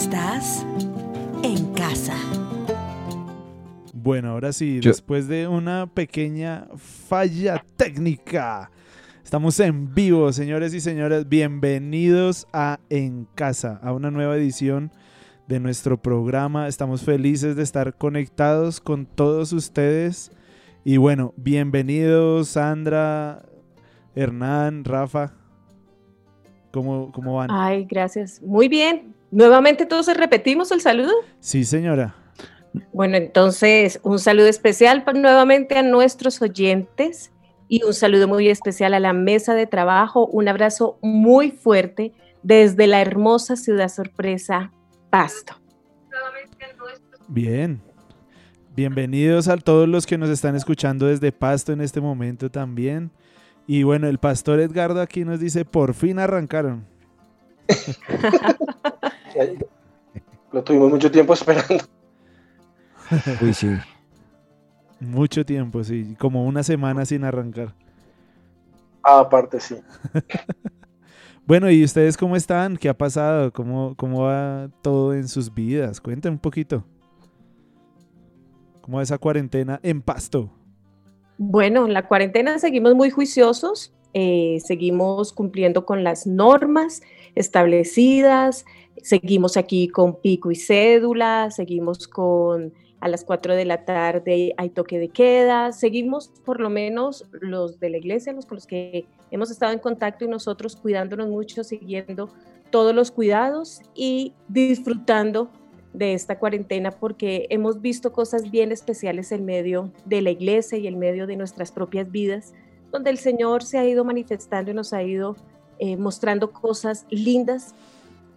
Estás en casa. Bueno, ahora sí, después de una pequeña falla técnica, estamos en vivo, señores y señoras. Bienvenidos a En Casa, a una nueva edición de nuestro programa. Estamos felices de estar conectados con todos ustedes. Y bueno, bienvenidos Sandra, Hernán, Rafa. ¿Cómo, ¿Cómo van? Ay, gracias. Muy bien. Nuevamente todos repetimos el saludo. Sí, señora. Bueno, entonces un saludo especial nuevamente a nuestros oyentes y un saludo muy especial a la mesa de trabajo. Un abrazo muy fuerte desde la hermosa ciudad sorpresa, Pasto. Bien. Bienvenidos a todos los que nos están escuchando desde Pasto en este momento también. Y bueno, el pastor Edgardo aquí nos dice, por fin arrancaron. Lo tuvimos mucho tiempo esperando. Uy, sí. Mucho tiempo, sí. Como una semana sin arrancar. Ah, aparte, sí. bueno, ¿y ustedes cómo están? ¿Qué ha pasado? ¿Cómo, cómo va todo en sus vidas? Cuéntenme un poquito. ¿Cómo va esa cuarentena en Pasto? Bueno, en la cuarentena seguimos muy juiciosos, eh, seguimos cumpliendo con las normas establecidas, seguimos aquí con pico y cédula, seguimos con a las 4 de la tarde hay toque de queda, seguimos por lo menos los de la iglesia, los con los que hemos estado en contacto y nosotros cuidándonos mucho, siguiendo todos los cuidados y disfrutando de esta cuarentena porque hemos visto cosas bien especiales en medio de la iglesia y en medio de nuestras propias vidas, donde el Señor se ha ido manifestando y nos ha ido eh, mostrando cosas lindas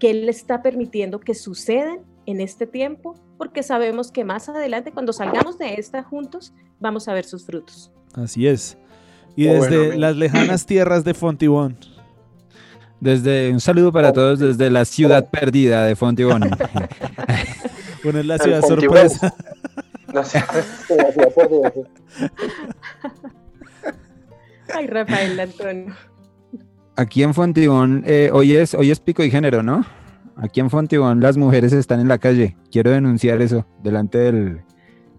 que Él está permitiendo que sucedan en este tiempo, porque sabemos que más adelante, cuando salgamos de esta juntos, vamos a ver sus frutos. Así es. Y oh, desde las lejanas tierras de Fontibón. Desde un saludo para todos desde la ciudad perdida de Fontibón. bueno, es la ciudad sorpresa. Ay, Rafael Antonio. Aquí en Fontibón, eh, hoy, es, hoy es pico y género, ¿no? Aquí en Fontibón las mujeres están en la calle. Quiero denunciar eso delante del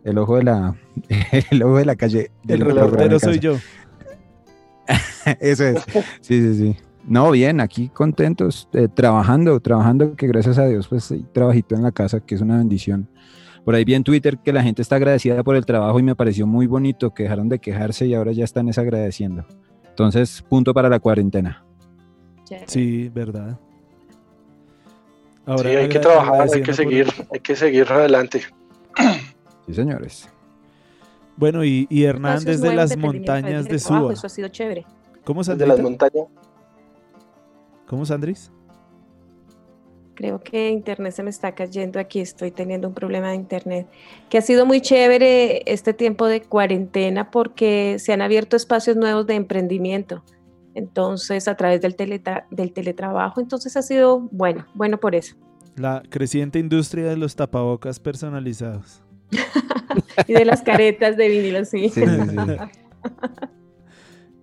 el ojo de la el ojo de la calle. el reportero soy yo. eso es. Sí, sí, sí. No, bien, aquí contentos, eh, trabajando, trabajando, que gracias a Dios, pues trabajito en la casa, que es una bendición. Por ahí vi en Twitter que la gente está agradecida por el trabajo y me pareció muy bonito que dejaron de quejarse y ahora ya están desagradeciendo. Entonces, punto para la cuarentena. Sí, verdad. sí, hay que trabajar, hay que seguir, hay que seguir adelante. Sí, señores. Bueno, y, y Hernán desde las montañas de Suba. Eso ha sido chévere. ¿Cómo Desde las montañas. ¿Cómo, Sandris? Creo que internet se me está cayendo aquí, estoy teniendo un problema de internet. Que ha sido muy chévere este tiempo de cuarentena porque se han abierto espacios nuevos de emprendimiento. Entonces, a través del, del teletrabajo, entonces ha sido bueno, bueno por eso. La creciente industria de los tapabocas personalizados. y de las caretas de vinilo, sí. sí, sí, sí.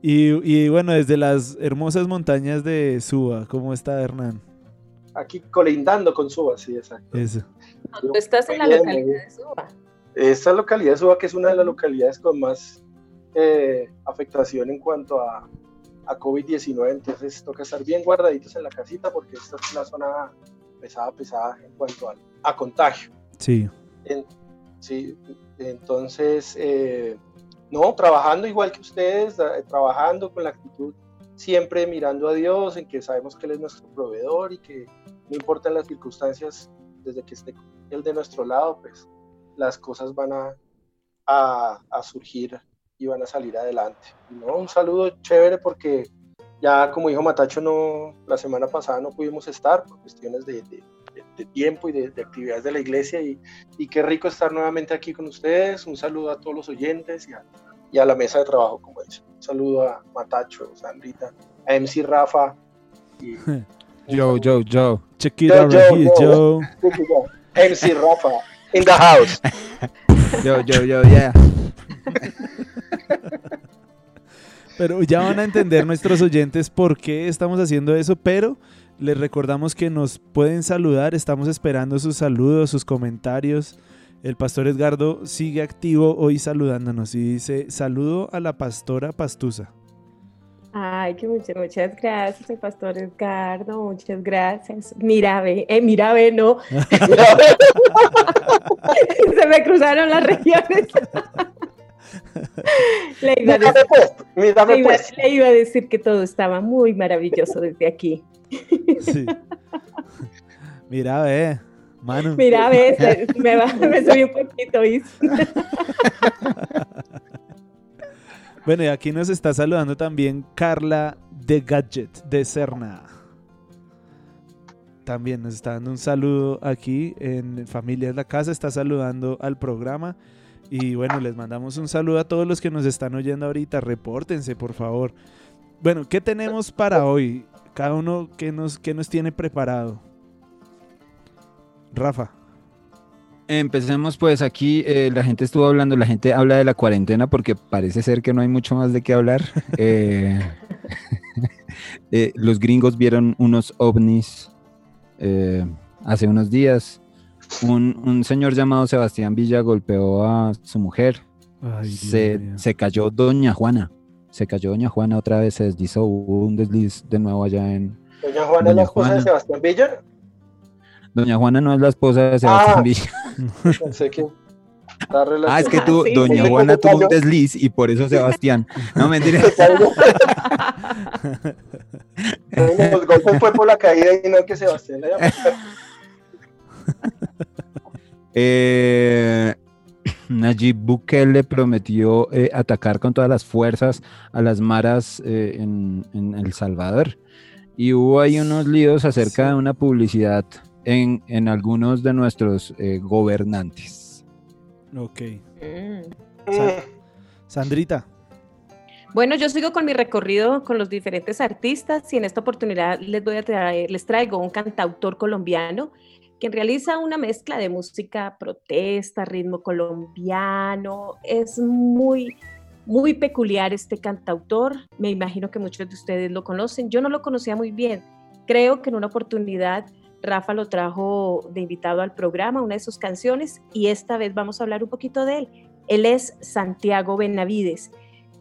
Y, bueno, desde las hermosas montañas de Suba, ¿cómo está Hernán? Aquí colindando con Suba, sí, exacto. Eso. tú estás en la localidad de Suba. Esta localidad de Suba, que es una de las localidades con más eh, afectación en cuanto a, a COVID-19, entonces toca estar bien guardaditos en la casita porque esta es una zona pesada, pesada en cuanto a, contagio. Sí. sí, entonces... Eh, no, trabajando igual que ustedes, eh, trabajando con la actitud siempre mirando a Dios, en que sabemos que Él es nuestro proveedor y que no importan las circunstancias, desde que esté Él de nuestro lado, pues las cosas van a, a, surgir y van a salir adelante. Un saludo chévere porque ya como dijo Matacho, no, la semana pasada no pudimos estar por cuestiones de, tiempo y de, actividades de la iglesia y, y, qué rico estar nuevamente aquí con ustedes. Un saludo a todos los oyentes y a, y a la mesa de trabajo, como dice. Un saludo a Matacho, Sandrita, a MC Rafa. Y, yo, yo, yo. Check it out here, Joe. MC Rafa, in the house. yo, yo, yo, yeah. Pero ya van a entender nuestros oyentes por qué estamos haciendo eso, pero Les recordamos que nos pueden saludar, estamos esperando sus saludos, sus comentarios. El pastor Edgardo sigue activo hoy saludándonos y dice, saludo a la pastora Pastusa. Ay, que muchas, muchas gracias, el pastor Edgardo, muchas gracias. Mira, ve, eh, mira, ve, no. Se me cruzaron las regiones. le, iba a decir, pues, mírame le iba- pues. le iba a decir que todo estaba muy maravilloso desde aquí. Sí. Mira, ve, mano. Mira, ve, se- me, va, me subí un poquito. Bueno, y aquí nos está saludando también Carla de Gadget de Cerna. También nos está dando un saludo aquí en Familia es la Casa, está saludando al programa. Y bueno, les mandamos un saludo a todos los que nos están oyendo ahorita. Repórtense, por favor. Bueno, ¿qué tenemos para hoy? Cada uno, ¿qué nos, qué nos tiene preparado? Rafa. Empecemos pues aquí, eh, la gente estuvo hablando, la gente habla de la cuarentena porque parece ser que no hay mucho más de qué hablar. Eh, eh, los gringos vieron unos ovnis eh, hace unos días. Un, un señor llamado Sebastián Villa golpeó a su mujer. Ay, Se, se cayó Doña Juana. Se cayó Doña Juana otra vez, se deslizó, hubo un desliz de nuevo allá en... Doña Juana es Doña la esposa de. Sebastián Villa. Doña Juana no es la esposa de Sebastián Ah. Villa. Pensé que está Ah, es que Ah, tú, sí, Doña sí. Juana tuvo un desliz y por eso Sebastián. No, mentira. Los golpes fue por la caída y no que Sebastián la llamó. Eh, Nayib Bukele prometió eh, atacar con todas las fuerzas a las maras eh, en, en El Salvador. Y hubo ahí unos líos acerca Sí. de una publicidad en, en algunos de nuestros eh, gobernantes. Ok. Mm. Sa- Sandrita. Bueno, yo sigo con mi recorrido con los diferentes artistas y en esta oportunidad les voy a traer, les traigo un cantautor colombiano quien realiza una mezcla de música protesta, ritmo colombiano. Es muy, muy peculiar este cantautor. Me imagino que muchos de ustedes lo conocen. Yo no lo conocía muy bien. Creo que en una oportunidad Rafa lo trajo de invitado al programa, una de sus canciones, y esta vez vamos a hablar un poquito de él. Él es Santiago Benavides.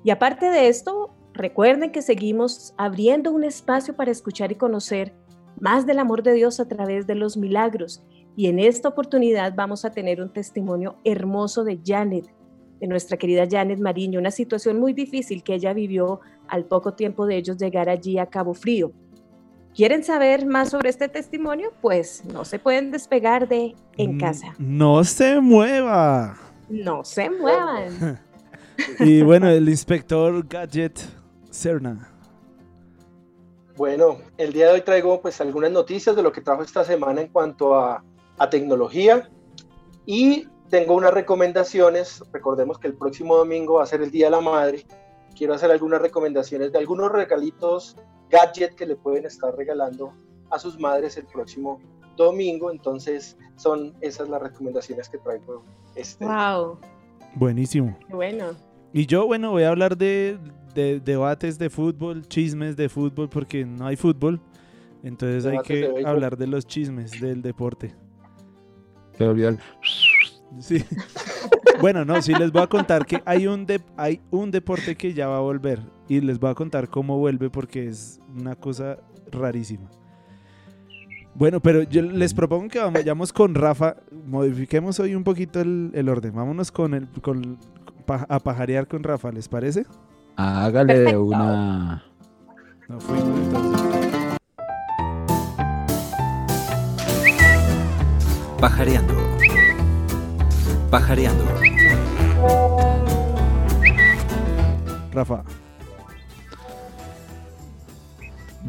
Y aparte de esto, recuerden que seguimos abriendo un espacio para escuchar y conocer más del amor de Dios a través de los milagros. Y en esta oportunidad vamos a tener un testimonio hermoso de Janet, de nuestra querida Janet Mariño, una situación muy difícil que ella vivió al poco tiempo de ellos llegar allí a Cabo Frío. ¿Quieren saber más sobre este testimonio? Pues no se pueden despegar de En Mm, Casa. No se mueva. No se muevan. Y bueno, el inspector Gadget Cerna. Bueno, el día de hoy traigo pues algunas noticias de lo que trajo esta semana en cuanto a, a tecnología y tengo unas recomendaciones. Recordemos que el próximo domingo va a ser el Día de la Madre. Quiero hacer algunas recomendaciones de algunos regalitos gadget que le pueden estar regalando a sus madres el próximo domingo. Entonces son esas las recomendaciones que traigo. Este, wow. Buenísimo. Bueno. Y yo, bueno, voy a hablar de, de debates de fútbol, chismes de fútbol, porque no hay fútbol. Entonces hay Debates que hablar de los chismes del deporte. Se olvidó el- Sí. bueno, no, sí les voy a contar que hay un, de- hay un deporte que ya va a volver. Y les voy a contar cómo vuelve porque es una cosa rarísima. Bueno, pero yo les propongo que vayamos con Rafa. Modifiquemos hoy un poquito el, el orden. Vámonos con el con, a pajarear con Rafa, ¿les parece? Hágale de una. No fuimos entonces. Pajareando. Pajareando. Rafa.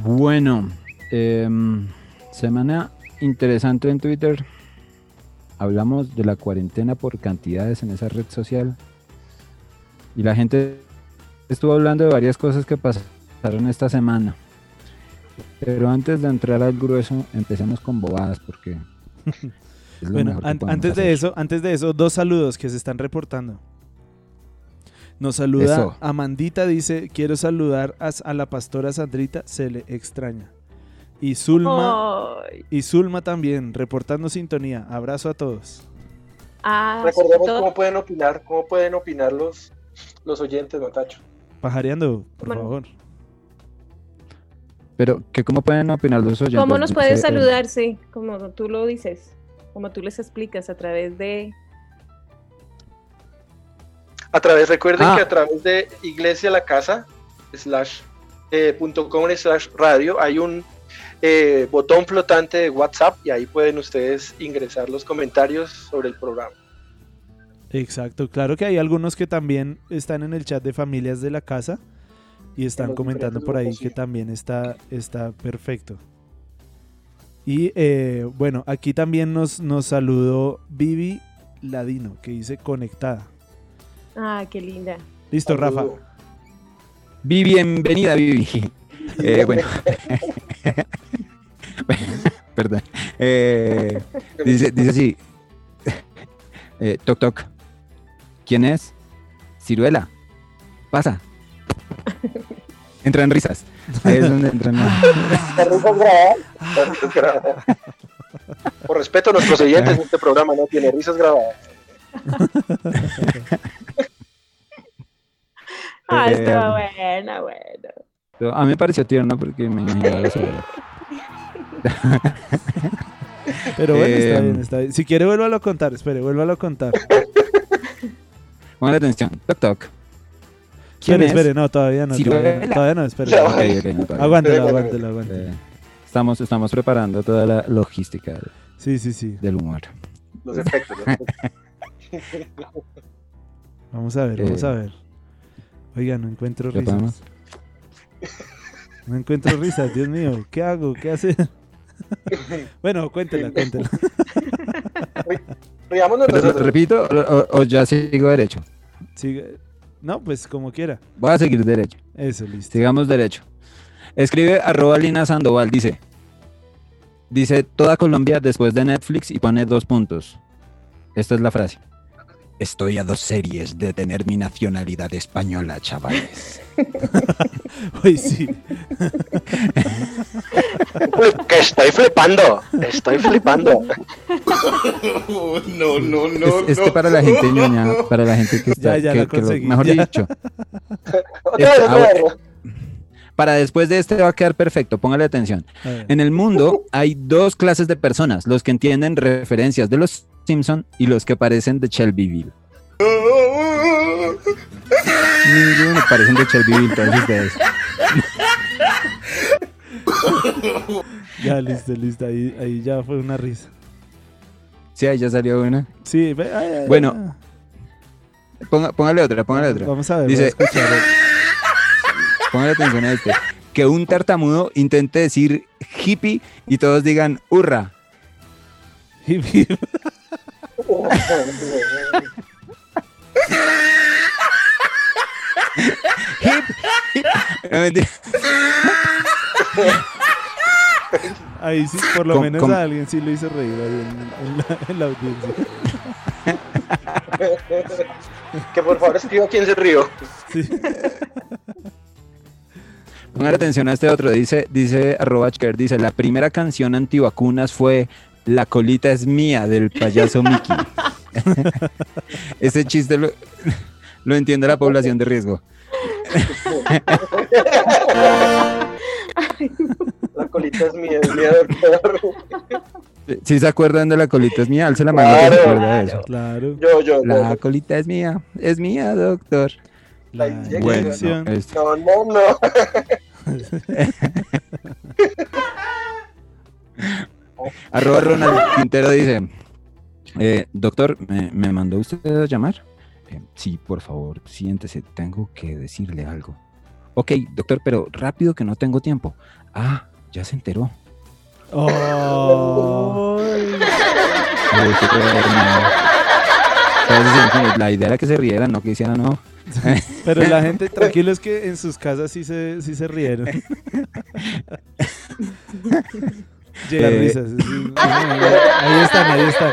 Bueno, em, semana interesante en Twitter. Hablamos de la cuarentena por cantidades en esa red social. Y la gente estuvo hablando de varias cosas que pasaron esta semana. Pero antes de entrar al grueso, empecemos con bobadas porque... es lo Bueno, mejor que an- podemos antes de eso, antes de eso, dos saludos que se están reportando. Nos saluda Eso. Amandita, dice, quiero saludar a, a la pastora Sandrita, se le extraña. Y Zulma, y Zulma también, reportando sintonía. Abrazo a todos. Ah, Recordemos todo- cómo pueden opinar, cómo pueden opinar los, los oyentes, Natacho. Pajareando, por Bueno. favor. Pero, ¿qué, ¿cómo pueden opinar los oyentes? ¿Cómo nos No pueden eh, saludar? Sí, como tú lo dices, como tú les explicas a través de... A través, recuerden Ah. que a través de Iglesia La Casa slash eh, punto com slash radio hay un eh, botón flotante de WhatsApp y ahí pueden ustedes ingresar los comentarios sobre el programa. Exacto, claro que hay algunos que también están en el chat de familias de la casa y están comentando por ahí que también está, está perfecto. Y eh, bueno, aquí también nos, nos saludó Vivi Ladino, que dice conectada. Ah, qué linda. Listo, Rafa. Vivi, bienvenida, Vivi. Eh, bueno. Perdón. Eh, dice, dice así. Eh, toc, toc. ¿Quién es? Ciruela. Pasa. Entran risas. Ahí es donde entran. Risas grabadas. Por respeto a nuestros oyentes, este programa no tiene risas grabadas. Ah, Eh, estuvo buena, bueno. A mí me pareció tierno porque me imaginaba la Ciruela. Pero bueno, está Eh, bien, está bien. Si quiere, vuélvalo a contar. Espere, vuélvalo a contar. Pongan atención. Toc, toc. Espere, ¿Quién es? espere, no, todavía no. Todavía, no, todavía no, espere. No. Ok, ok, no, todavía. Aguántelo, aguántelo, aguántelo. Eh, estamos, estamos preparando toda la logística del- Sí, sí, sí. del humor. Los efectos. los efectos. Vamos a ver, vamos a ver. Oiga, no encuentro ¿ya risas. podemos? No encuentro risas, Dios mío. ¿Qué hago? ¿Qué hacer? bueno, cuéntela, cuéntela. Pero, repito, o, o- o ya sigo derecho. Sigue. No, pues como quiera. Voy a seguir derecho. Eso, listo. Sigamos derecho. Escribe arroba Lina Sandoval, dice. Dice toda Colombia después de Netflix y pone dos puntos. Esta es la frase. Estoy a dos series de tener mi nacionalidad española, chavales. Uy, sí. Que estoy flipando. Estoy flipando. No, no, no. Es- este no. para la gente ñoña, para la gente que está, Ya, ya que- lo- mejor ya. dicho, vez, Ah, para después de este va a quedar perfecto, póngale atención. En el mundo hay dos clases de personas, los que entienden referencias de los Simpson y los que parecen de Shelbyville. Ninguno parecen de Shelbyville, todos ustedes. Ya, listo, listo. Ahí, ahí ya fue una risa. Sí, ahí ya salió una. Sí, ve- ay, ay, Bueno. Ponga- póngale otra, póngale otra. Vamos a ver. Dice- voy a escuchar. Póngale atención a este. Que un tartamudo intente decir hippie y todos digan hurra. Hip, hip. No, mentira. Ahí sí, por lo menos a alguien sí lo hizo reír ahí en, en la, en la audiencia. Que por favor escriba quién se rió. Sí. Póngale atención a este otro. Dice, dice arroba Chker, dice, la primera canción antivacunas fue La colita es mía del payaso Mickey. Ese chiste lo, lo entiende la población de riesgo. La colita es mía, es mía, doctor. Si se acuerdan de la colita es mía, alce la mano que se Claro, acuerda de eso. Claro. Yo, yo, La colita es mía, es mía, doctor. La Bueno, Bueno, no, inyección. este- No, no, no. Arroba Ronald Quintero dice, eh, doctor, ¿me, me mandó usted a llamar? "Eh, sí, por favor, siéntese, tengo que decirle algo. Ok, doctor, pero rápido que no tengo tiempo. Ah, ya se enteró. Oh. La idea era que se rieran, no que hicieran no. Pero la gente, tranquilo, es que en sus casas sí se, sí se rieron. Llega Eh. risas. sí. Ahí están, ahí están.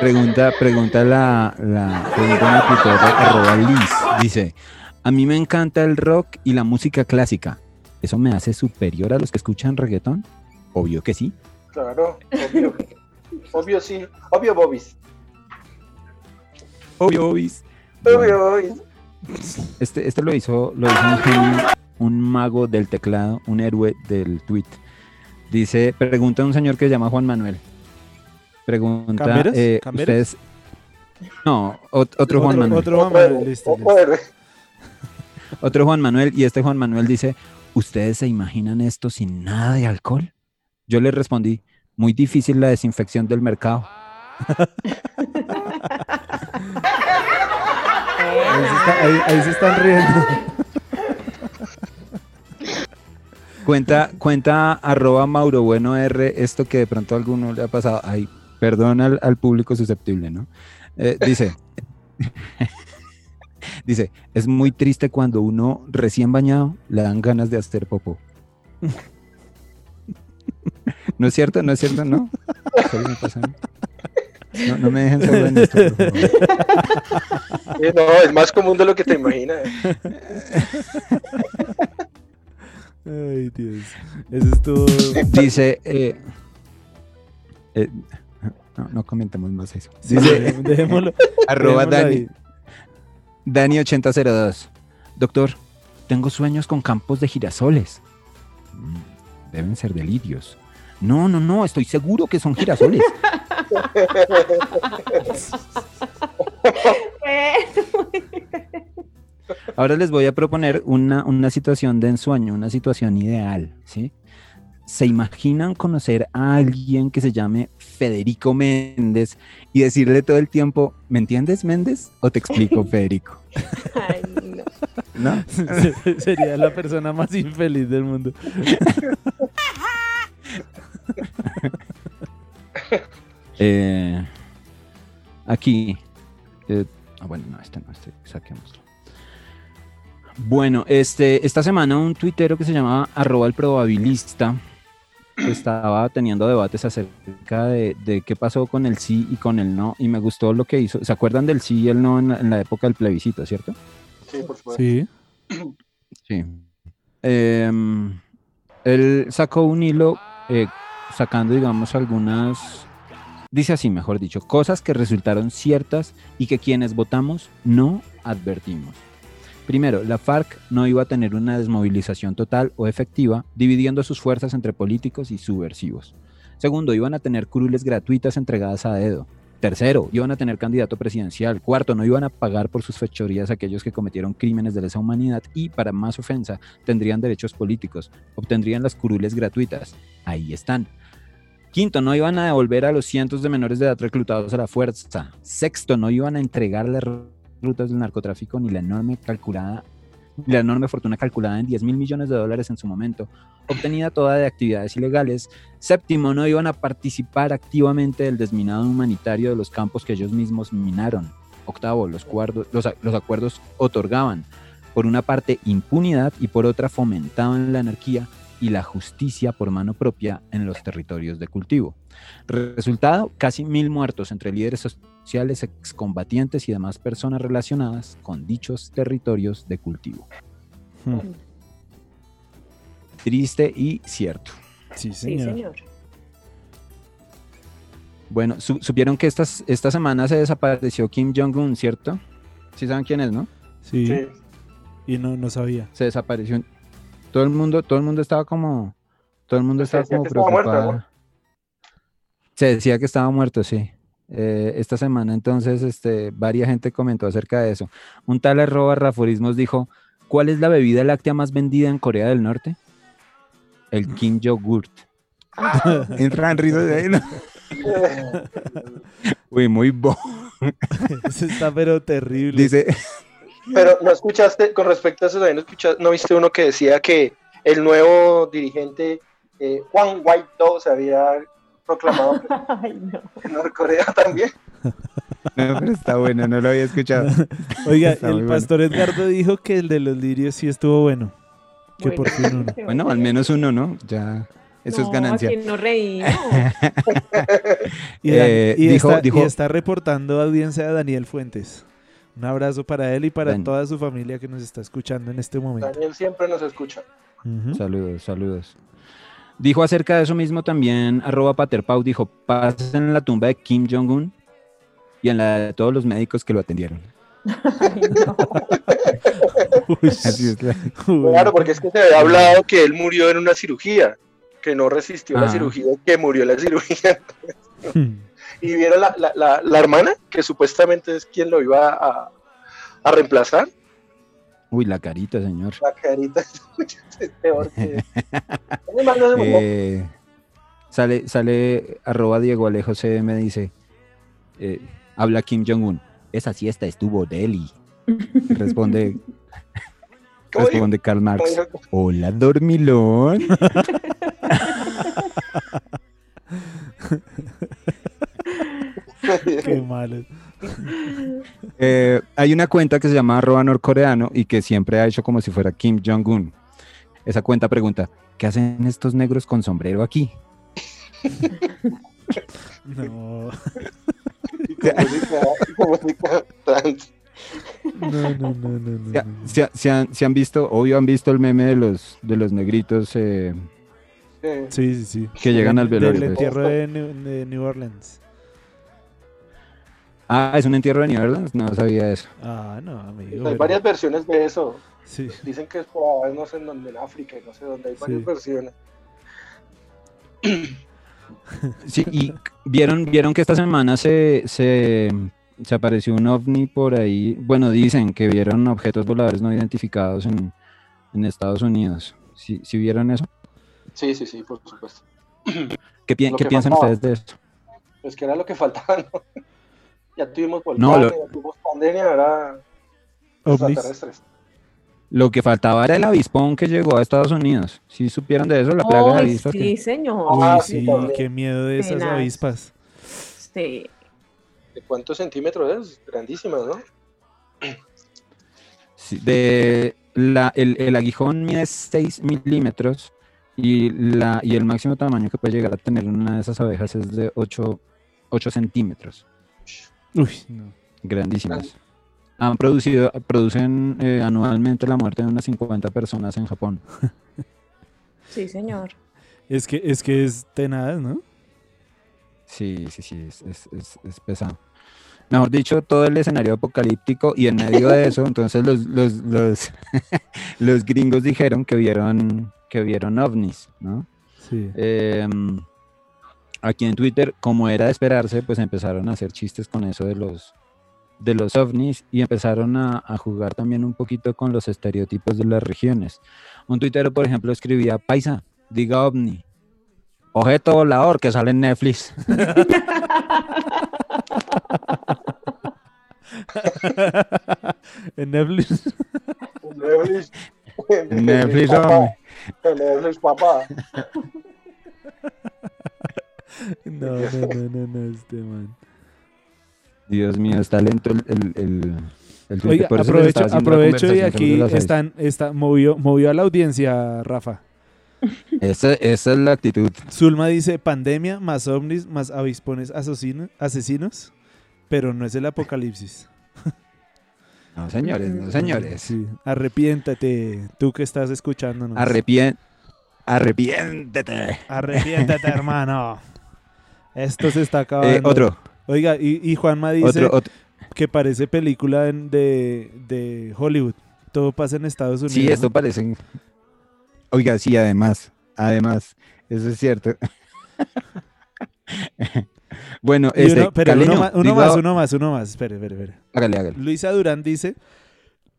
Pregunta, pregunta la, la pregunta arroba Liz. Dice, a mí me encanta el rock y la música clásica. ¿Eso me hace superior a los que escuchan reggaetón? Obvio que sí. Claro, obvio. obvio sí. Obvio, Bobis. Obvio, Bobis. Obvio, Bobis. Este, este lo hizo, lo hizo un genio, un mago del teclado, un héroe del tweet. Dice, pregunta a un señor que se llama Juan Manuel. Pregunta, ¿Camberos? eh, ¿Camberos? ustedes... No, ot- otro Juan Manuel. Otro Juan Manuel, listo, listo. Joder. Otro Juan Manuel, y este Juan Manuel dice, ¿ustedes se imaginan esto sin nada de alcohol? Yo le respondí, muy difícil la desinfección del mercado. Ahí se, está- ahí- ahí se están riendo. Cuenta, cuenta arroba Mauro Bueno R, esto que de pronto a alguno le ha pasado. Ay, perdón al, al público susceptible, ¿no? Eh, dice, dice, es muy triste cuando uno recién bañado le dan ganas de hacer popó. ¿No es cierto? ¿No es cierto? ¿No? Solo me pasa a mí. No, no me dejen solo en esto, por favor. No, es más común de lo que te imaginas. Ay, Dios. Eso es todo. Dice, eh, eh, no, no comentemos más eso. Sí, Dice, dejémoslo- dejémoslo. arroba dejémoslo Dani, ahí. Dani8002. Doctor, tengo sueños con campos de girasoles. Mm, Deben ser delirios. No, no, no, estoy seguro que son girasoles. Ahora les voy a proponer una, una situación de ensueño, una situación ideal, ¿sí? ¿Se imaginan conocer a alguien que se llame Federico Méndez y decirle todo el tiempo, ¿me entiendes, Méndez? ¿O te explico, Federico? Ay, no. ¿No? Sería la persona más infeliz del mundo. Eh, aquí. eh, ah, bueno, no, este no, este saquémoslo. Bueno, este, esta semana un tuitero que se llamaba arroba el probabilista estaba teniendo debates acerca de, de qué pasó con el sí y con el no, y me gustó lo que hizo. ¿Se acuerdan del sí y el no en la, en la época del plebiscito, cierto? Sí, por supuesto. Sí. Sí. Em, él sacó un hilo eh, sacando, digamos, algunas, dice así, mejor dicho, cosas que resultaron ciertas y que quienes votamos no advertimos. Primero, la FARC no iba a tener una desmovilización total o efectiva, dividiendo sus fuerzas entre políticos y subversivos. Segundo, iban a tener curules gratuitas entregadas a dedo. Tercero, iban a tener candidato presidencial. Cuarto, no iban a pagar por sus fechorías aquellos que cometieron crímenes de lesa humanidad y, para más ofensa, tendrían derechos políticos. Obtendrían las curules gratuitas. Ahí están. Quinto, no iban a devolver a los cientos de menores de edad reclutados a la fuerza. Sexto, no iban a entregar las rutas del narcotráfico ni la enorme calculada la enorme fortuna calculada en 10 mil millones de dólares en su momento, obtenida toda de actividades ilegales. Séptimo, no iban a participar activamente del desminado humanitario de los campos que ellos mismos minaron. Octavo, los, cuardos- los, los acuerdos otorgaban, por una parte, impunidad y por otra, fomentaban la anarquía y la justicia por mano propia en los territorios de cultivo. Resultado, casi mil muertos entre líderes sociales, excombatientes y demás personas relacionadas con dichos territorios de cultivo. Hmm. Triste y cierto. Sí, Sí, señor. Bueno, su- supieron que estas, esta semana se desapareció Kim Jong-un, ¿cierto? Sí saben quién es, ¿no? Sí. Sí. Y no, no sabía. Se desapareció. Todo el mundo, todo el mundo estaba como, todo el mundo estaba como que estaba muerto, preocupado. ¿no? Se decía que estaba muerto, sí. Eh, esta semana entonces, este, varias gente comentó acerca de eso. Un tal arroba raforismos dijo, ¿cuál es la bebida láctea más vendida en Corea del Norte? El Kim Yogurt. Entran risas de ahí, ¿no? Uy, muy bo. Eso está pero terrible. Dice, Pero no escuchaste, con respecto a eso, también no, escuchaste, no viste uno que decía que el nuevo dirigente eh, Juan Guaidó se había proclamado Ay, no. en Norcorea también. no, pero está bueno, no lo había escuchado. Oiga, Está el bueno. pastor Edgardo dijo que el de los lirios sí estuvo bueno. Que por fin uno. Bueno, al menos uno, ¿no? Ya, eso es No, ganancia. No reímos. Y, Eh, y dijo- está, y dijo- está reportando audiencia de Daniel Fuentes. Un abrazo para él y para toda su familia que nos está escuchando en este momento. Daniel siempre nos escucha. Saludos, saludos. Dijo acerca de eso mismo también, arroba Paterpau, dijo, pasen en la tumba de Kim Jong-un y en la de todos los médicos que lo atendieron. Ay, no. Uy. Así es la- Uy. Claro, porque es que se había hablado que él murió en una cirugía, que no resistió la Ah. cirugía, que murió en la cirugía. Hmm. Y vieron la, la, la, la hermana, que supuestamente es quien lo iba a, a reemplazar. Uy, la carita, señor. La carita es peor que. Eh, sale, sale, arroba Diego Alejo CM, dice, eh, habla Kim Jong-un, esa siesta estuvo deli. Responde, responde Karl ¿Cómo Marx. Hola, dormilón. Qué malo. Eh, hay una cuenta que se llama arroba norcoreano y que siempre ha hecho como si fuera Kim Jong-un. Esa cuenta pregunta, ¿qué hacen estos negros con sombrero aquí? No. No, no, no, no, no, ¿Se, ha- no. se ha- se han, se han visto, obvio han visto el meme de los, de los negritos eh, Sí, sí, sí. que llegan al Del velorio? pues? entierro de New, de New Orleans. Ah, ¿es un entierro de New Orleans? No sabía eso. Ah, no, amigo. Hay pero- varias versiones de eso. Sí. Dicen que es por no sé en dónde, en África, y no sé dónde. Hay varias Sí. versiones. Sí, y vieron, vieron que esta semana se, se, se apareció un ovni por ahí. Bueno, dicen que vieron objetos voladores no identificados en, en Estados Unidos. ¿Sí, sí vieron eso? Sí, sí, sí, por supuesto. ¿Qué, pi- piensan faltaba. ustedes de eso? Pues que era lo que faltaba, ¿no? Ya tuvimos No, volcanes, lo- ya tuvimos pandemia, ahora extraterrestres. Lo que faltaba era el avispón que llegó a Estados Unidos. ¿Sí supieron de eso? La plaga de avispas. que- sí, señor. Uy, Ah, sí, sí, también. qué miedo de esas avispas. Sí. ¿De cuántos centímetros es? Grandísimas, ¿no? Sí, de la, el, el aguijón mide 6 milímetros y, la, y el máximo tamaño que puede llegar a tener una de esas abejas es de 8, 8 centímetros. Uy, no. Grandísimas. Han producido, producen eh, anualmente la muerte de unas 50 personas en Japón. Sí, señor. Es que es que es tenaz, ¿no? Sí, sí, sí, es, es- es- es pesado. Mejor dicho, todo el escenario apocalíptico y en medio de eso, entonces los, los, los, los gringos dijeron que vieron, que vieron ovnis, ¿no? Sí. Em, aquí en Twitter, como era de esperarse, pues empezaron a hacer chistes con eso de los, de los ovnis y empezaron a, a jugar también un poquito con los estereotipos de las regiones. Un tuitero, por ejemplo, escribía, Paisa, diga ovni. Objeto volador que sale en Netflix. en Netflix. Netflix. Netflix, papá. hombre. Netflix, papá. No, no, no, no, no, este man. Dios mío, está lento el, el, el, Oiga, aprovecho, y aquí están, está, movió, movió a la audiencia, Rafa. Esa, esa es la actitud. Zulma dice pandemia más ovnis más avispones asesino- asesinos, pero no es el apocalipsis. No, señores, no, señores. Sí, arrepiéntate, tú que estás escuchándonos. Arrepien- arrepiéntete. Arrepiéntate, hermano. Esto se está acabando. Eh, otro, Oiga, y, y Juanma dice otro, otro. que parece película en- de, de Hollywood. Todo pasa en Estados Unidos. Sí, esto parece. Oiga, sí, además, además, eso es cierto. bueno, este, uno, pero uno, más, uno más, uno más, uno más. Espere, espere, espere. Hágale, hágale. Luisa Durán dice: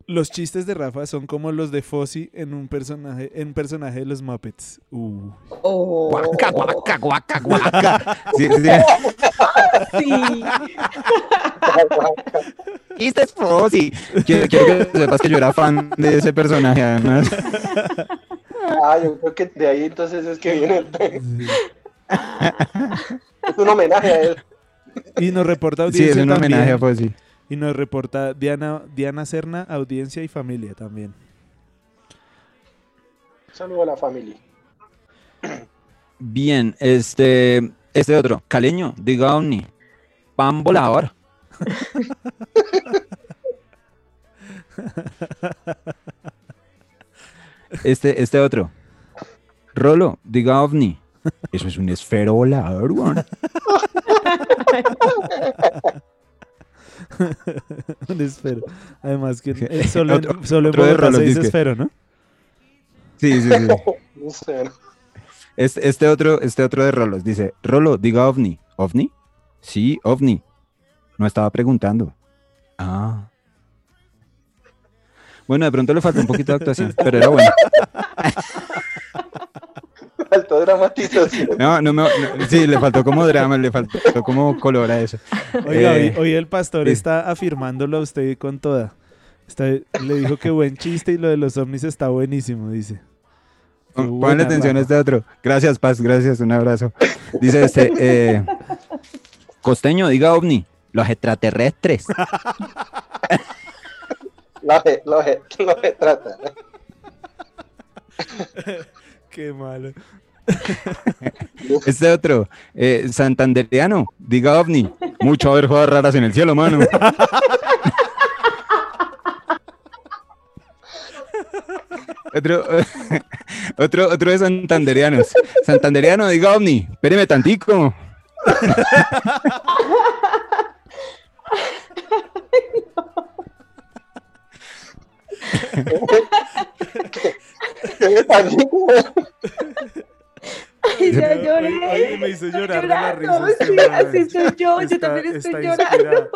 Los chistes de Rafa son como los de Fozzie en un personaje, en un personaje de los Muppets. Uh. Oh, Guaca, guaca, guaca, guaca. Sí, sí. sí. Este es Fozzie. Quiero, quiero que sepas que yo era fan de ese personaje, además. Ah, yo creo que de ahí entonces es que viene. el- Es un homenaje a él. Y nos reporta Sí, es audiencia un también. homenaje a Fozzie. Y nos reporta Diana, Diana Serna, audiencia y familia también. Saludo a la familia. Bien, este, este otro, Caleño, diga Omni. Pan volador. Este, este otro. Rolo, diga ovni. Eso es un esfero volador, weón. Un esfero. Además que solo, en- Otro- solo en otro de Bogotá se Rolos, dice esfero, ¿no? Sí, sí, sí. Este, este otro, este otro de Rolos dice, Rolo, diga ovni. ¿Ovni? Sí, ovni. No estaba preguntando. Ah. Bueno, de pronto le faltó un poquito de actuación, pero era bueno. Faltó dramatización. No, no me, no, sí, le faltó como drama, le faltó como color a eso. Oiga, Eh, hoy, hoy el pastor sí. está afirmándolo a usted con toda. Está- le dijo que buen chiste y lo de los ovnis está buenísimo, dice. Ponle atención a este otro. Gracias, Paz, gracias, un abrazo. Dice este, eh, costeño, diga ovni, los extraterrestres. Lo que, lo que, Qué malo. Este otro, eh, santanderiano, diga ovni, mucho haber jodas raras en el cielo, mano. Otro, otro, otro de santanderianos. Santanderiano, diga ovni, espéreme tantico. Ay, ya No, lloré. hoy me hizo llorar de la risa sí, así soy yo, yo también estoy llorando. inspirado.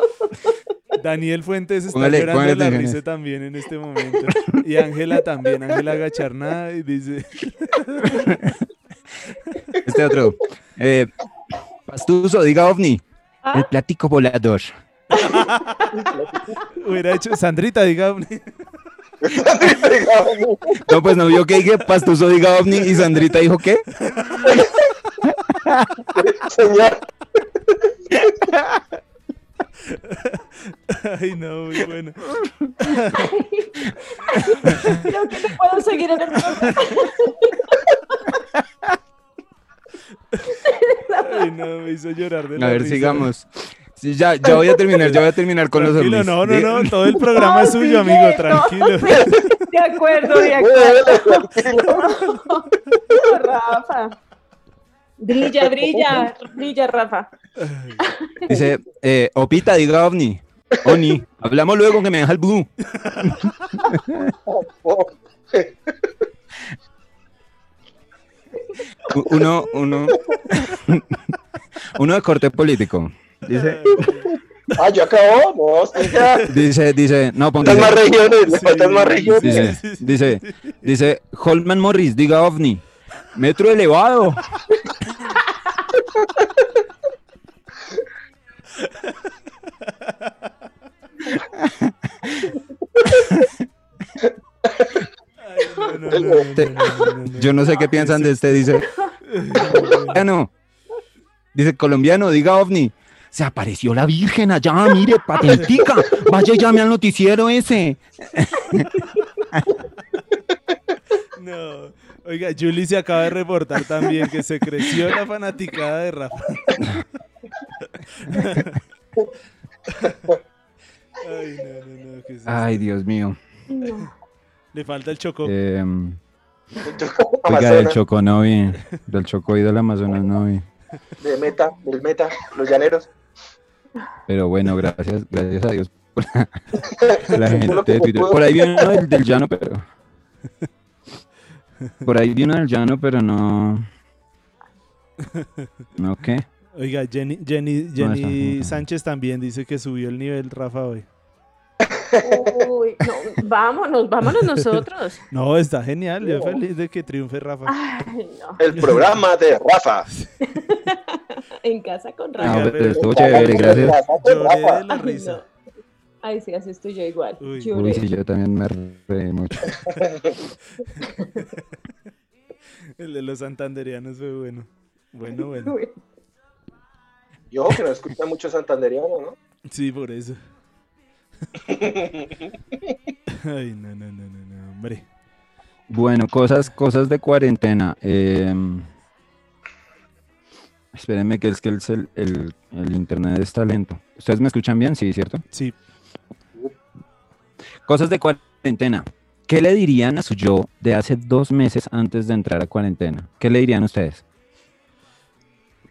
Daniel Fuentes está Póngale- llorando de la risa también en este momento. Y Ángela también. Ángela Gacharnada y dice... Este otro, eh, pastuso, diga ovni, Ah. el plático volador. Hubiera hecho... Sandrita, diga... No, pues no vio que dije pastuso, diga ovni, y Sandrita dijo qué. Señor, Ay, no, muy bueno. Creo que no puedo seguir en el programa. Ay, no, me hizo llorar de la A ver, risa. sigamos. Sí, ya, ya voy a terminar, ya voy a terminar con los ovnis. no, no, no, todo el programa No, es suyo, amigo, no, tranquilo. De acuerdo, de acuerdo. No, Rafa. Brilla, brilla, brilla, Rafa. Dice, eh, Opita, diga ovni. Oni, hablamos luego que me deja el blue. Uno, uno, uno de corte político. Dice. Ah, ya acabó. No. Dice, dice, no, ponte. Más regiones, le faltan más regiones. Dice, dice, dice, Holman Morris, diga ovni. Metro elevado. Yo no sé qué ah, piensan de este, dice. Colombiano. Dice, colombiano, diga ovni. Se apareció la Virgen allá, mire, patentica. Vaya y llame al noticiero ese. No. Oiga, Julie se acaba de reportar también que se creció la fanaticada de Rafa. Ay, no, no, no. ¿qué es esto? Ay, Dios mío. No. Le falta el choco. Em, Yo, oiga, del Choco no vi. Del Choco y del Amazonas no vi. de meta, del meta, los llaneros. Pero bueno, gracias, gracias a Dios por la, gente de Twitter. Por ahí viene uno del, del llano, pero. Por ahí viene uno del llano, pero no. ¿No qué? Oiga, Jenny, Jenny, Jenny Sánchez también dice que subió el nivel Rafa hoy. Uy, no, vámonos, vámonos nosotros. No, está genial. Yo No. feliz de que triunfe Rafa. Ay, no. El programa de Rafa. En casa con No, Rafa. pero estuvo chévere, gracias. Lloré de la Ay, risa. no. Ay, sí, así estoy yo igual. Uy. Uy, sí, yo también me reí mucho. El de los santanderianos fue bueno. Bueno, bueno. Uy. Y ojo que no escucha mucho santanderiano, ¿no? Sí, por eso. Ay, no, no, no, no, no, hombre. Bueno, cosas, cosas de cuarentena. Eh, espérenme que es que el, el internet está lento. ¿Ustedes me escuchan bien? Sí, ¿cierto? Sí, Cosas de cuarentena. ¿Qué le dirían a su yo de hace dos meses antes de entrar a cuarentena? ¿Qué le dirían ustedes?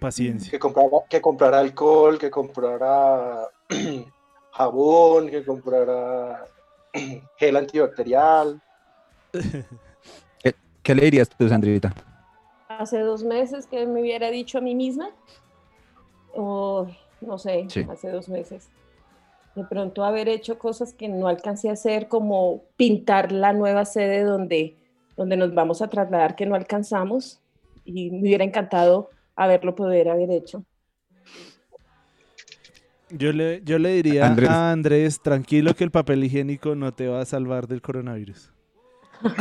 Paciencia. Que comprara, que comprara alcohol, que comprara jabón, que comprara gel antibacterial. ¿Qué le dirías tú, Sandrita? Hace dos meses que me hubiera dicho a mí misma, o no sé, Sí. hace dos meses. De pronto haber hecho cosas que no alcancé a hacer, como pintar la nueva sede donde, donde nos vamos a trasladar, que no alcanzamos, y me hubiera encantado haberlo poder haber hecho. Yo le, yo le diría Andrés. a Andrés, tranquilo que el papel higiénico no te va a salvar del coronavirus.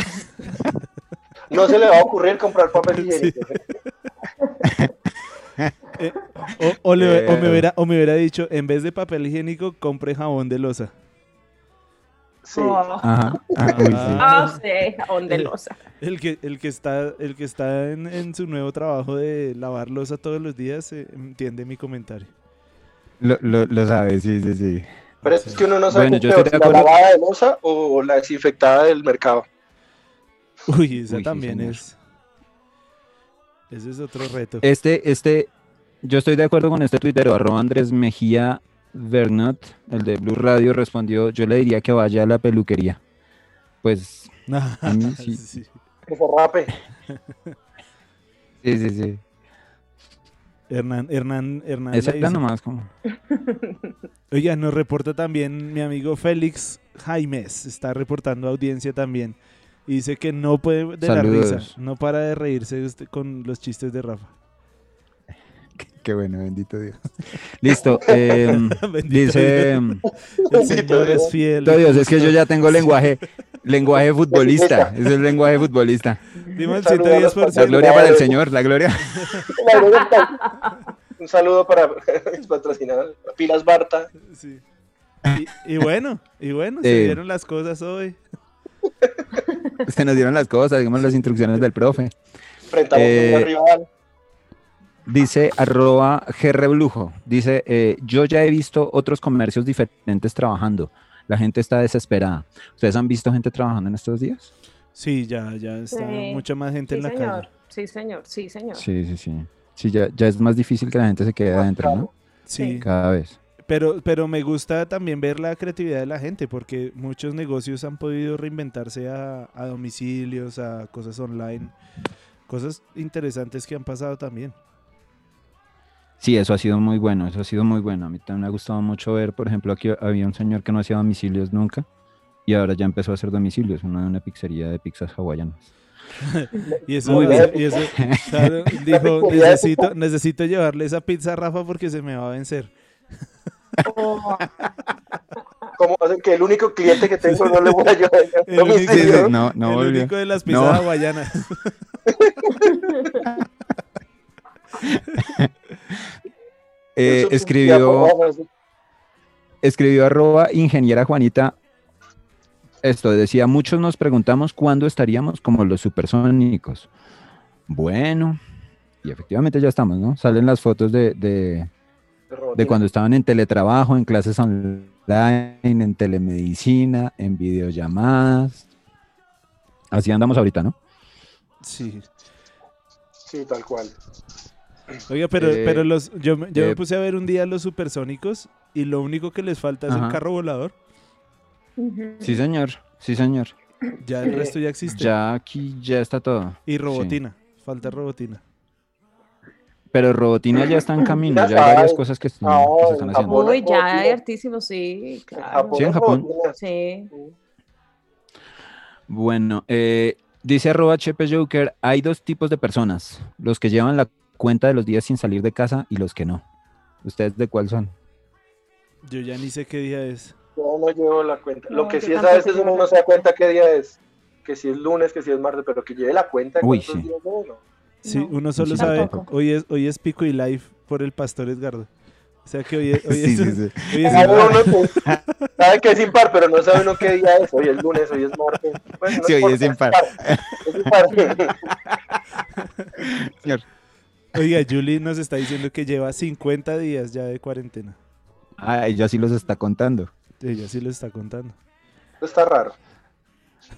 No se le va a ocurrir comprar papel higiénico. Eh, o, o le- o me hubiera, o me hubiera dicho, en vez de papel higiénico, compre jabón de losa. Sí. Oh. Ajá. Ah, uy, sí. Ah, sí, jabón de losa. El que, el que está, el que está en, en su nuevo trabajo de lavar losa todos los días eh, entiende mi comentario. Lo, lo, lo sabes, sí, sí, sí. Pero es que uno no sabe Bueno, yo es estoy de peor, la acuerdo. lavada de losa o la desinfectada del mercado. Uy, esa Uy, también es. Ese es otro reto. Este, este, yo estoy de acuerdo con este tuitero, arroba Andrés Mejía Bernot, el de Blue Radio, respondió, yo le diría que vaya a la peluquería. Pues, a mí sí. Sí. Que se rape. sí, sí, sí. Hernán, Hernán, Hernán. Dice- nomás como... Oiga, nos reporta también mi amigo Félix Jaimes, está reportando audiencia también. Y dice que no puede de la risa, no para de reírse usted con los chistes de Rafa. Qué bueno, bendito Dios. Listo. em, Bendito dice... Dios. El señor es fiel. Dios, es que yo ya tengo lenguaje, lenguaje futbolista. Es el lenguaje futbolista. Dime el Saludos a los 110%. La gloria para el Señor, la gloria. Un saludo para mis patrocinadores. Pilas Barta. Sí. Y, y bueno, y bueno, se dieron las cosas hoy. Se nos dieron las cosas, digamos las instrucciones del profe. Frente a un Eh, rival. Dice arroba Greblujo, dice, eh, yo ya he visto otros comercios diferentes trabajando. La gente está desesperada. ¿Ustedes han visto gente trabajando en estos días? Sí, ya, ya está Sí. mucha más gente Sí, en la señor. calle. Sí, señor. Sí, señor. Sí, sí, sí. Sí, ya, ya es más difícil que la gente se quede adentro, ¿no? Sí, Sí. Cada vez. pero, pero me gusta también ver la creatividad de la gente porque muchos negocios han podido reinventarse a, a domicilios, a cosas online, cosas interesantes que han pasado también. Sí, eso ha sido muy bueno, eso ha sido muy bueno. A mí también me ha gustado mucho ver, por ejemplo, aquí había un señor que no hacía domicilios nunca y ahora ya empezó a hacer domicilios, una, una pizzería de pizzas hawaianas. Y eso, Muy bien. y eso, claro, dijo, necesito, necesito llevarle esa pizza a Rafa porque se me va a vencer. Oh, Como que el único cliente que tengo no le voy a ayudar. El No único- no, no el volvió. único de las pizzas No. hawaianas. Eh, escribió, escribió arroba ingeniera Juanita esto, decía, muchos nos preguntamos cuándo estaríamos como los supersónicos. Bueno, y efectivamente ya estamos, ¿no? Salen las fotos de, de, de cuando estaban en teletrabajo, en clases online, en telemedicina, en videollamadas. Así andamos ahorita, ¿no? Sí. Sí, tal cual. Oiga, pero, Eh, pero los, yo, me- yo me eh, puse a ver un día los supersónicos y lo único que les falta es el Ajá. carro volador. Sí, señor, sí, señor. Ya el resto ya existe. Ya aquí ya está todo. Y robotina. Falta robotina. Pero Robotina ya está en camino, Ya ya hay varias cosas que, están- No, que se están en haciendo. Uy, ya hay hartísimo, sí, claro. Sí, en Japón. Sí. Bueno, eh, dice arroba Chepe Joker, hay dos tipos de personas, los que llevan la cuenta de los días sin salir de casa y los que no. ¿Ustedes de cuál son? Yo ya ni sé qué día es. Yo no llevo la cuenta. No, Lo que sí es a veces uno no se da cuenta qué día es. Que si es lunes, que si es martes, pero que lleve la cuenta. Uy, cuántos sí. días llevo, no. Sí, No, uno solo sí, sabe, tampoco. hoy es, hoy es pico y live por el pastor Edgardo. O sea que hoy es, hoy Sí, es, sí, sí. hoy es impar. uno que, sabe que es impar, pero no sabe uno qué día es. Hoy es lunes, hoy es martes. Bueno, no Sí, hoy es importa, Es impar. Señor. Oiga, Julie nos está diciendo que lleva 50 días ya de cuarentena. Ah, ella sí los está contando. Ella sí lo está contando. Está raro.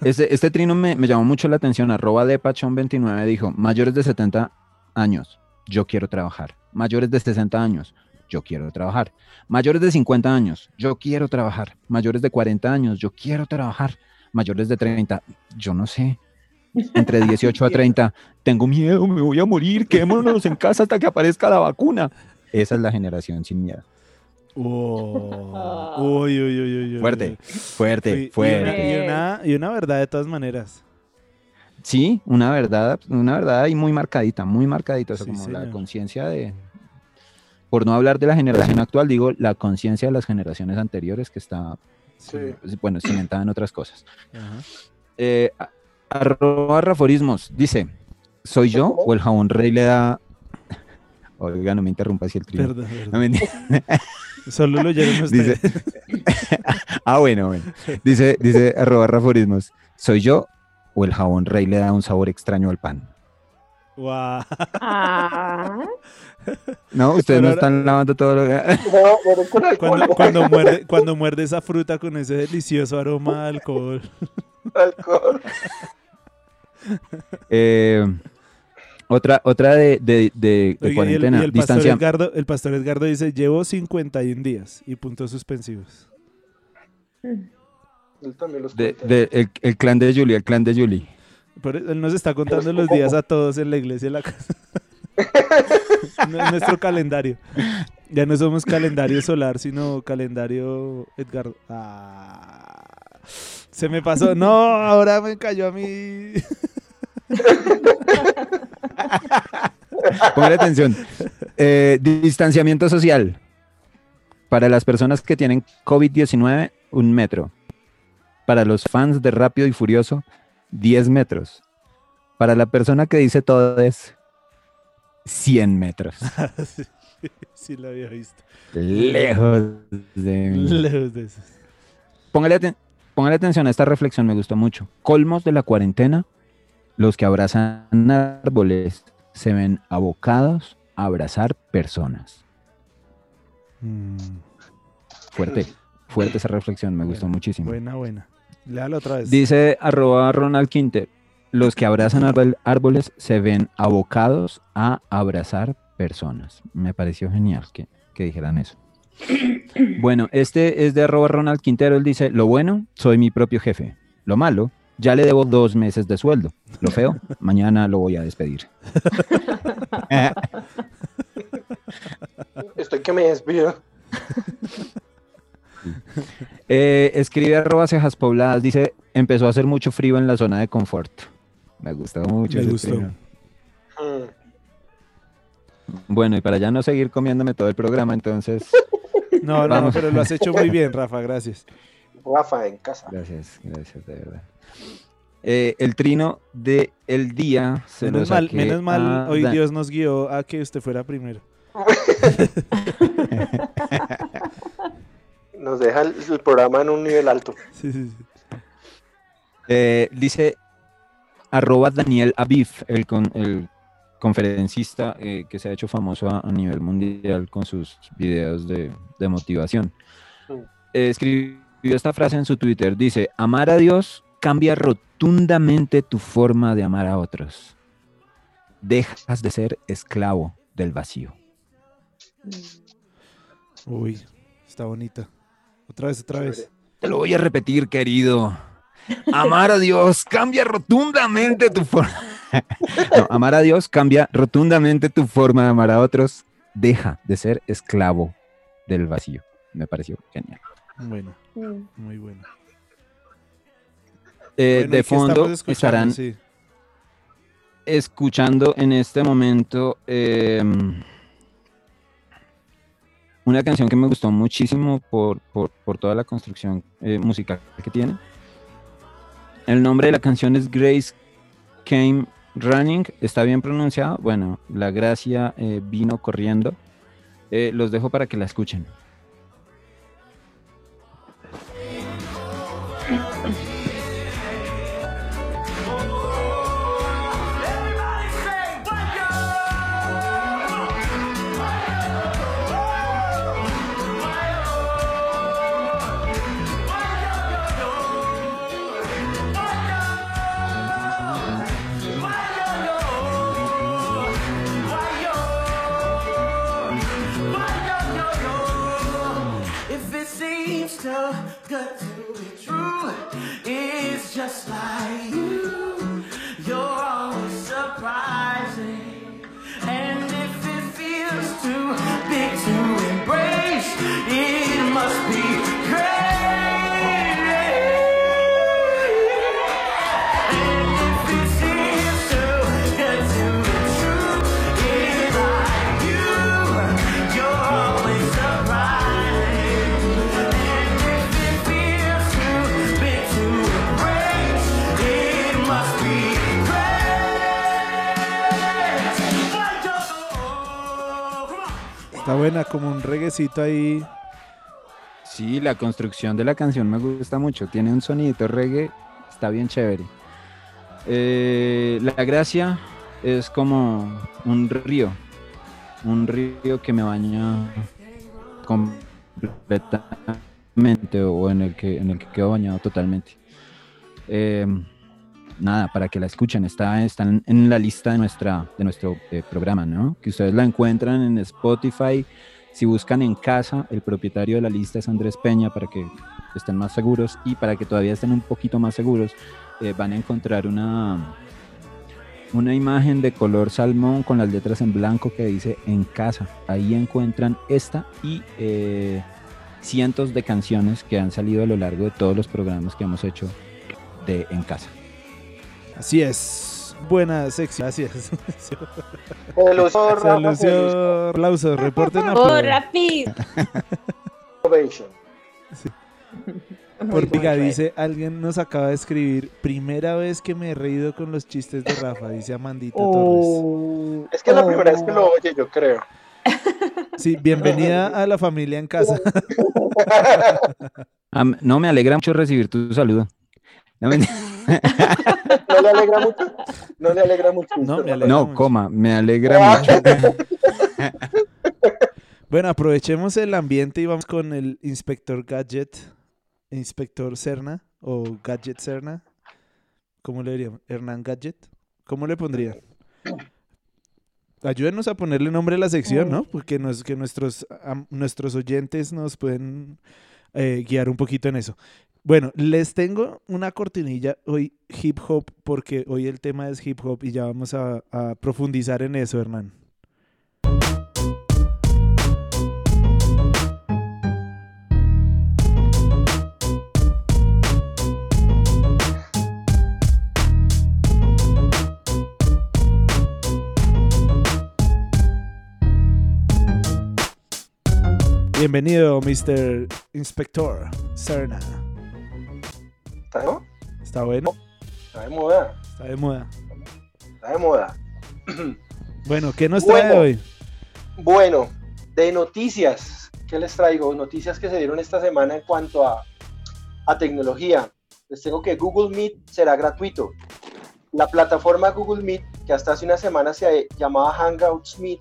Este, este trino me, me llamó mucho la atención. Arroba de Pachón29 dijo, mayores de 70 años, yo quiero trabajar. Mayores de 60 años, yo quiero trabajar. Mayores de 50 años, yo quiero trabajar. Mayores de 40 años, yo quiero trabajar. Mayores de 30, yo no sé. Entre 18 a 30, tengo miedo, me voy a morir, quedémonos en casa hasta que aparezca la vacuna. Esa es la generación sin miedo. Oh. Uy, uy, uy, uy, uy, Fuerte, uy. fuerte, Sí, y fuerte. una- Y una, y una verdad de todas maneras. Sí, una verdad, una verdad ahí muy marcadita, muy marcadita, o sea, Sí, como la señor. conciencia de, por no hablar de la generación actual, digo la conciencia de las generaciones anteriores que está, Sí. pues, bueno, cimentada en otras cosas. Ajá. Eh, arroba raforismos, dice, ¿soy yo o el jabón rey le da... Oiga, no me interrumpa si el trino. Perdón, No me- Solo lo oyeron Dice, ustedes. ah, bueno, bueno. Dice, dice arroba raforismos, ¿soy yo o el jabón rey le da un sabor extraño al pan? Guau. Ah, No, ustedes Pero no ahora- están lavando todo lo que... Cuando, cuando, muerde, cuando muerde esa fruta con ese delicioso aroma a alcohol. Alcohol. Eh, otra, otra de, de, de- de Oiga, y el, cuarentena, y el pastor distancia. Edgardo, el pastor Edgardo dice, llevo 51 días y puntos suspensivos. Él también los de- cuenta. de- el, el clan de Julie, el clan de Julie. Por eso él nos está contando los días a todos en la iglesia de la casa. Nuestro calendario. Ya no somos calendario solar, sino calendario Edgardo. Ah, se me pasó. No, ahora me cayó a mí. Póngale atención. Eh, distanciamiento social. Para las personas que tienen COVID-19, un metro. Para los fans de Rápido y Furioso, 10 metros. Para la persona que dice todo es 100 metros. sí, lo había visto. Lejos de mí. Lejos de eso. Póngale, aten- póngale atención a esta reflexión, me gustó mucho. Colmos de la cuarentena, los que abrazan árboles se ven abocados a abrazar personas. Mm, Fuerte, fuerte esa reflexión, me gustó muchísimo. buena, buena. Léalo otra vez. Dice arroba Ronald Quinter, los que abrazan árbol- árboles se ven abocados a abrazar personas. Me pareció genial que, que dijeran eso. Bueno, este es de arroba Ronald Quintero, él dice, lo bueno, soy mi propio jefe. Lo malo, ya le debo dos meses de sueldo. Lo feo, mañana lo voy a despedir. Estoy que me despido. Eh, escribe arroba cejas pobladas, dice, empezó a hacer mucho frío en la zona de confort. Me gustó mucho. Me gustó. Mm. Bueno, y para ya no seguir comiéndome todo el programa, entonces, No, no, pero lo has hecho muy bien, Rafa, gracias. Rafa en casa. gracias, gracias, de verdad. Eh, el trino de el día se Menos mal, menos mal a hoy Dan- Dios nos guió a que usted fuera primero. Nos deja el, el programa en un nivel alto. Sí, sí, sí. Eh, dice arroba Daniel Aviv, el, con, el conferencista eh, que se ha hecho famoso a, a nivel mundial con sus videos de, de motivación. Mm. Eh, escribió esta frase en su Twitter, dice, amar a Dios cambia rotundamente tu forma de amar a otros. Dejas de ser esclavo del vacío. Uy, está bonita. Otra vez, otra vez. Te lo voy a repetir, querido. Amar a Dios cambia rotundamente tu forma. No, amar a Dios cambia rotundamente tu forma de amar a otros. Deja de ser esclavo del vacío. Me pareció genial. Bueno, Mm. muy bueno. Eh, Bueno, ¿y de fondo escuchando? estarán Sí. escuchando en este momento eh, una canción que me gustó muchísimo por, por- por toda la construcción eh, musical que tiene. El nombre de la canción es Grace Came Running. ¿Está bien pronunciado? Bueno, la gracia eh, vino corriendo. Eh, los dejo para que la escuchen. Buena, como un reguecito ahí. Sí, la construcción de la canción me gusta mucho. Tiene un sonidito reggae, está bien chévere. Eh, la gracia es como un río, un río que me baña completamente o en el que, en el que quedo bañado totalmente. Eh, nada, para que la escuchen, está, está en, en la lista de, nuestra, de nuestro eh, programa, ¿no? Que ustedes la encuentran en Spotify. Si buscan en casa, el propietario de la lista es Andrés Peña para que estén más seguros y para que todavía estén un poquito más seguros, eh, van a encontrar una, una imagen de color salmón con las letras en blanco que dice en casa. Ahí encuentran esta y eh, cientos de canciones que han salido a lo largo de todos los programas que hemos hecho de En Casa. Así es. Buena sección. Gracias. Se aplausos, reporten Oh, Ortiga bueno, dice, alguien nos acaba de escribir, primera vez que me he reído con los chistes de Rafa, dice Amandita Torres. Oh, Es que es la primera vez que lo oye, yo creo. Sí, bienvenida a la familia en casa. No, me alegra mucho recibir tu saludo. No, me- ¿No le alegra mucho? No le alegra mucho. No, me alegra no, mucho. coma, me alegra mucho. Bueno, aprovechemos el ambiente y vamos con el inspector Gadget, inspector Cerna o Gadget Cerna. ¿Cómo le diríamos? Hernán Gadget. ¿Cómo le pondría? Ayúdenos a ponerle nombre a la sección, ¿no? Porque nos, que nuestros, am- nuestros oyentes nos pueden eh, guiar un poquito en eso. Bueno, les tengo una cortinilla hoy hip hop porque hoy el tema es hip hop y ya vamos a, profundizar en eso, Hernán. Bienvenido, Mr. Inspector Cerna. ¿Está, no? Está bueno, Está de moda. está de moda. Está de moda. Bueno, ¿qué nos trae Bueno. hoy? Bueno, de noticias, ¿qué les traigo? Noticias que se dieron esta semana en cuanto a, a tecnología. Les tengo que Google Meet será gratuito. La plataforma Google Meet, que hasta hace una semana se llamaba Hangouts Meet,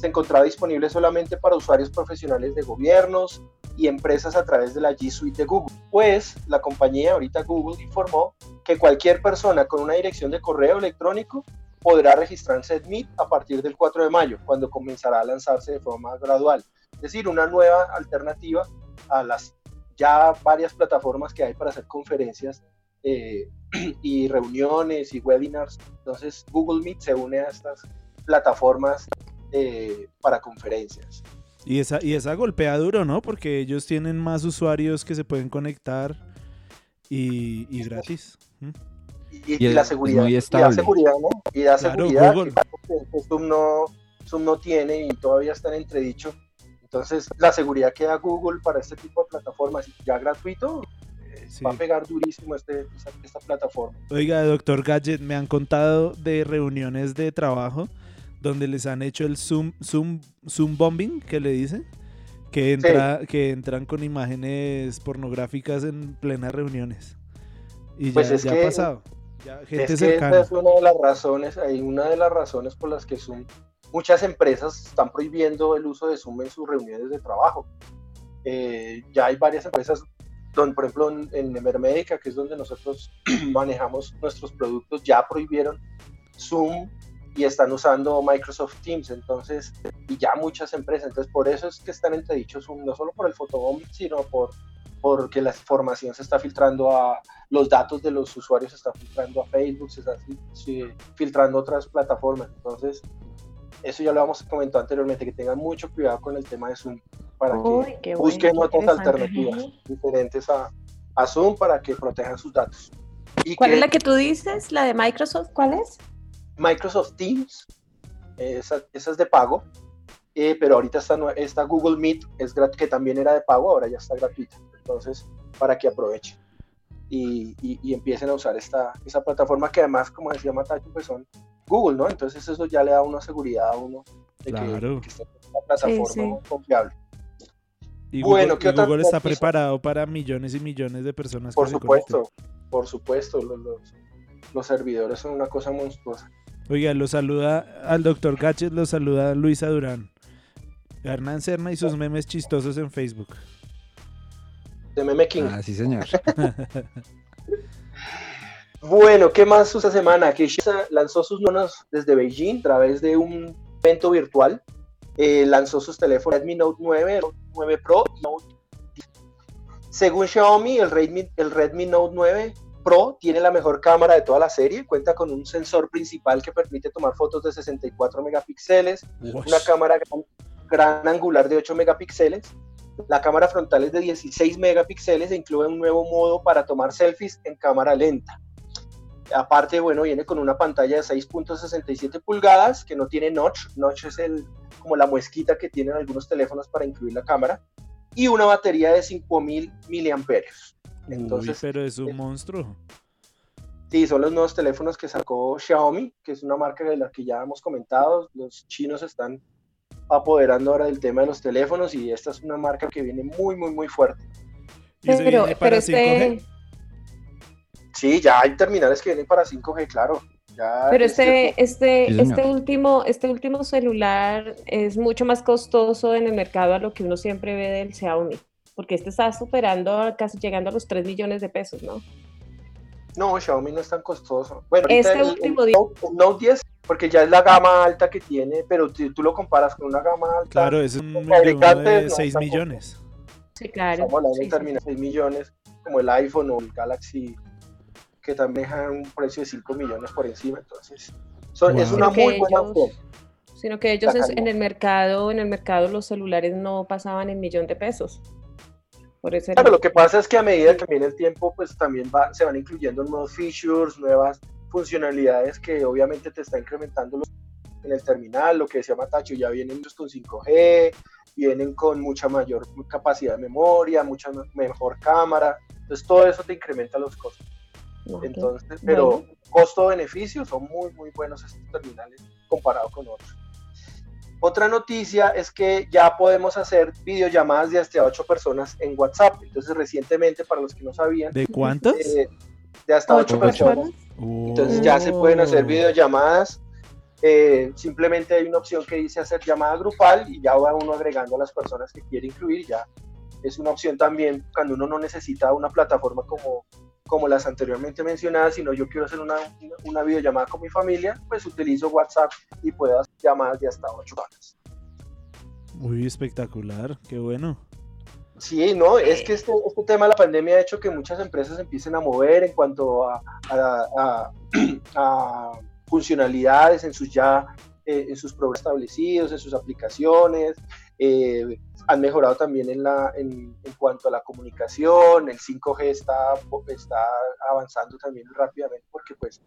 se encontraba disponible solamente para usuarios profesionales de gobiernos y empresas a través de la G Suite de Google. Pues la compañía, ahorita Google, informó que cualquier persona con una dirección de correo electrónico podrá registrarse en Meet a partir del 4 de mayo, cuando comenzará a lanzarse de forma gradual. Es decir, una nueva alternativa a las ya varias plataformas que hay para hacer conferencias eh, y reuniones y webinars. Entonces, Google Meet se une a estas plataformas eh, para conferencias. Y esa, y esa golpea duro, ¿no? Porque ellos tienen más usuarios que se pueden conectar y, y gratis. ¿Mm? Y, Y y la seguridad. y da seguridad, ¿no? Y da Claro, seguridad Google. que, Zoom, no, Zoom no tiene y todavía está en entredicho. Entonces, la seguridad que da Google para este tipo de plataformas, ya gratuito, eh, Sí. va a pegar durísimo este, esta, esta plataforma. Oiga, doctor Gadget, me han contado de reuniones de trabajo donde les han hecho el Zoom, Zoom, Zoom bombing, que le dicen, que, entra, que entran con imágenes pornográficas en plenas reuniones. Y ya, Pues es ya ha que- pasado. Ya, gente es que cercana. esa es una de las razones, hay una de las razones por las que Zoom, muchas empresas están prohibiendo el uso de Zoom en sus reuniones de trabajo. Eh, ya hay varias empresas, donde, por ejemplo en, en Emermédica, que es donde nosotros manejamos nuestros productos, ya prohibieron Zoom y están usando Microsoft Teams, entonces, y ya muchas empresas, entonces por eso es que están entredichos Zoom, no solo por el fotobombing, sino por porque la información se está filtrando a los datos de los usuarios, se está filtrando a Facebook, se está filtrando a otras plataformas. Entonces, eso ya lo hemos comentado anteriormente, que tengan mucho cuidado con el tema de Zoom para que Uy, busquen otras alternativas diferentes a, a Zoom para que protejan sus datos. Y ¿Cuál que es la que tú dices? ¿La de Microsoft? ¿Cuál es? Microsoft Teams, eh, esa, esa es de pago, eh, pero ahorita está, está Google Meet, es grat- que también era de pago, ahora ya está gratuita. Entonces, para que aprovechen y, y- y empiecen a usar esta, esa plataforma que además, como decía Matacho, pues son Google, ¿no? Entonces eso ya le da una seguridad a uno de que, Claro. que está en una plataforma sí. confiable. Y Bueno, Google, ¿qué y otra Google está preparado para millones y millones de personas. Por que se supuesto, por supuesto, los, los- los servidores son una cosa monstruosa. Oiga, lo saluda al doctor Gadget, lo saluda Luisa Durán. Hernán Serna y sus memes chistosos en Facebook. De Meme King. Ah, sí, señor. Bueno, ¿qué más esta semana? Que lanzó sus nonos desde Beijing a través de un evento virtual. Eh, lanzó sus teléfonos Redmi Note 9, Note 9 Pro y Note 10. Según Xiaomi, el Redmi, el Redmi Note 9 Pro tiene la mejor cámara de toda la serie. Cuenta con un sensor principal que permite tomar fotos de 64 megapíxeles, una cámara gran, gran angular de 8 megapíxeles. La cámara frontal es de 16 megapíxeles e incluye un nuevo modo para tomar selfies en cámara lenta. Aparte, bueno, viene con una pantalla de 6.67 pulgadas que no tiene notch. Notch es el, como la muesquita que tienen algunos teléfonos para incluir la cámara. Y una batería de 5000 miliamperios. Uy, pero es un eh, monstruo. Sí, son los nuevos teléfonos que sacó Xiaomi, que es una marca de la que ya hemos comentado. Los chinos están apoderando ahora del tema de los teléfonos y esta es una marca que viene muy, muy, muy fuerte. ¿Y ese Pero, viene para pero 5G? este, Sí, ya hay terminales que vienen para 5G, claro. Ya pero este- este, este, Sí, este último, este último celular es mucho más costoso en el mercado a lo que uno siempre ve del Xiaomi, porque este está superando, casi llegando a los 3 millones de pesos, ¿no? No, Xiaomi no es tan costoso. Bueno, Este el- último el, día- Note, el Note 10, porque ya es la gama alta que tiene, pero tú lo comparas con una gama alta, Claro, ese es un fabricantes de no 6 están millones. Sí, claro. estamos hablando sí, de sí, terminar 6 millones, como el iPhone o el Galaxy, que también dejan un precio de 5 millones por encima. Entonces, son- es una muy buena ellos- opción. Sino que ellos en el mercado, en el mercado los celulares no pasaban el millón de pesos. Por eso Claro, lo que pasa es que a medida que viene el tiempo, pues también va- se van incluyendo nuevos features, nuevas funcionalidades que obviamente te está incrementando los- en el terminal, lo que decía Matacho, ya vienen con 5G, vienen con mucha mayor capacidad de memoria, mucha me- mejor cámara, entonces todo eso te incrementa los costos. Entonces, pero Bueno. costo-beneficio son muy, muy buenos estos terminales comparado con otros. Otra noticia es que ya podemos hacer videollamadas de hasta 8 personas en WhatsApp. Entonces, recientemente, para los que no sabían, ¿De cuántas? eh, de hasta 8 ¿Ocho personas. personas? Entonces ya se pueden hacer Oh. videollamadas. Eh, simplemente hay una opción que dice hacer llamada grupal y ya va uno agregando a las personas que quiere incluir. Ya es una opción también cuando uno no necesita una plataforma como, como las anteriormente mencionadas, sino yo quiero hacer una, una videollamada con mi familia, pues utilizo WhatsApp y puedo hacer llamadas de hasta 8 horas. Uy, espectacular, qué bueno. Sí, no, es que este, este tema de la pandemia ha hecho que muchas empresas empiecen a mover en cuanto a, a- a- a funcionalidades en sus ya eh, en sus programas establecidos, en sus aplicaciones. Eh, han mejorado también en, la, en, en cuanto a la comunicación. El 5G está, está avanzando también rápidamente porque pues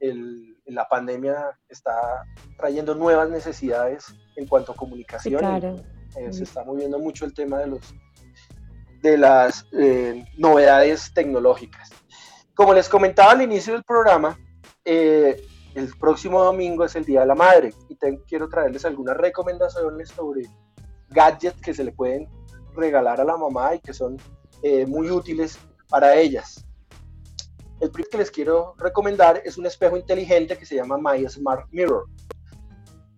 el- la pandemia está trayendo nuevas necesidades en cuanto a Sí, comunicación. y, claro. eh, se está moviendo mucho el tema de los de las eh, novedades tecnológicas. Como les comentaba al inicio del programa, eh, el próximo domingo es el Día de la Madre y te- quiero traerles algunas recomendaciones sobre gadgets que se le pueden regalar a la mamá y que son eh, muy útiles para ellas. El primero que les quiero recomendar es un espejo inteligente que se llama My Smart Mirror.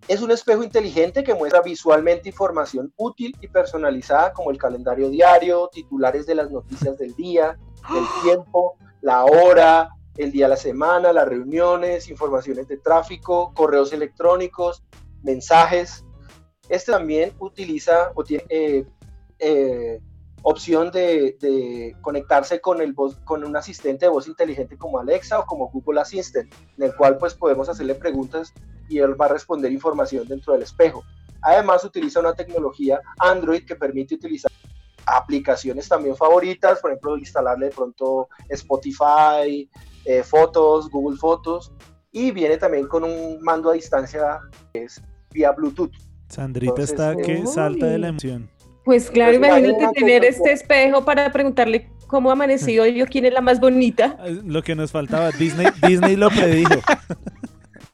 Es un espejo inteligente que muestra visualmente información útil y personalizada como el calendario diario, titulares de las noticias del día, el tiempo, la hora, el día de la semana, las reuniones, informaciones de tráfico, correos electrónicos, mensajes. Este también utiliza o tiene eh, eh, opción de, de conectarse con, el voz, con un asistente de voz inteligente como Alexa o como Google Assistant, en el cual pues podemos hacerle preguntas y él va a responder información dentro del espejo. Además utiliza una tecnología Android que permite utilizar aplicaciones también favoritas, por ejemplo, instalarle de pronto Spotify, eh, fotos, Google Fotos, y viene también con un mando a distancia que es vía Bluetooth. Sandrita Entonces, está que Uy. salta de la emoción. Pues claro, Pues imagínate imagínate, tener este espejo para preguntarle cómo ha amanecido yo, quién es la más bonita. Ah, Lo que nos faltaba, Disney, Disney lo predijo.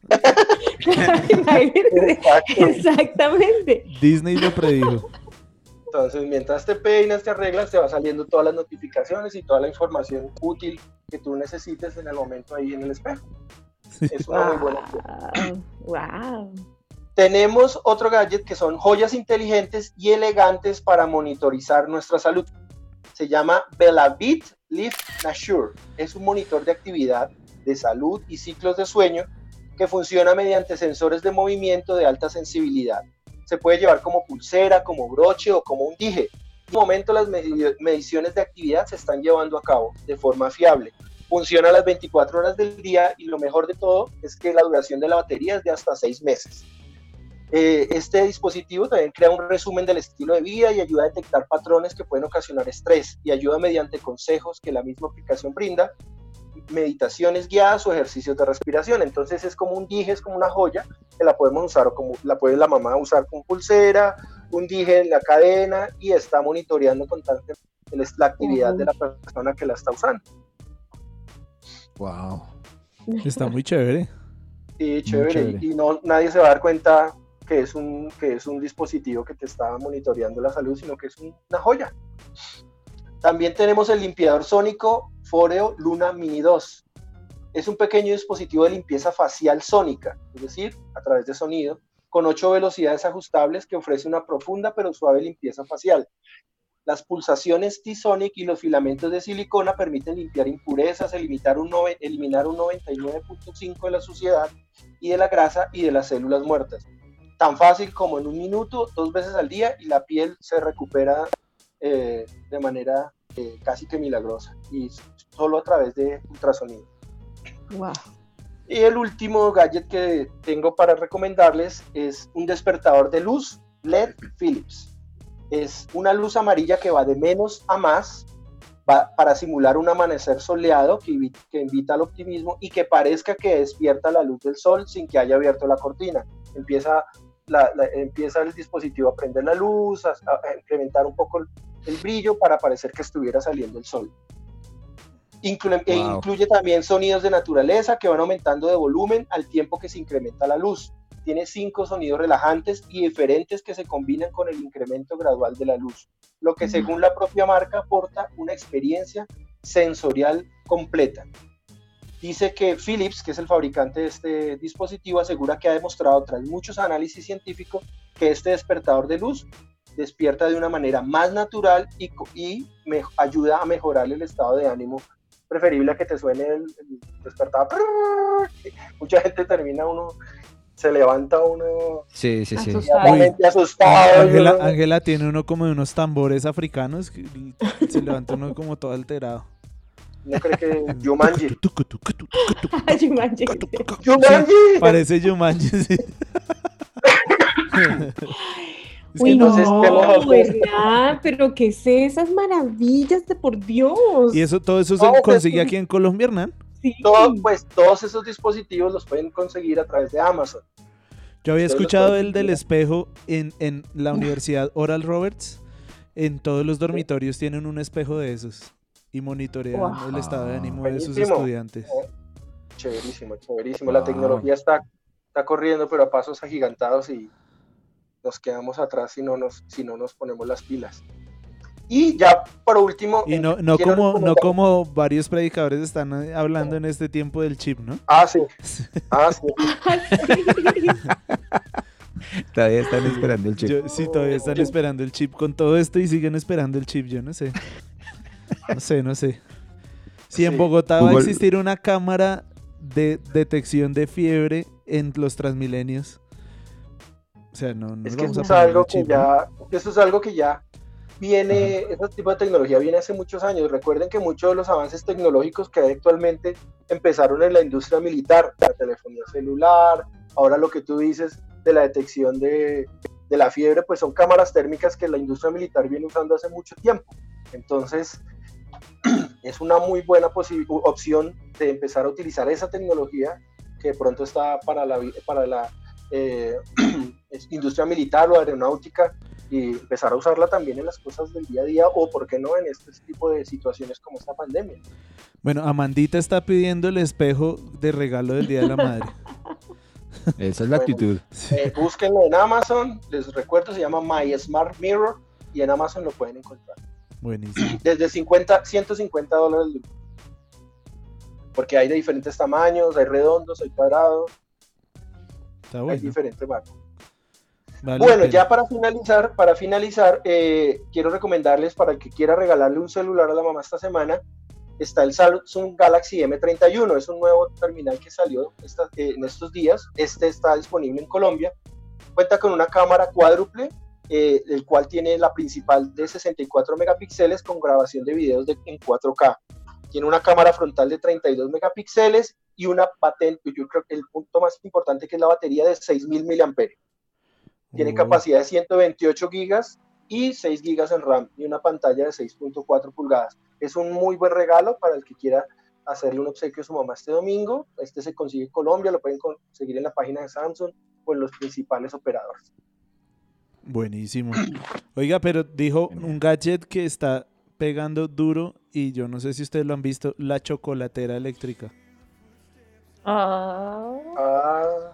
Exactamente. Disney lo predijo. Entonces, mientras te peinas, te arreglas, te va saliendo todas las notificaciones y toda la información útil que tú necesites en el momento ahí en el espejo. Es una muy buena opción. Wow. Tenemos otro gadget que son joyas inteligentes y elegantes para monitorizar nuestra salud. Se llama Bellavit Lift Nature. Es un monitor de actividad, de salud y ciclos de sueño que funciona mediante sensores de movimiento de alta sensibilidad. Se puede llevar como pulsera, como broche o como un dije. En este momento las medi- mediciones de actividad se están llevando a cabo de forma fiable. Funciona las 24 horas del día y lo mejor de todo es que la duración de la batería es de hasta 6 meses. Eh, este dispositivo también crea un resumen del estilo de vida y ayuda a detectar patrones que pueden ocasionar estrés y ayuda mediante consejos que la misma aplicación brinda, meditaciones guiadas o ejercicios de respiración. Entonces es como un dije, es como una joya que la podemos usar o como la puede la mamá usar con pulsera, un dije en la cadena y está monitoreando constantemente la actividad de la persona que la está usando. Wow. Está muy chévere. Sí, chévere. chévere. Y no, nadie se va a dar cuenta que es, un, que es un dispositivo que te está monitoreando la salud, sino que es un- una joya. También tenemos el limpiador sónico Foreo Luna Mini 2. Es un pequeño dispositivo de limpieza facial sónica, es decir, a través de sonido, con ocho velocidades ajustables que ofrece una profunda pero suave limpieza facial. Las pulsaciones T-Sonic y los filamentos de silicona permiten limpiar impurezas, eliminar un, eliminar un 99.5 de la suciedad y de la grasa y de las células muertas. Tan fácil como en un minuto, dos veces al día y la piel se recupera eh, de manera eh, casi que milagrosa y solo a través de ultrasonido. Wow. Y el último gadget que tengo para recomendarles es un despertador de luz LED Philips. Es una luz amarilla que va de menos a más va- para simular un amanecer soleado que, invi- que invita al optimismo y que parezca que despierta la luz del sol sin que haya abierto la cortina. Empieza, la- la- empieza el dispositivo a prender la luz, a, a incrementar un poco el, el brillo para parecer que estuviera saliendo el sol. Inclu- e incluye también sonidos de naturaleza que van aumentando de volumen al tiempo que se incrementa la luz. Tiene cinco sonidos relajantes y diferentes que se combinan con el incremento gradual de la luz, lo que según la propia marca aporta una experiencia sensorial completa. Dice que Philips, que es el fabricante de este dispositivo, asegura que ha demostrado tras muchos análisis científicos que este despertador de luz despierta de una manera más natural y, y me ayuda a mejorar el estado de ánimo. Preferible a que te suene el, el despertador. Mucha gente termina uno, se levanta uno Sí, sí, sí. Asustado. Ángela, tiene uno como de unos tambores africanos que se levanta uno como todo alterado. No cree que Jumanji. Jumanji. Jumanji. Parece Jumanji, sí. Es Uy, no, entonces, ¿qué mejor que- ¿verdad? Pero ¿qué es esas maravillas de por Dios? Y eso, todo eso se pues, consigue sí. aquí en Colombia, Hernán. Sí. Todo- pues todos esos dispositivos los pueden conseguir a través de Amazon. Yo había escuchado el del espejo en, en la Universidad Oral Roberts. En todos los dormitorios tienen un espejo de esos y monitorean Wow. el estado de ánimo de sus estudiantes. Chéverísimo, chéverísimo. La Wow. tecnología está, está corriendo, pero a pasos agigantados y nos quedamos atrás si no nos, si no nos ponemos las pilas. Y ya por último. Y no, no, quiero como, no como varios predicadores están eh, hablando en este tiempo del chip, ¿no? Ah, sí. Ah, sí. Todavía están esperando el chip. Yo, sí, todavía están esperando el chip con todo esto y siguen esperando el chip, yo no sé. No sé, no sé. Si en. Bogotá va a existir una cámara de detección de fiebre en los transmilenios. O sea, no nos Es que vamos eso a es algo que ¿no? ya. Eso es algo que ya. viene, ese tipo de tecnología viene hace muchos años. Recuerden que muchos de los avances tecnológicos que hay actualmente empezaron en la industria militar, la telefonía celular, ahora lo que tú dices de la detección de, de la fiebre, pues son cámaras térmicas que la industria militar viene usando hace mucho tiempo. Entonces, es una muy buena opción de empezar a utilizar esa tecnología que de pronto está para la, para la eh, industria militar o aeronáutica y empezar a usarla también en las cosas del día a día o, por qué no, en este tipo de situaciones como esta pandemia. Bueno, Amandita está pidiendo el espejo de regalo del Día de la Madre. Esa es la Bueno. actitud. Eh, búsquenlo en Amazon, les recuerdo, se llama My Smart Mirror y en Amazon lo pueden encontrar. Buenísimo. Desde 50, 150 dólares. Porque hay de diferentes tamaños, hay redondos, hay cuadrados, Está hay bueno. diferentes marcas. Vale Bueno, ya para finalizar, para finalizar, eh, quiero recomendarles para el que quiera regalarle un celular a la mamá esta semana, está el Samsung Galaxy M31, es un nuevo terminal que salió esta- eh, en estos días, este está disponible en Colombia, cuenta con una cámara cuádruple, eh, el cual tiene la principal de 64 megapíxeles con grabación de videos de- en 4K. Tiene una cámara frontal de 32 megapíxeles y una patente, yo creo que el punto más importante que es la batería de 6000 miliamperios. Tiene capacidad de 128 gigas y 6 gigas en RAM y una pantalla de 6.4 pulgadas. Es un muy buen regalo para el que quiera hacerle un obsequio a su mamá este domingo. Este se consigue en Colombia, lo pueden conseguir en la página de Samsung o en los principales operadores. Buenísimo. Oiga, pero dijo un gadget que está pegando duro y yo no sé si ustedes lo han visto, la chocolatera eléctrica. Ah, Ah,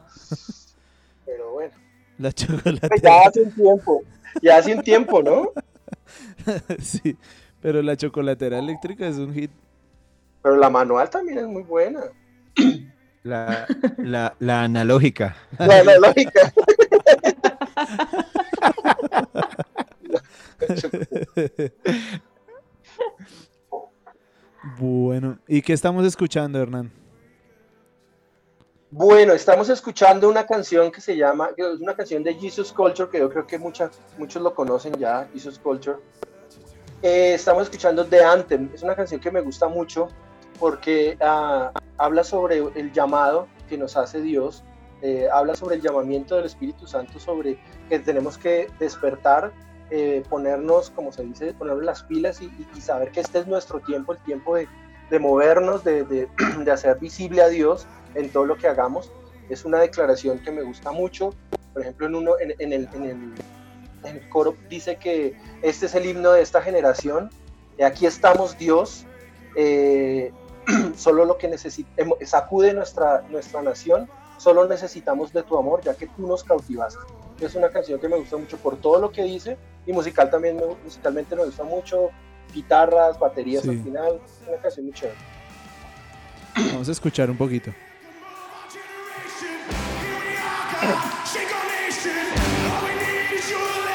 pero bueno. La Ya chocolatera. hace un tiempo, ya hace un tiempo, ¿no? sí, pero la chocolatera eléctrica es un hit. Pero la manual también es muy buena. La, la, la analógica. La, la lógica. Bueno, ¿y qué estamos escuchando, Hernán? Bueno, estamos escuchando una canción que se llama, es una canción de Jesus Culture, que yo creo que mucha- muchos lo conocen ya, Jesus Culture. Eh, estamos escuchando The Anthem, es una canción que me gusta mucho porque ah, habla sobre el llamado que nos hace Dios, eh, habla sobre el llamamiento del Espíritu Santo, sobre que tenemos que despertar, eh, ponernos, como se dice, ponernos las pilas y, y- saber que este es nuestro tiempo, el tiempo de, de movernos, de, de- de hacer visible a Dios en todo lo que hagamos. Es una declaración que me gusta mucho. Por ejemplo, en, uno, en, en el, en, el, en el coro dice que este es el himno de esta generación. Aquí estamos Dios. eh, solo lo que necesitamos, sacude nuestra, nuestra nación. Solo necesitamos de tu amor, ya que tú nos cautivaste. Es una canción que me gusta mucho por todo lo que dice y musical también me- musicalmente me gusta mucho. Guitarras, baterías Sí. al final. Es una canción muy chévere. Vamos a escuchar un poquito. Nation. All we need is your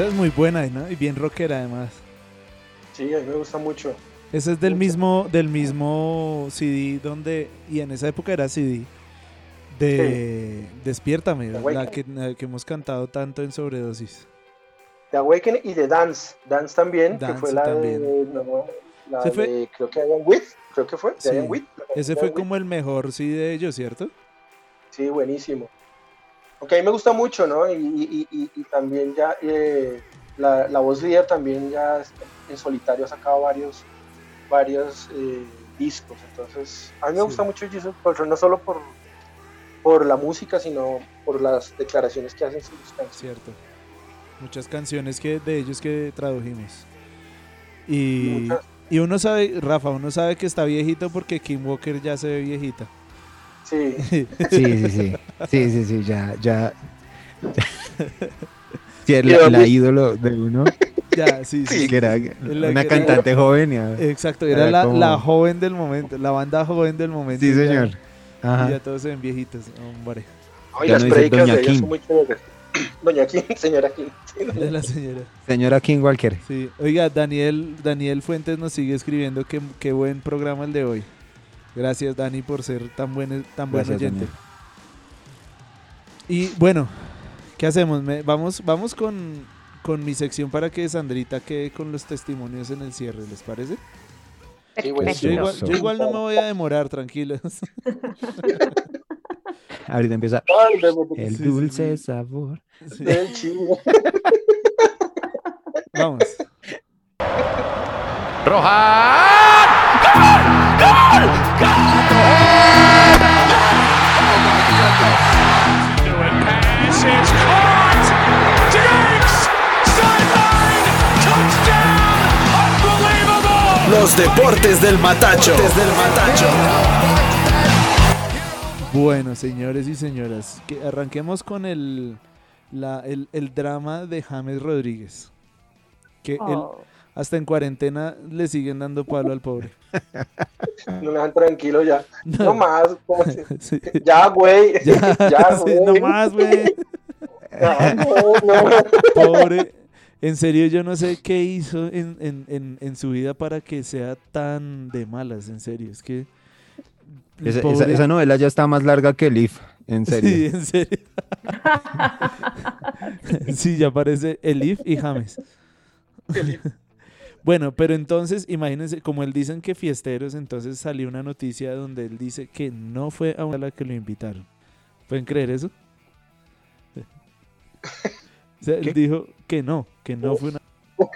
Esa es muy buena, ¿no? Y bien rockera además. Sí, a mí me gusta mucho. Ese es del Mucho. mismo, del mismo CD donde, y en esa época era CD, de Despiértame, The la que, la que hemos cantado tanto en Sobredosis. The Awakening y The Dance. Dance también, que fue la también. de. no, la Se fue- de- creo que Ian With. Creo que fue. de Sí. With, Ese de fue With. como el mejor CD de ellos, ¿cierto? Sí, buenísimo. Aunque a mí me gusta mucho, ¿no? Y, y- y- y también ya. eh, la, la voz líder también ya en solitario ha sacado varios, varios eh, discos. Entonces, a mí me Sí. gusta mucho Jesus Culture, no solo por, por la música, sino por las declaraciones que hacen en sus canciones. Cierto. Muchas canciones que de ellos que tradujimos. Y, y uno sabe, Rafa, uno sabe que está viejito porque Kim Walker ya se ve viejita. Sí, Sí, sí, sí. Sí, sí, sí, ya, ya. Sí, es ¿Y la, ídolo de uno, ya, sí, sí. que era una que- cantante joven. y a- Exacto, era Era la, como- la joven del momento, la banda joven del momento. Sí, y ya- señor. y Ajá. ya todos se ven viejitos, hombre. Ay, Ya las no predicas Doña de ella Kim. son muy chéveres. Doña Kim, señora Kim. Sí, la señora. Señora King Walker. Sí. Oiga, Daniel, Daniel Fuentes nos sigue escribiendo que qué buen programa el de hoy. Gracias, Dani, por ser tan buen, tan buen Gracias, oyente. Daniel. Y bueno, ¿qué hacemos? Me- vamos vamos con, con mi sección para que Sandrita quede con los testimonios en el cierre, ¿les parece? Sí, Yo igual, yo igual no me voy a demorar, tranquilos. Ahorita empieza el Sí, dulce sí. sabor. Sí, del chivo. Vamos. Pass is Touchdown! Unbelievable! Los deportes del Matacho. del Matacho. Bueno, señores y señoras, que arranquemos con el, la- el, el drama de James Rodríguez. Que Oh. Hasta en cuarentena le siguen dando palo al pobre. No me dejan tranquilo ya. No más. como si- Sí. Ya, güey. Ya, Ya, sí, güey. no más, güey. Ya, no, no. Pobre. En serio, yo no sé qué hizo en, en- en- en su vida para que sea tan de malas, en serio. Es que. Esa, esa- pobre- esa novela ya está más larga que el If, en serio. Sí, en serio. sí, ya aparece Elif y James. Bueno, pero entonces, imagínense, como él dicen que fiesteros, entonces salió una noticia donde él dice que no fue a una a la que lo invitaron. ¿Pueden creer eso? O sea, él dijo que no, que no fue una.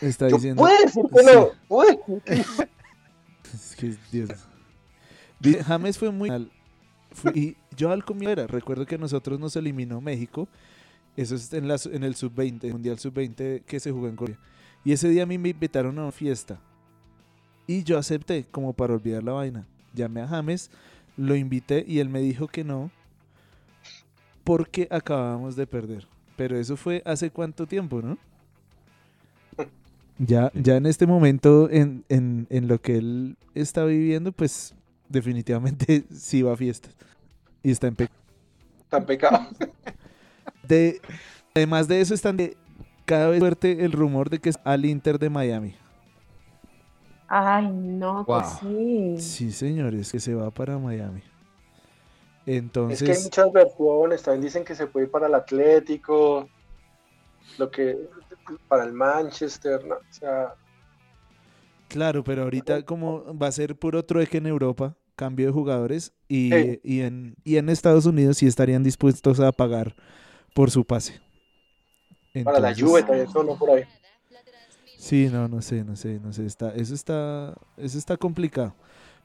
Está diciendo. puedo decir que no. Puedo. Es que, Dios. James fue muy mal. Fui- y yo al comienzo era, recuerdo que nosotros nos eliminó México. Eso es en, la en el sub-20, Mundial sub-20 que se jugó en Corea. Y ese día a mí me invitaron a una fiesta. Y yo acepté, como para olvidar la vaina. Llamé a James, lo invité y él me dijo que no. Porque acabábamos de perder. Pero eso fue hace cuánto tiempo, ¿no? Ya, ya en este momento, en, en, en lo que él está viviendo, pues definitivamente sí va a fiestas. Y está en pe- Tan pecado. de Además de eso, están de cada vez fuerte el rumor de que es al Inter de Miami. Ay, no, pues Wow. sí. Sí, señores, que se va para Miami. Es que hay Entonces, muchas versiones. También dicen que se puede ir para el Atlético. Lo que. Para el Manchester. ¿no? O sea. claro, pero ahorita como va a ser puro trueque en Europa, cambio de jugadores, y, Sí. y en, y en Estados Unidos sí estarían dispuestos a pagar por su pase. Para la Juve también sonó por ahí. Sí, no, no sé, no sé, no sé, está, eso está, eso está complicado.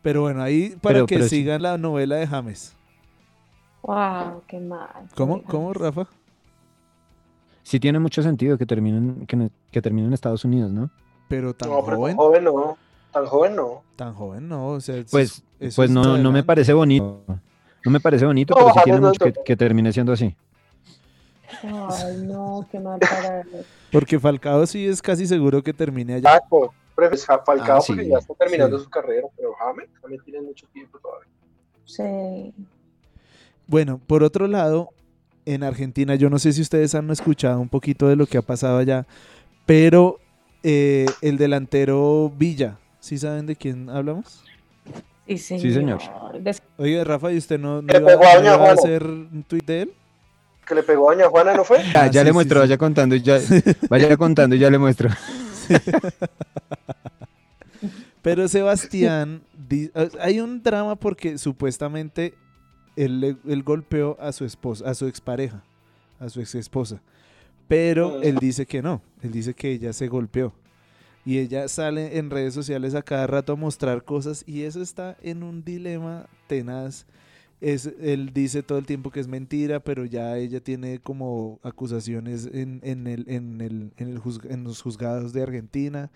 Pero bueno, ahí para Pero- que pero sí. sigan la novela de James. Wow, qué mal. ¿Cómo, cómo, Rafa? Sí tiene mucho sentido que terminen, que, que terminen en Estados Unidos, ¿no? Pero tan No, pero joven, tan joven no. Tan joven no. tan joven no, o sea, Pues, pues es no, no me parece bonito. No me parece bonito, No, pero sí tiene mucho que termine siendo así. Ay, no, qué mal para él. Porque Falcao sí es casi seguro que termine allá. Taco. Prefieres a Falcao Ah, sí. porque ya está terminando Sí. su carrera. Pero James también tiene mucho tiempo todavía. Sí. Bueno, por otro lado, en Argentina, yo no sé si ustedes han escuchado un poquito de lo que ha pasado allá, pero eh, el delantero Villa, ¿sí saben de quién hablamos? Sí, señor. señor. Des- Oye, Rafa, ¿y usted no, no iba, no iba a hacer un tuit de él? Que le pegó a Doña Juana, ¿no fue? Ya, Ah, ya sí, le sí, muestro, sí. vaya contando, y ya, vaya contando y ya le muestro. Pero Sebastián, hay un drama porque supuestamente él, él golpeó a su esposa, a su expareja, a su ex esposa. Pero Mm. él dice que no, él dice que ella se golpeó. Y ella sale en redes sociales a cada rato a mostrar cosas y eso está en un dilema tenaz. Es, él dice todo el tiempo que es mentira, pero ya ella tiene como acusaciones en, en, el, en, el, en, el juzg- en los juzgados de Argentina.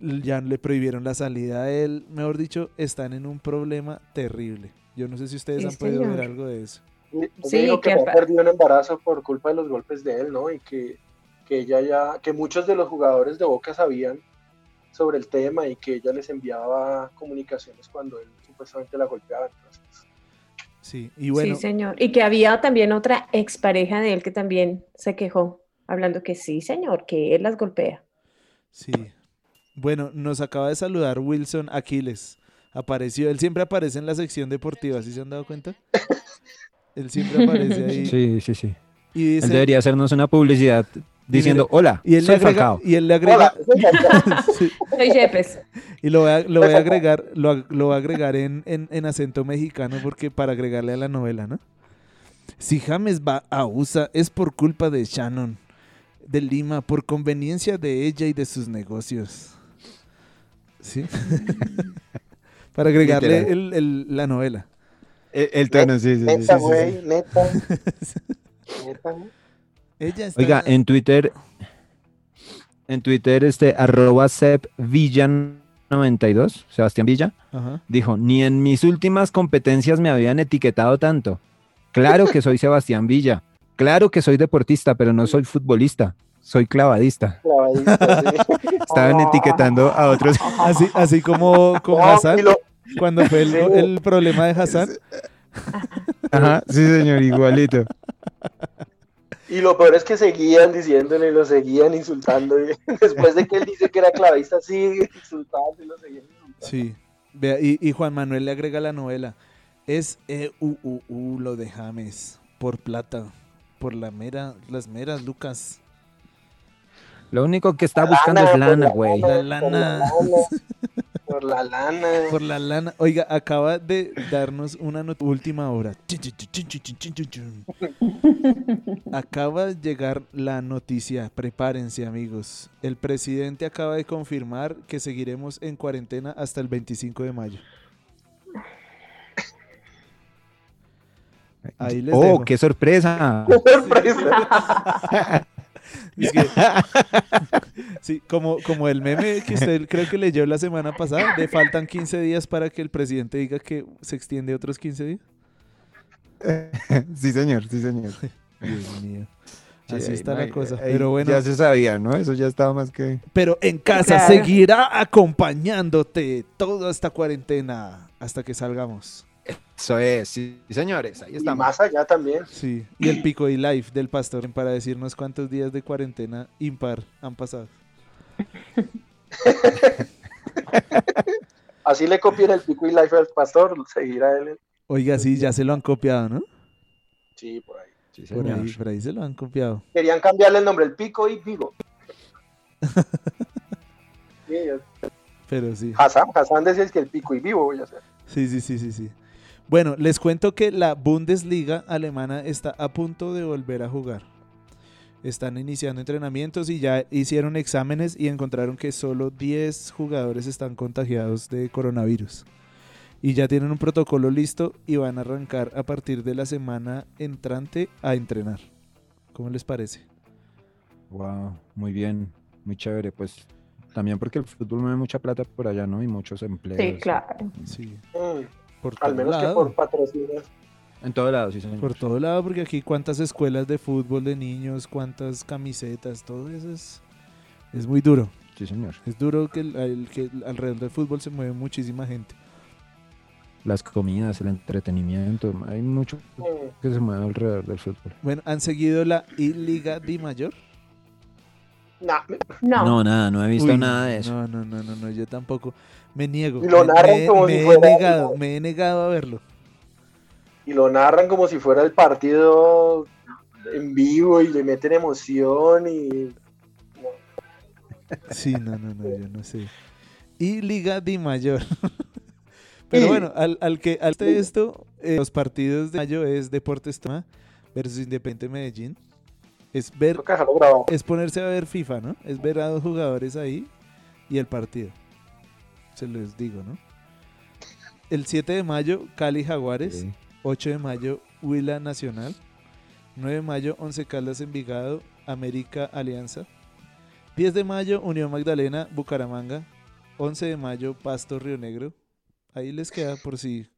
Ya le prohibieron la salida a él. Mejor dicho, están en un problema terrible. Yo no sé si ustedes Sí, han podido ver algo de eso. Sí, dijo que que había perdido un embarazo por culpa de los golpes de él, ¿no? Y que, que ella ya, que muchos de los jugadores de Boca sabían sobre el tema y que ella les enviaba comunicaciones cuando él supuestamente la golpeaba. Entonces, Sí, y bueno, Sí, señor. Y que había también otra expareja de él que también se quejó, hablando que sí, señor, que él las golpea. Sí. Bueno, nos acaba de saludar Wilson Aquiles. Apareció, él siempre aparece en la sección deportiva, ¿sí se han dado cuenta? Él siempre aparece ahí. Sí, sí, sí. Y Él debería hacernos una publicidad diciendo, hola, y él le soy agrega, Falcao. y él le agrega, Hola, Sí, Soy Yepes. y lo voy a, lo voy a agregar, lo, lo voy a agregar en, en, en acento mexicano porque para agregarle a la novela, ¿no? Si James va a USA es por culpa de Shannon de Lima, por conveniencia de ella y de sus negocios. ¿Sí? para agregarle el- el- la novela. El, el tono, sí, sí, sí. neta, sí, sí. güey, neta. Neta, ¿no? Ella está... Oiga, en Twitter, en Twitter, este, arroba Sep Villan 92, Sebastián Villa, Ajá. dijo, ni en mis últimas competencias me habían etiquetado tanto. Claro que soy Sebastián Villa, claro que soy deportista, pero no soy futbolista, soy clavadista. Sí. Estaban etiquetando a otros. Así, así como con Hassan, cuando fue el, el problema de Hassan. Ajá, sí señor, igualito. Y lo peor es que seguían diciéndole lo seguían insultando. después de que él dice que era clavista, sigue insultando y lo seguían insultando. Sí. Y, Juan Manuel le agrega la novela. Es E-U-U-U lo de James. Por plata. Por la mera, las meras lucas. Lo único que está buscando es lana, güey. La lana. Por la lana. Por la lana. Oiga, acaba de darnos una not- última hora. Acaba de llegar la noticia. Prepárense, amigos. El presidente acaba de confirmar que seguiremos en cuarentena hasta el 25 de mayo. Ahí les Oh, dejo. qué sorpresa. Sorpresa. Es que- sí, como, como el meme que usted creo que leyó la semana pasada, de faltan 15 días para que el presidente diga que se extiende otros 15 días. Sí, señor, sí, señor. Dios mío. Sí, Así está no la cosa. ahí Pero bueno, Ya se sabía, ¿no? Eso ya estaba más que. pero en casa Claro. seguirá acompañándote toda esta cuarentena hasta que salgamos. Eso es, sí, señores, ahí Y estamos. más allá también. Sí. Y el pico y live del pastor para decirnos cuántos días de cuarentena impar han pasado. Así le copien el pico y life al pastor, seguirá él. Oiga, sí, ya se lo han copiado, ¿no? Sí, por ahí. Sí, Por ahí, por ahí se lo han copiado. Querían cambiarle el nombre, el pico y Vigo. Sí, Pero sí. Hassan, Hassan decía que el pico y vivo voy a hacer. Sí, sí, sí, sí, sí. Bueno, les cuento que la Bundesliga alemana está a punto de volver a jugar. Están iniciando entrenamientos y ya hicieron exámenes y encontraron que solo 10 jugadores están contagiados de coronavirus. Y ya tienen un protocolo listo y van a arrancar a partir de la semana entrante a entrenar. ¿Cómo les parece? Wow, muy bien, muy chévere. Pues también porque el fútbol mueve mucha plata por allá, ¿no? Y muchos empleos. Sí, claro. Sí. Por al todo menos que lado. por patrocinio. En todo lado, sí, señor. Por todo lado, porque aquí cuántas escuelas de fútbol de niños, cuántas camisetas, todo eso es, es muy duro. Sí, señor. Es duro que, el- el- que alrededor del fútbol se mueve muchísima gente. Las comidas, el entretenimiento, hay mucho que se mueve alrededor del fútbol. Bueno, ¿han seguido la I-Liga Di Mayor? Nah, No. nada, no he visto Uy, nada de eso. No, no, no, no, no, yo tampoco. Me niego. Y lo me, narran me- como me si he fuera- negado, me he negado a verlo. y lo narran como si fuera el partido en vivo y le meten emoción y Sí, no, no, no, yo no sé. Y Liga Di Mayor. Pero bueno, al, al que al de esto, eh, los partidos de mayo es Deportes Toma versus Independiente Medellín. Es ver, es ponerse a ver FIFA, ¿no? Es ver a dos jugadores ahí y el partido. Se los digo, ¿no? El 7 de mayo, Cali Jaguares. Sí. 8 de mayo, Huila Nacional. 9 de mayo, Once Caldas Envigado, América Alianza. 10 de mayo, Unión Magdalena, Bucaramanga. 11 de mayo, Pasto Río Negro. Ahí les queda por si,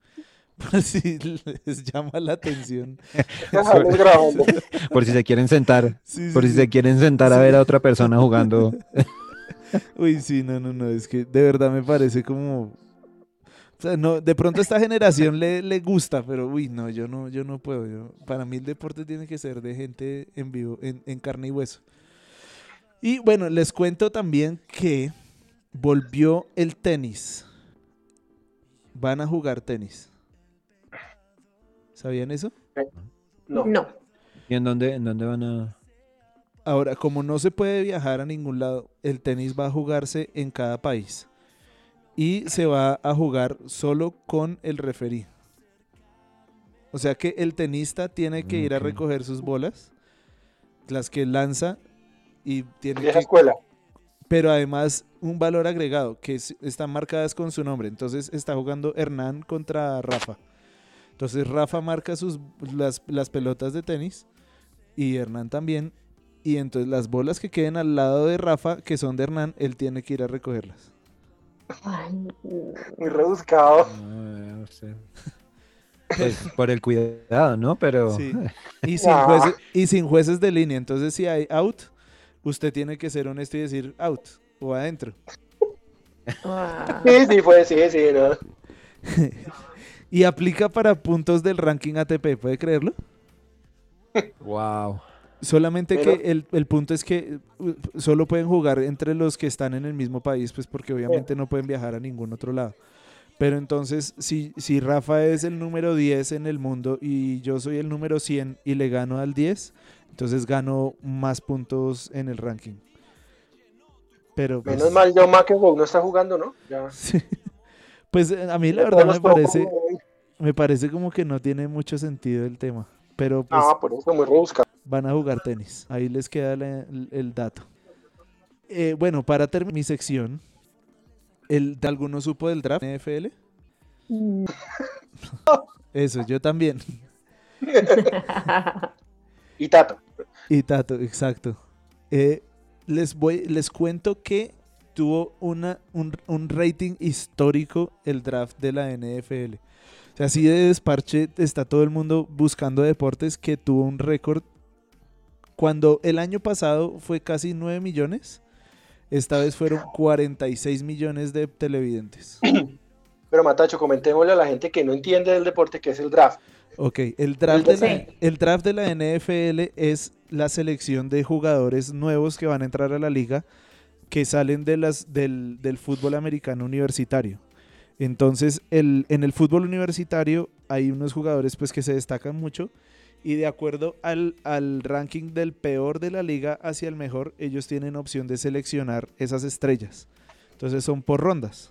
si les llama la atención. Por si se quieren sentar, Sí, por si sí. se quieren sentar a ver a otra persona jugando. Uy, sí, no, no, no, es que de verdad me parece como... O sea, no, de pronto a esta generación le, le gusta, pero uy, no, yo no, yo no puedo. Yo, para mí el deporte tiene que ser de gente en vivo, en, en carne y hueso. Y bueno, les cuento también que volvió el tenis. Van a jugar tenis. ¿Sabían eso? No. No. ¿Y en dónde, en dónde van a...? Ahora, como no se puede viajar a ningún lado, el tenis va a jugarse en cada país. Y se va a jugar solo con el referí. O sea que el tenista tiene que ir a recoger sus bolas, las que lanza, y tiene Vieja que... escuela. Pero además un valor agregado, que es- están marcadas con su nombre. Entonces está jugando Hernán contra Rafa. Entonces Rafa marca sus, las, las pelotas de tenis y Hernán también. Y entonces las bolas que queden al lado de Rafa, que son de Hernán, él tiene que ir a recogerlas. Ay, Muy rebuscado. No, no sé. Pues por el cuidado, ¿no? Pero Sí. Y sin, Ah. jueces, y sin jueces de línea. Entonces si hay out, usted tiene que ser honesto y decir out o adentro. ah. Sí, sí, fue, sí, sí, no. Y aplica para puntos del ranking ATP, ¿puede creerlo? wow. Solamente Pero- que el, el punto es que uh, solo pueden jugar entre los que están en el mismo país, pues porque obviamente no pueden viajar a ningún otro lado. Pero entonces, si, si Rafa es el número 10 en el mundo y yo soy el número 100 y le gano al 10, entonces gano más puntos en el ranking. Pero pues, Menos mal, John McEnroe no está jugando, ¿no? Ya. sí. Pues eh, a mí la verdad me parece, me parece como que no tiene mucho sentido el tema. Pero pues Ah, por eso rebuscado. van a jugar tenis. Ahí les queda la- el, el dato. Eh, bueno, para terminar mi sección, ¿el, ¿alguno supo del draft NFL? Mm. Eso, yo también. Y Tato. Y Tato, exacto. Eh, les, voy, les cuento que tuvo una, un, un rating histórico el draft de la NFL. O sea, así de desparche está todo el mundo buscando deportes que tuvo un récord. Cuando el año pasado fue casi 9 millones, esta vez fueron 46 millones de televidentes. Pero Matacho, comentémosle a la gente que no entiende del deporte que es el draft. Ok, el draft, de la, el draft de la NFL es la selección de jugadores nuevos que van a entrar a la liga que salen de las, del, del fútbol americano universitario. Entonces, el, en el fútbol universitario hay unos jugadores pues, que se destacan mucho y de acuerdo al, al ranking del peor de la liga hacia el mejor, ellos tienen opción de seleccionar esas estrellas. Entonces son por rondas.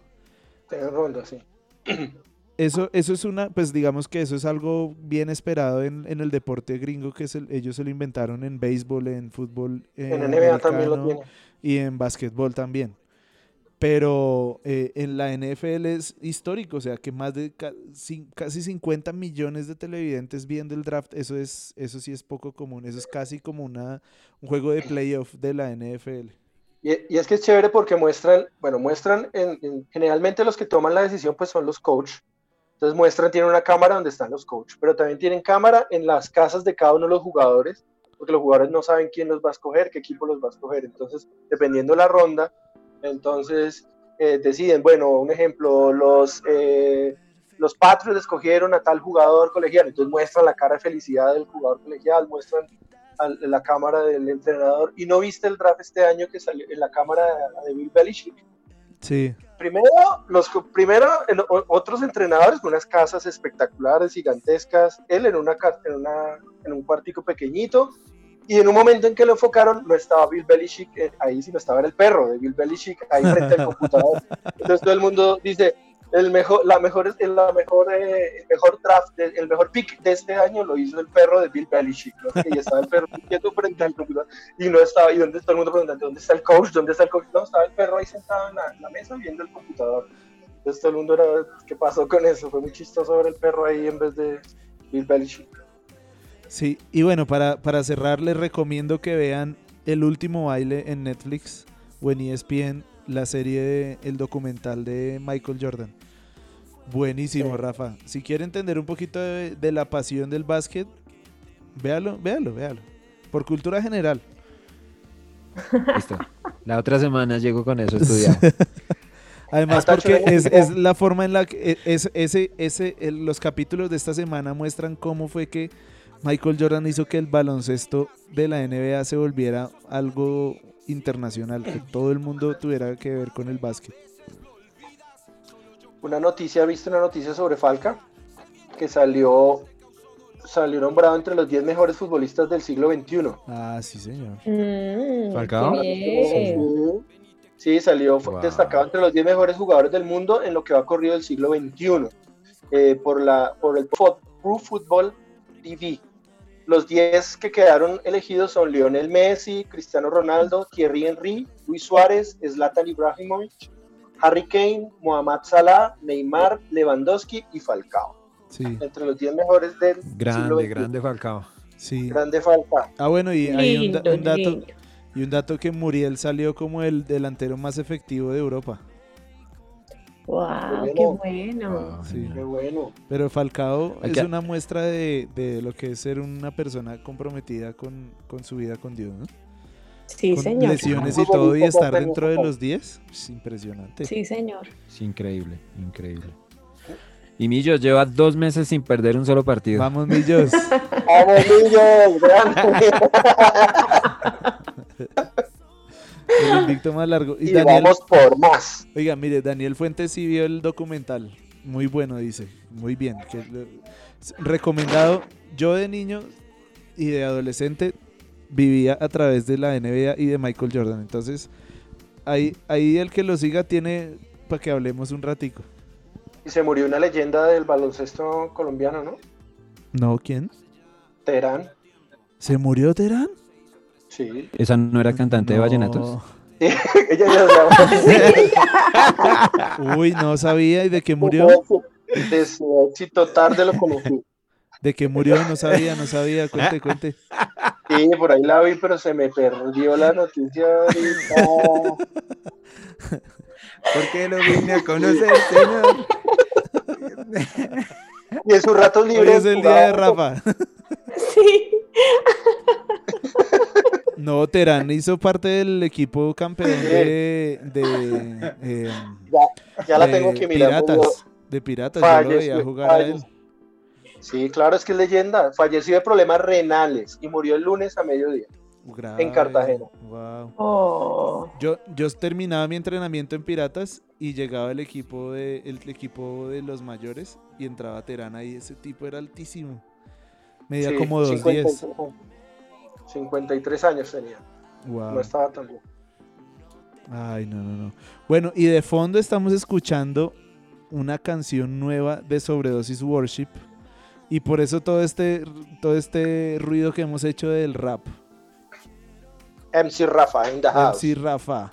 Tienen ronda, sí. Eso, eso es una, pues digamos que eso es algo bien esperado en, en el deporte gringo, que es el- ellos se lo inventaron en béisbol, en fútbol eh, En NBA también lo tiene. y en básquetbol también. Pero eh, en la NFL es histórico, o sea que más de ca- casi 50 millones de televidentes viendo el draft, eso es, eso sí es poco común, eso es casi como una, un juego de playoff de la NFL. Y, es que es chévere porque muestran, bueno, muestran, en, en- generalmente los que toman la decisión pues son los coach. Entonces muestran, tienen una cámara donde están los coach, pero también tienen cámara en las casas de cada uno de los jugadores, porque los jugadores no saben quién los va a escoger, qué equipo los va a escoger. Entonces, dependiendo la ronda, entonces eh, deciden, bueno, un ejemplo, los, eh, los Patriots escogieron a tal jugador colegial, entonces muestran la cara de felicidad del jugador colegial, muestran la cámara del entrenador. ¿Y no viste el draft este año que salió en la cámara de Bill Belichick? Sí, Primero, los, primero el- otros entrenadores con unas casas espectaculares, gigantescas, él en, una, en, una, en un cuartico pequeñito, y en un momento en que lo enfocaron no estaba Bill Belichick eh, ahí, sino estaba el perro de Bill Belichick ahí frente al computador. Entonces todo el mundo dice, el mejor, la mejor, la mejor, eh, el mejor draft, el mejor pick de este año lo hizo el perro de Bill Belichick, ¿no? y estaba el perro quieto frente al computador, y no estaba, y donde todo el mundo preguntando, ¿dónde está el coach? ¿Dónde está el coach? No, estaba el perro ahí sentado en la, mesa viendo el computador. Entonces todo el mundo era, ¿qué pasó con eso? Fue muy chistoso ver el perro ahí en vez de, Bill Belichick. Sí, y bueno, para, para cerrar, les recomiendo que vean El último baile en Netflix o en ESPN, la serie, de- el documental de Michael Jordan. Buenísimo, Sí. Rafa. Si quiere entender un poquito de, de la pasión del básquet, véalo, véalo, véalo. Por cultura general. Listo. La otra semana llego con eso estudiado. Además, porque es, es la forma en la que e- es, ese, ese, el- los capítulos de esta semana muestran cómo fue que Michael Jordan hizo que el baloncesto de la NBA se volviera algo internacional, que todo el mundo tuviera que ver con el básquet. Una noticia, ¿viste una noticia sobre Falca? Que salió, salió nombrado entre los 10 mejores futbolistas del siglo XXI. Ah, sí, señor. Mm, ¿Falcao? Sí, salió Wow. destacado entre los 10 mejores jugadores del mundo en lo que va corrido el siglo XXI eh, por, la, por el Pro Football TV. Los 10 que quedaron elegidos son Lionel Messi, Cristiano Ronaldo, Thierry Henry, Luis Suárez, Zlatan Ibrahimovic, Harry Kane, Mohamed Salah, Neymar, Lewandowski y Falcao. Sí, Entre los 10 mejores del siglo Grande, XXI. grande Falcao. sí. Grande Falcao. Ah, bueno, y hay un, da- Lindo, un dato, lindo. y un dato que Muriel salió como el delantero más efectivo de Europa. Wow, Qué bueno. Wow, Sí. Qué bueno. Pero Falcao es una muestra de, de lo que es ser una persona comprometida con, con su vida con Dios, ¿no? Sí, con señor. lesiones y todo y estar dentro de los 10, es impresionante. Sí, señor. Es increíble, increíble. Y Millos lleva dos meses sin perder un solo partido. Vamos, Millos. ¡Vamos, niños! El invicto más largo. Y Y Daniel, vamos por más. oiga, mire, Daniel Fuentes sí vio el documental. Muy bueno, dice. Muy bien. que recomendado. Yo de niño y de adolescente vivía a través de la NBA y de Michael Jordan. Entonces, ahí, ahí el que lo siga tiene para que hablemos un ratico. Y se murió una leyenda del baloncesto colombiano, ¿no? No, ¿quién? Terán. ¿Se murió Terán? Sí. Esa no era cantante de No. vallenatos. Ella ya Uy, no sabía. ¿Y de qué murió? De su éxito tarde lo conocí. ¿De qué murió? No sabía, no sabía. Cuente, cuente. Sí, por ahí la vi, pero se me perdió la noticia ahorita. ¿Por qué lo vine a conocer, señor? Y en sus ratos Hoy libres. es el día de Rafa. Sí. No, Terán hizo parte del equipo campeón de, de, eh, Ya, ya la de tengo que mirar. Piratas. De Piratas, yo lo Falleció, veía jugar a él. falleció. Sí, claro, es que es leyenda. Falleció de problemas renales y murió el lunes a mediodía. Grave. Cartagena. Wow. Oh. Yo, yo terminaba mi entrenamiento en Piratas y llegaba el equipo de, el equipo de los mayores y entraba Terán ahí. Ese tipo era altísimo. Medía Sí, como 2.10. 53 años. 53 años tenía. Wow. No estaba tan bien. Ay, no, no, no. Bueno, y de fondo estamos escuchando una canción nueva de Sobredosis Worship. Y por eso todo este, todo este ruido que hemos hecho del rap. MC Rafa in the house. MC Rafa.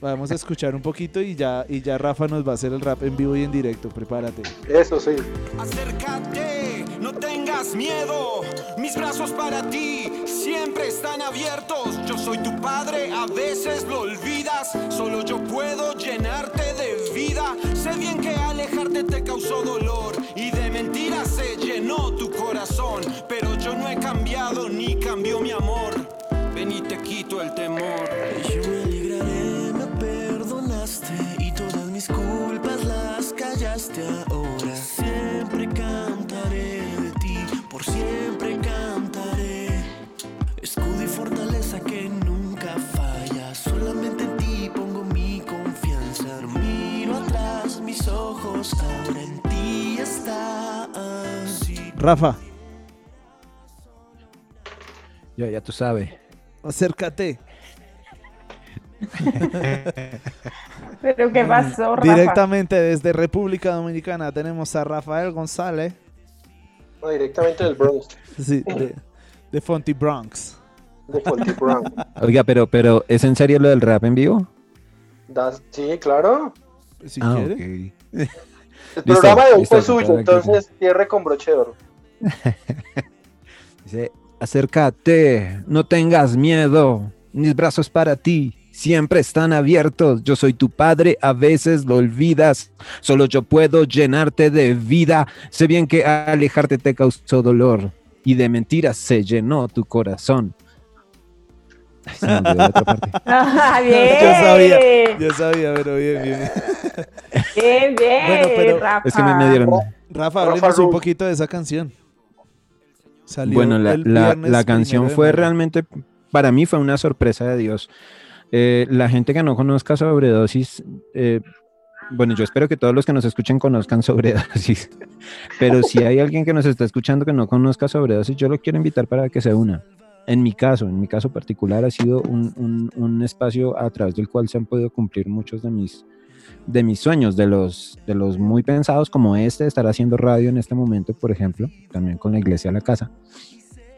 Vamos a escuchar un poquito y ya, y ya Rafa nos va a hacer el rap en vivo y en directo. Prepárate. Eso sí. Acércate, no tengas miedo. Mis brazos para ti siempre están abiertos. Yo soy tu padre, a veces lo olvidas. Solo yo puedo llenarte de vida. Sé bien que alejarte te causó dolor y de mentiras se llenó tu corazón. Pero yo no he cambiado ni cambió mi amor. Ven y te quito el temor. Mis culpas las callaste ahora. Siempre cantaré de ti, por siempre cantaré. Escudo y fortaleza que nunca falla. Solamente en ti pongo mi confianza. No miro atrás, mis ojos ahora en ti están. Rafa, Ya, ya tú sabes. acércate. ¿Pero qué pasó, Rafa? Directamente desde República Dominicana tenemos a Rafael González. No, directamente del Bronx. Sí, de, de Fonty Bronx. De Fonty Brown. Oiga, pero, pero ¿es en serio lo del rap en vivo? Das- sí, claro. Si ah, quiere. El Listo, programa de hoy fue suyo, entonces cierre con broche de oro. Dice, acércate, no tengas miedo, mis brazos para ti siempre están abiertos, yo soy tu padre, a veces lo olvidas, solo yo puedo llenarte de vida, sé bien que alejarte te causó dolor y de mentiras se llenó tu corazón. Ay, se me olvidó la otra parte. Ah, bien. Yo sabía, yo sabía, pero bien, bien. bien. Bien, bien. Bueno, pero Rafa. Es que me, me dieron... Rafa, Rafa háblenos un poquito de esa canción. Salió Bueno, la, el la- la canción fue realmente, para mí fue una sorpresa de Dios. Eh, la gente que no conozca sobredosis, eh, bueno, yo espero que todos los que nos escuchen conozcan sobredosis, pero si hay alguien que nos está escuchando que no conozca sobredosis, yo lo quiero invitar para que se una. En mi caso, en mi caso particular, ha sido un, un- espacio a través del cual se han podido cumplir muchos de mis, de mis sueños, de los, de los muy pensados como este, estar haciendo radio en este momento, por ejemplo, también con la iglesia a la casa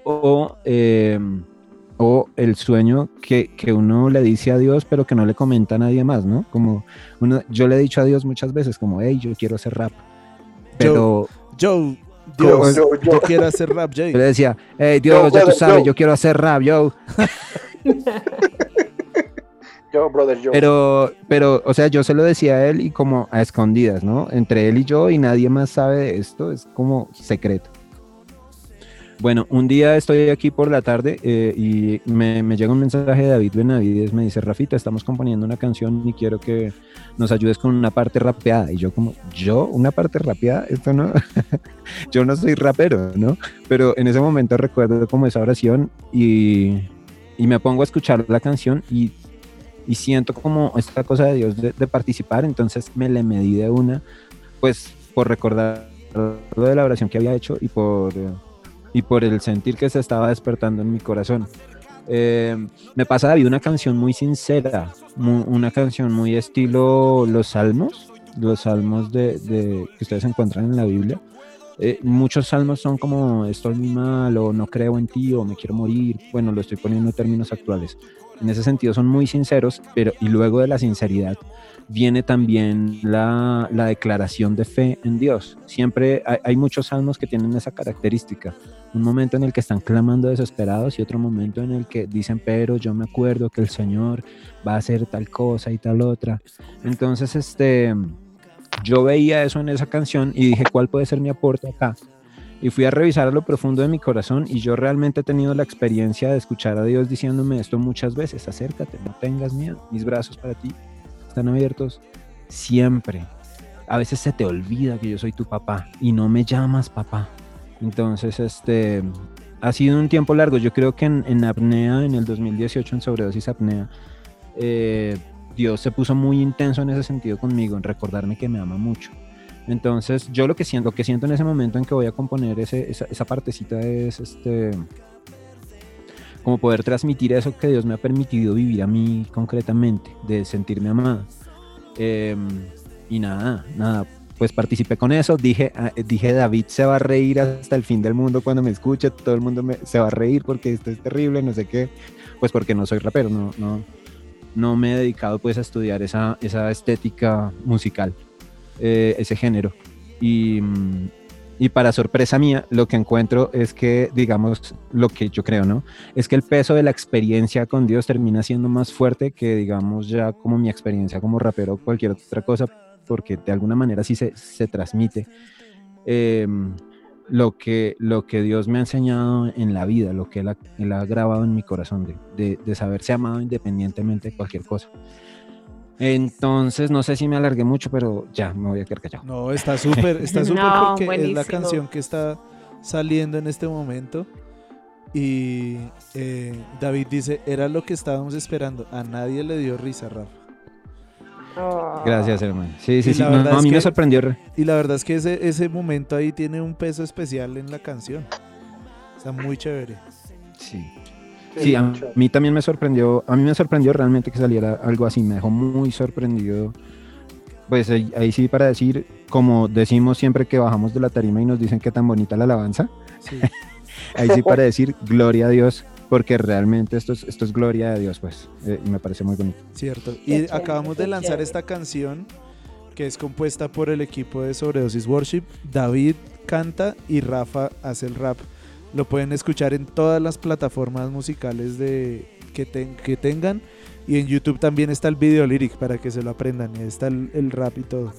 o, eh, o el sueño que, que uno le dice a Dios, pero que no le comenta a nadie más, ¿no? Como uno, yo le he dicho a Dios muchas veces, como, hey, yo quiero hacer rap. Pero Dios, Yo, yo, yo. quiero hacer rap, Jay. yo le decía, hey, Dios, Yo, ya tú brother, sabes, yo. yo quiero hacer rap, yo. Yo, brother, yo. Pero, pero, o sea, yo se lo decía a él y como a escondidas, ¿no? Entre él y yo y nadie más sabe de esto, es como secreto. Bueno, un día estoy aquí por la tarde eh, y me, llega un mensaje de David Benavides, me dice, Rafita, estamos componiendo una canción y quiero que nos ayudes con una parte rapeada. Y yo como, ¿yo? ¿Una parte rapeada? Esto no, yo no soy rapero, ¿no? Pero en ese momento recuerdo como esa oración y, y me pongo a escuchar la canción y y siento como esta cosa de Dios de, de participar, entonces me le medí de una, pues por recordar lo de la oración que había hecho y por, y por el sentir que se estaba despertando en mi corazón. Eh, me pasa David una canción muy sincera, mu- una canción muy estilo los salmos, los salmos de, de- que ustedes encuentran en la Biblia. Eh, muchos salmos son como estoy muy mal o no creo en ti o me quiero morir. Bueno, lo estoy poniendo en términos actuales. En ese sentido son muy sinceros, pero y luego de la sinceridad viene también la, la declaración de fe en Dios. Siempre hay, hay muchos salmos que tienen esa característica. Un momento en el que están clamando desesperados y otro momento en el que dicen, pero yo me acuerdo que el Señor va a hacer tal cosa y tal otra. Entonces, este, yo veía eso en esa canción y dije, ¿cuál puede ser mi aporte acá? Y fui a revisar a lo profundo de mi corazón y yo realmente he tenido la experiencia de escuchar a Dios diciéndome esto muchas veces, acércate, no tengas miedo, mis brazos para ti están abiertos siempre. A veces se te olvida que yo soy tu papá y no me llamas papá. Entonces, este, ha sido un tiempo largo. Yo creo que en, apnea, en el 2018, en sobredosis apnea, eh, Dios se puso muy intenso en ese sentido conmigo, en recordarme que me ama mucho. Entonces, yo lo que siento, lo que siento en ese momento en que voy a componer ese- esa, esa partecita es este como poder transmitir eso que Dios me ha permitido vivir a mí concretamente, de sentirme amado. Eh, y nada, nada, pues participé con eso, dije, ah, dije David se va a reír hasta el fin del mundo cuando me escuche, todo el mundo se va a reír porque esto es terrible, no sé qué, pues porque no soy rapero, no, no, no me he dedicado pues a estudiar esa, esa estética musical, eh, ese género. Y, y para sorpresa mía, lo que encuentro es que, digamos, lo que yo creo, ¿no? Es que el peso de la experiencia con Dios termina siendo más fuerte que, digamos, ya como mi experiencia como rapero o cualquier otra cosa, porque de alguna manera sí se, se transmite eh, lo, que, lo que Dios me ha enseñado en la vida, lo que Él ha, Él ha grabado en mi corazón, de, de, de saberse amado independientemente de cualquier cosa. Entonces, no sé si me alargué mucho, pero ya me voy a quedar callado. No, está súper, está súper No, porque es la buenísimo. canción que está saliendo en este momento. Y eh, David dice, era lo que estábamos esperando. A nadie le dio risa, Rafa. Oh. Gracias, hermano. Sí, sí, Y sí. no, no, a es mí me que- sorprendió. re- Y la verdad es que ese, ese momento ahí tiene un peso especial en la canción. Está muy chévere. Sí. Sí, a mí también me sorprendió, a mí me sorprendió realmente que saliera algo así, me dejó muy sorprendido. Pues ahí, ahí sí para decir, como decimos siempre que bajamos de la tarima y nos dicen que tan bonita la alabanza, Sí. ahí sí para decir gloria a Dios, porque realmente esto es, esto es gloria a Dios, pues, eh, y me parece muy bonito. Cierto. Y acabamos de lanzar chévere. esta canción que es compuesta por el equipo de Sobredosis Worship. David canta y Rafa hace el rap. Lo pueden escuchar en todas las plataformas musicales de, que, ten- que tengan. Y en YouTube también está el video lyric para que se lo aprendan. Y ahí está el, el rap y todo.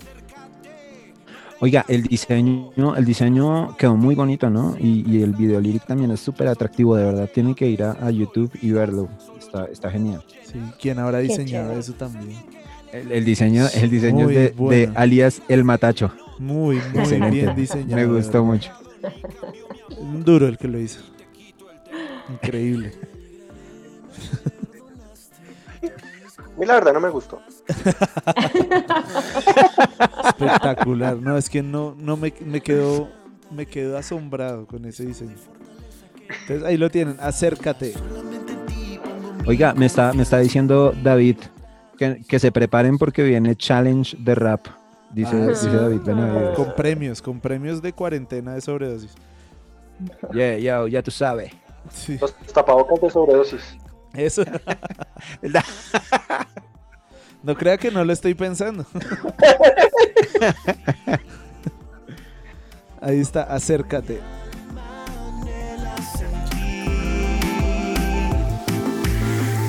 Oiga, el diseño, el diseño quedó muy bonito, ¿no? Y, y el video lyric también es súper atractivo, de verdad. Tienen que ir a, a YouTube y verlo. Está, está genial. Sí, quien habrá diseñado eso también. El, el diseño, el diseño Muy de, alias El Matacho. Muy, muy Excelente. bien diseñado. Me gustó mucho. Un duro el que lo hizo. Increíble. A mí la verdad no me gustó. Espectacular. No, es que no, no me, me quedo me quedo asombrado con ese diseño. Entonces ahí lo tienen, acércate. Oiga, me está, me está diciendo David que, que se preparen porque viene challenge de rap. Dice, Ah, dice sí. David Benavides. Con premios, con premios de cuarentena de sobredosis. Yeah, ya, ya tú sabes. Sí, Los tapabocas de sobredosis. eso. No crea que no lo estoy pensando. Ahí está, acércate.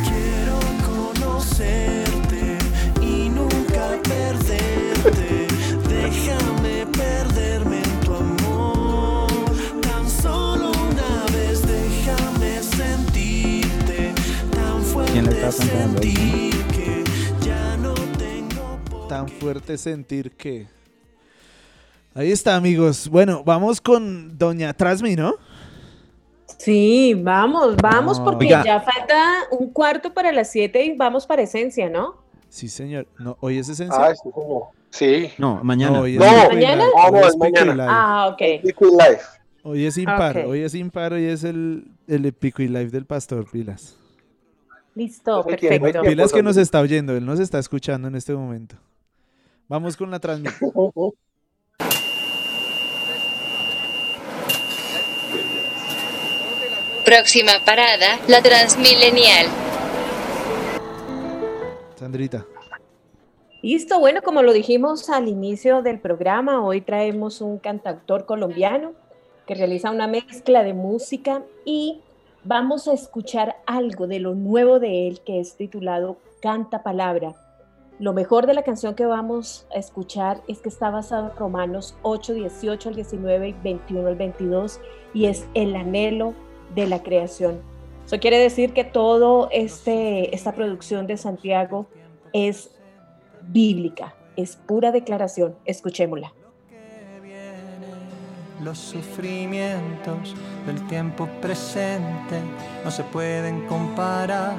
Quiero conocerte y nunca Tan fuerte sentir que. Ahí está, amigos. Bueno, vamos con Doña Trasmi, ¿no? Sí, vamos, vamos, No. porque Oiga. ya falta un cuarto para las siete y vamos para esencia, ¿no? Sí, señor. No, hoy es esencial. Ah, sí, señor. Sí. No, mañana. hoy es No. Pico ¿Mañana? Live, Ah, Pico y mañana. Ah, ok. Liquid Life. Hoy es impar, hoy es impar, hoy es el, el Pico y Live del Pastor Pilas. Listo, perfecto. Pilas que nos está oyendo, él nos está escuchando en este momento. Vamos con la transmisión. Próxima parada, la Transmilenial. Sandrita. Listo, bueno, como lo dijimos al inicio del programa, hoy traemos un cantautor colombiano que realiza una mezcla de música y vamos a escuchar algo de lo nuevo de él que es titulado Canta Palabra. Lo mejor de la canción que vamos a escuchar es que está basado en Romanos 8, 18 al 19 y 21 al 22 y es el anhelo de la creación. Eso quiere decir que todo este esta producción de Santiago es bíblica, es pura declaración. Escuchémosla. Los sufrimientos del tiempo presente no se pueden comparar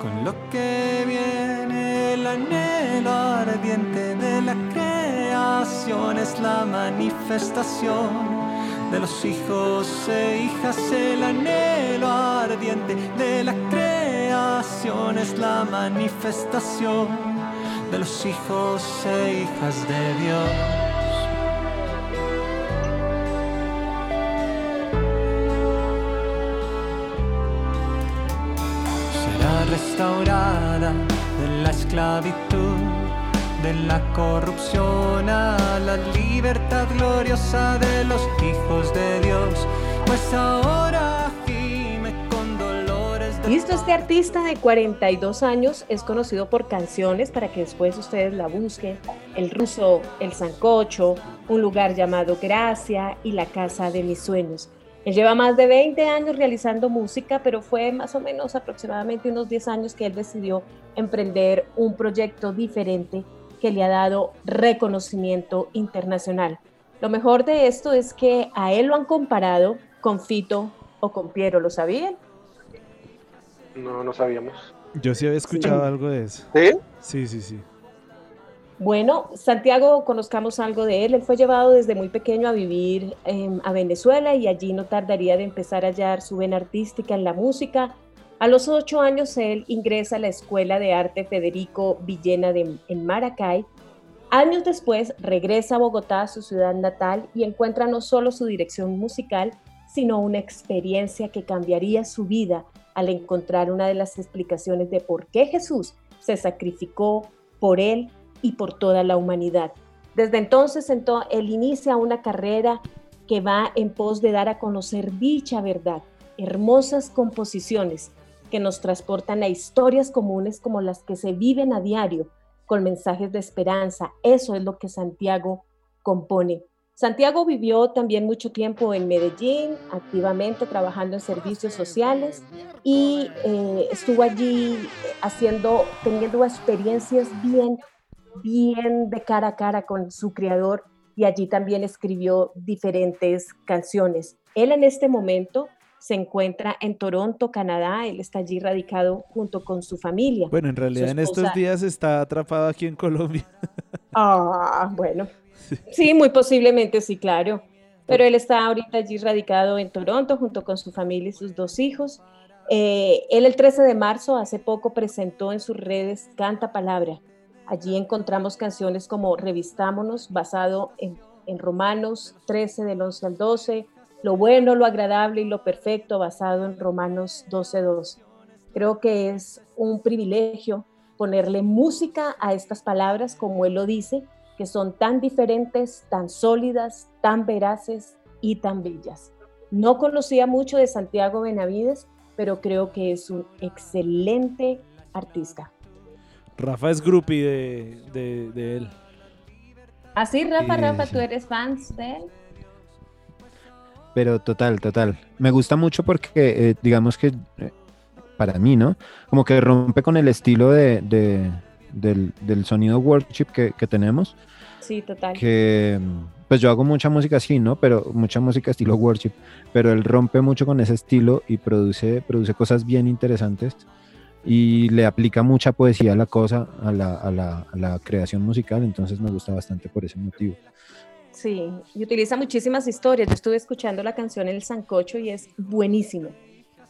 con lo que viene. El anhelo ardiente de la creación es la manifestación de los hijos e hijas. El anhelo ardiente de la creación es la manifestación de los hijos e hijas de Dios. Restaurada de la esclavitud, de la corrupción a la libertad gloriosa de los hijos de Dios, pues ahora gime con dolores de Listo, este artista de 42 años es conocido por canciones para que después ustedes la busquen. El ruso, El Sancocho, Un lugar llamado Gracia y La Casa de mis Sueños. Él lleva más de 20 años realizando música, pero fue más o menos aproximadamente unos 10 años que él decidió emprender un proyecto diferente que le ha dado reconocimiento internacional. Lo mejor de esto es que a él lo han comparado con Fito o con Piero, ¿lo sabían? No, no sabíamos. Yo sí había escuchado algo de eso. ¿Sí? Sí, sí, sí. Bueno, Santiago, conozcamos algo de él. Él fue llevado desde muy pequeño a vivir em, a Venezuela y allí no tardaría de empezar a hallar su vena artística en la música. A los ocho años él ingresa a la Escuela de Arte Federico Villena en Maracay. Años después regresa a Bogotá, su ciudad natal, y encuentra no solo su dirección musical, sino una experiencia que cambiaría su vida al encontrar una de las explicaciones de por qué Jesús se sacrificó por él y por toda la humanidad. Desde entonces, ento- él inicia una carrera que va en pos de dar a conocer dicha verdad, hermosas composiciones que nos transportan a historias comunes como las que se viven a diario, con mensajes de esperanza. Eso es lo que Santiago compone. Santiago vivió también mucho tiempo en Medellín, activamente trabajando en servicios sociales y eh, estuvo allí eh, haciendo, teniendo experiencias bien, bien de cara a cara con su creador y allí también escribió diferentes canciones. Él en este momento se encuentra en Toronto, Canadá, él está allí radicado junto con su familia. Bueno, en realidad en estos días está atrapado aquí en Colombia. Ah, bueno. Sí, muy posiblemente, sí, claro. Pero él está ahorita allí radicado en Toronto junto con su familia y sus dos hijos. Eh, él el 13 de marzo, hace poco, presentó en sus redes Canta Palabra. Allí encontramos canciones como Revistámonos, basado en, Romanos 13 del 11 al 12, Lo bueno, lo agradable y lo perfecto, basado en Romanos 12, 2. Creo que es un privilegio ponerle música a estas palabras, como él lo dice, que son tan diferentes, tan sólidas, tan veraces y tan bellas. No conocía mucho de Santiago Benavides, pero creo que es un excelente artista. Rafa es groupie de, de, de él. Así, Rafa, Sí, Rafa, sí. ¿tú eres fans de él? Pero total, total. Me gusta mucho porque, eh, digamos que eh, para mí, ¿no? Como que rompe con el estilo de, de- del, del sonido worship que, que tenemos. Sí, total. Que, pues yo hago mucha música así, ¿no? Pero mucha música estilo worship. Pero él rompe mucho con ese estilo y produce, produce cosas bien interesantes. Y le aplica mucha poesía a la cosa, a la, a la, a la creación musical. Entonces me gusta bastante por ese motivo. Sí, y utiliza muchísimas historias. Yo estuve escuchando la canción El Sancocho y es buenísima,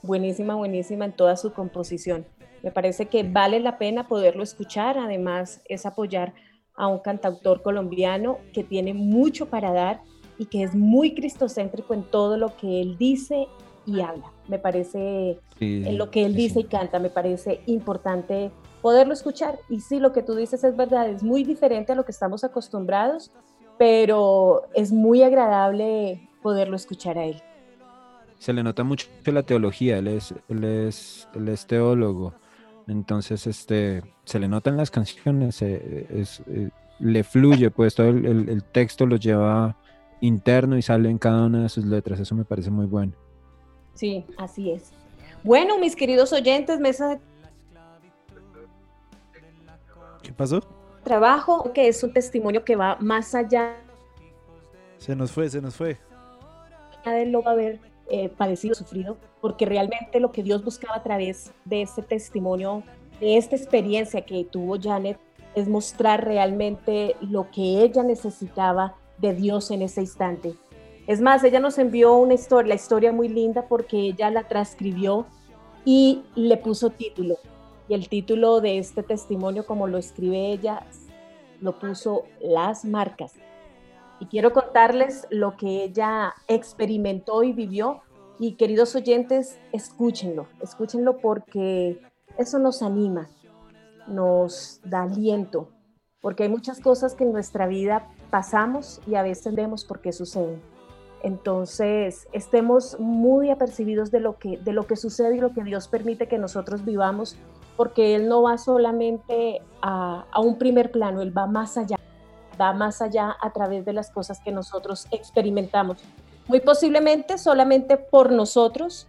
buenísima, buenísima en toda su composición. Me parece que vale la pena poderlo escuchar. Además, es apoyar a un cantautor colombiano que tiene mucho para dar y que es muy cristocéntrico en todo lo que él dice y habla. Me parece Sí, en lo que él sí, dice sí. y canta. Me parece importante poderlo escuchar. Y sí, lo que tú dices es verdad, es muy diferente a lo que estamos acostumbrados, pero es muy agradable poderlo escuchar a él. se le nota mucho la teología, él es, él es, él es teólogo, entonces este, se le nota en las canciones, eh, es, eh, le fluye, pues todo el, el- el texto lo lleva interno y sale en cada una de sus letras, eso me parece muy bueno. Sí, así es. Bueno, mis queridos oyentes, mesa de ¿Qué pasó? trabajo, que es un testimonio que va más allá Se nos fue, se nos fue. de lo haber eh, padecido, sufrido, porque realmente lo que Dios buscaba a través de este testimonio, de esta experiencia que tuvo Janet, es mostrar realmente lo que ella necesitaba de Dios en ese instante. Es más, ella nos envió una historia, la historia muy linda porque ella la transcribió y le puso título. Y el título de este testimonio, como lo escribe ella, lo puso Las marcas y quiero contarles lo que ella experimentó y vivió. Y queridos oyentes, escúchenlo, escúchenlo porque eso nos anima, nos da aliento, porque hay muchas cosas que en nuestra vida pasamos y a veces vemos por qué suceden. Entonces, estemos muy apercibidos de lo que, de lo que sucede y lo que Dios permite que nosotros vivamos, porque Él no va solamente a, a un primer plano, Él va más allá va más allá a través de las cosas que nosotros experimentamos. Muy posiblemente solamente por nosotros,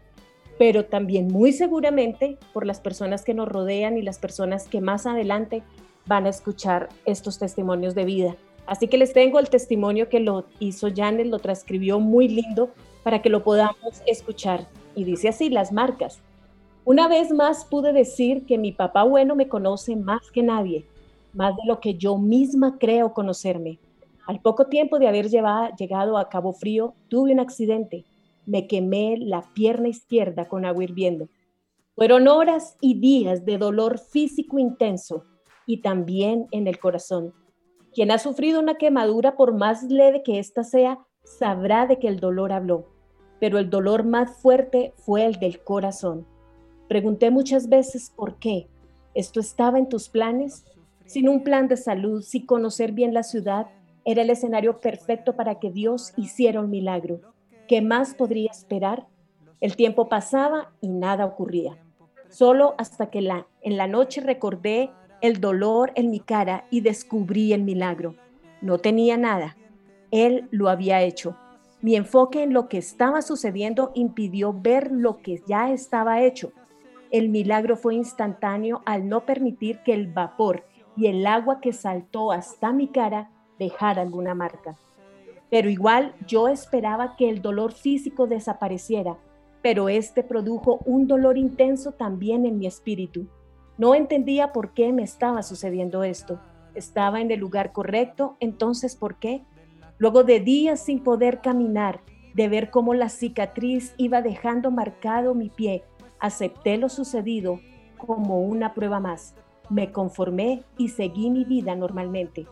pero también muy seguramente por las personas que nos rodean y las personas que más adelante van a escuchar estos testimonios de vida. Así que les tengo el testimonio que lo hizo Janet, lo transcribió muy lindo para que lo podamos escuchar. Y dice así, las marcas. Una vez más pude decir que mi papá bueno me conoce más que nadie más de lo que yo misma creo conocerme. Al poco tiempo de haber llegado a Cabo Frío, tuve un accidente. Me quemé la pierna izquierda con agua hirviendo. Fueron horas y días de dolor físico intenso y también en el corazón. Quien ha sufrido una quemadura, por más leve que ésta sea, sabrá de que el dolor habló. Pero el dolor más fuerte fue el del corazón. Pregunté muchas veces por qué. ¿Esto estaba en tus planes? sin un plan de salud, sin conocer bien la ciudad, Era el escenario perfecto para que Dios hiciera un milagro. ¿Qué más podría esperar? El tiempo pasaba y nada ocurría. Solo hasta que en la noche recordé el dolor en mi cara y descubrí el milagro. No tenía nada. Él lo había hecho. Mi enfoque en lo que estaba sucediendo impidió ver lo que ya estaba hecho. El milagro fue instantáneo al no permitir que el vapor y el agua que saltó hasta mi cara dejara alguna marca. Pero igual yo esperaba que el dolor físico desapareciera, pero este produjo un dolor intenso también en mi espíritu. No entendía por qué me estaba sucediendo esto. Estaba en el lugar correcto, entonces ¿por qué? Luego de días sin poder caminar, de ver cómo la cicatriz iba dejando marcado mi pie, acepté lo sucedido como una prueba más. Me conformé y seguí mi vida normalmente.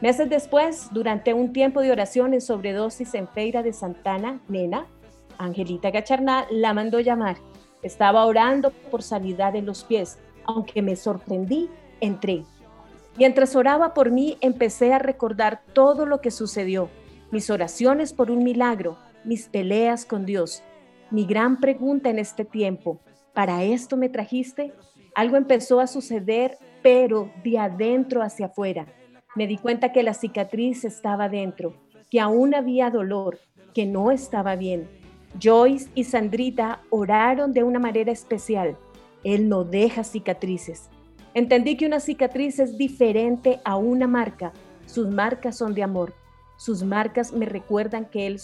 Meses después, durante un tiempo de oración en sobredosis en Feira de Santana, nena, Angelita Gacharná la mandó llamar. Estaba orando por sanidad en los pies. Aunque me sorprendí, entré. Mientras oraba por mí, empecé a recordar todo lo que sucedió, mis oraciones por un milagro, mis peleas con Dios. Mi gran pregunta en este tiempo, ¿para esto me trajiste? Algo empezó a suceder, pero de adentro hacia afuera. Me di cuenta que la cicatriz estaba dentro, que aún había dolor, que no estaba bien. Joyce y Sandrita oraron de una manera especial. Él no deja cicatrices. Entendí que una cicatriz es diferente a una marca. Sus marcas son de amor. Sus marcas me recuerdan que Él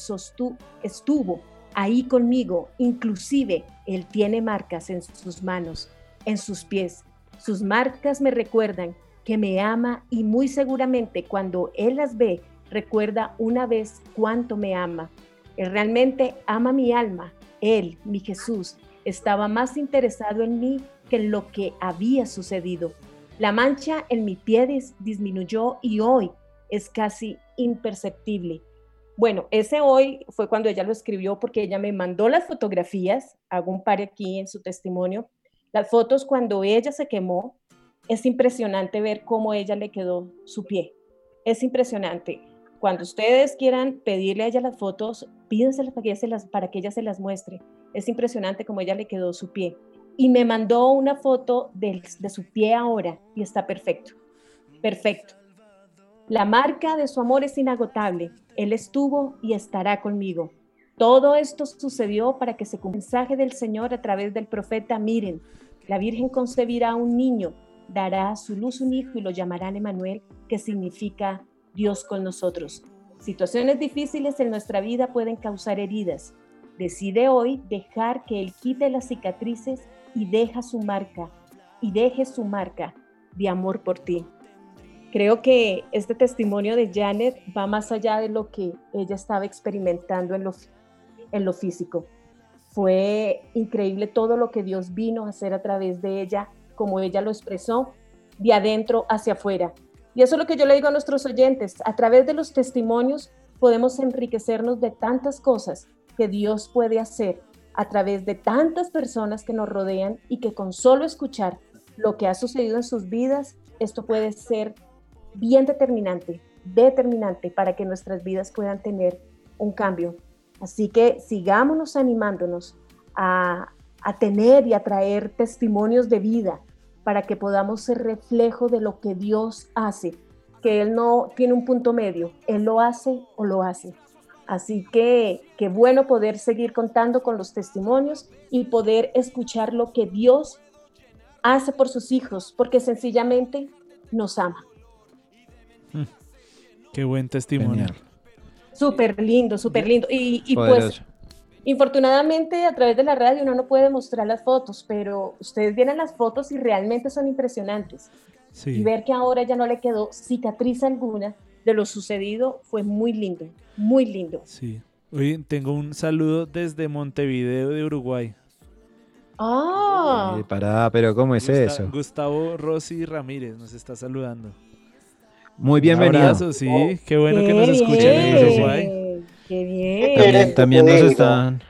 estuvo ahí conmigo. Inclusive Él tiene marcas en sus manos, en sus pies. Sus marcas me recuerdan que me ama y muy seguramente cuando Él las ve, recuerda una vez cuánto me ama. Él realmente ama mi alma. Él, mi Jesús, estaba más interesado en mí que en lo que había sucedido. La mancha en mi pie dis disminuyó y hoy es casi imperceptible. Bueno, ese hoy fue cuando ella lo escribió porque ella me mandó las fotografías, hago un par aquí en su testimonio, las fotos cuando ella se quemó, es impresionante ver cómo ella le quedó su pie. Es impresionante. Cuando ustedes quieran pedirle a ella las fotos, pídenselas las, para que ella se las muestre. Es impresionante cómo ella le quedó su pie. Y me mandó una foto de, de su pie ahora y está perfecto. Perfecto. La marca de su amor es inagotable. Él estuvo y estará conmigo. Todo esto sucedió para que se cumpla el mensaje del Señor a través del profeta. Miren, la Virgen concebirá un niño, dará a su luz un hijo y lo llamarán Emanuel, que significa Dios con nosotros. Situaciones difíciles en nuestra vida pueden causar heridas. Decide hoy dejar que Él quite las cicatrices y deja su marca, y deje su marca de amor por ti. Creo que este testimonio de Janet va más allá de lo que ella estaba experimentando en lo, en lo físico. Fue increíble todo lo que Dios vino a hacer a través de ella, como ella lo expresó, de adentro hacia afuera. Y eso es lo que yo le digo a nuestros oyentes. A través de los testimonios podemos enriquecernos de tantas cosas que Dios puede hacer a través de tantas personas que nos rodean y que con solo escuchar lo que ha sucedido en sus vidas, esto puede ser bien determinante, determinante para que nuestras vidas puedan tener un cambio. Así que sigámonos animándonos a, a tener y a traer testimonios de vida para que podamos ser reflejo de lo que Dios hace, que Él no tiene un punto medio, Él lo hace o lo hace. Así que qué bueno poder seguir contando con los testimonios y poder escuchar lo que Dios hace por sus hijos, porque sencillamente nos ama. Qué buen testimonio. Súper lindo, súper lindo. Y, y pues, infortunadamente, a través de la radio uno no puede mostrar las fotos, pero ustedes vienen las fotos y realmente son impresionantes. Y Sí. ver que ahora ya no le quedó cicatriz alguna de lo sucedido fue muy lindo, muy lindo. Sí. Oye, tengo un saludo desde Montevideo de Uruguay. Ah, Eh, pará, pero ¿cómo es Gusta- eso? Gustavo Rossi Ramírez nos está saludando. Muy Un bienvenido. abrazo, sí. Qué bueno que nos escuchen en Uruguay. Qué bien. También, también nos están.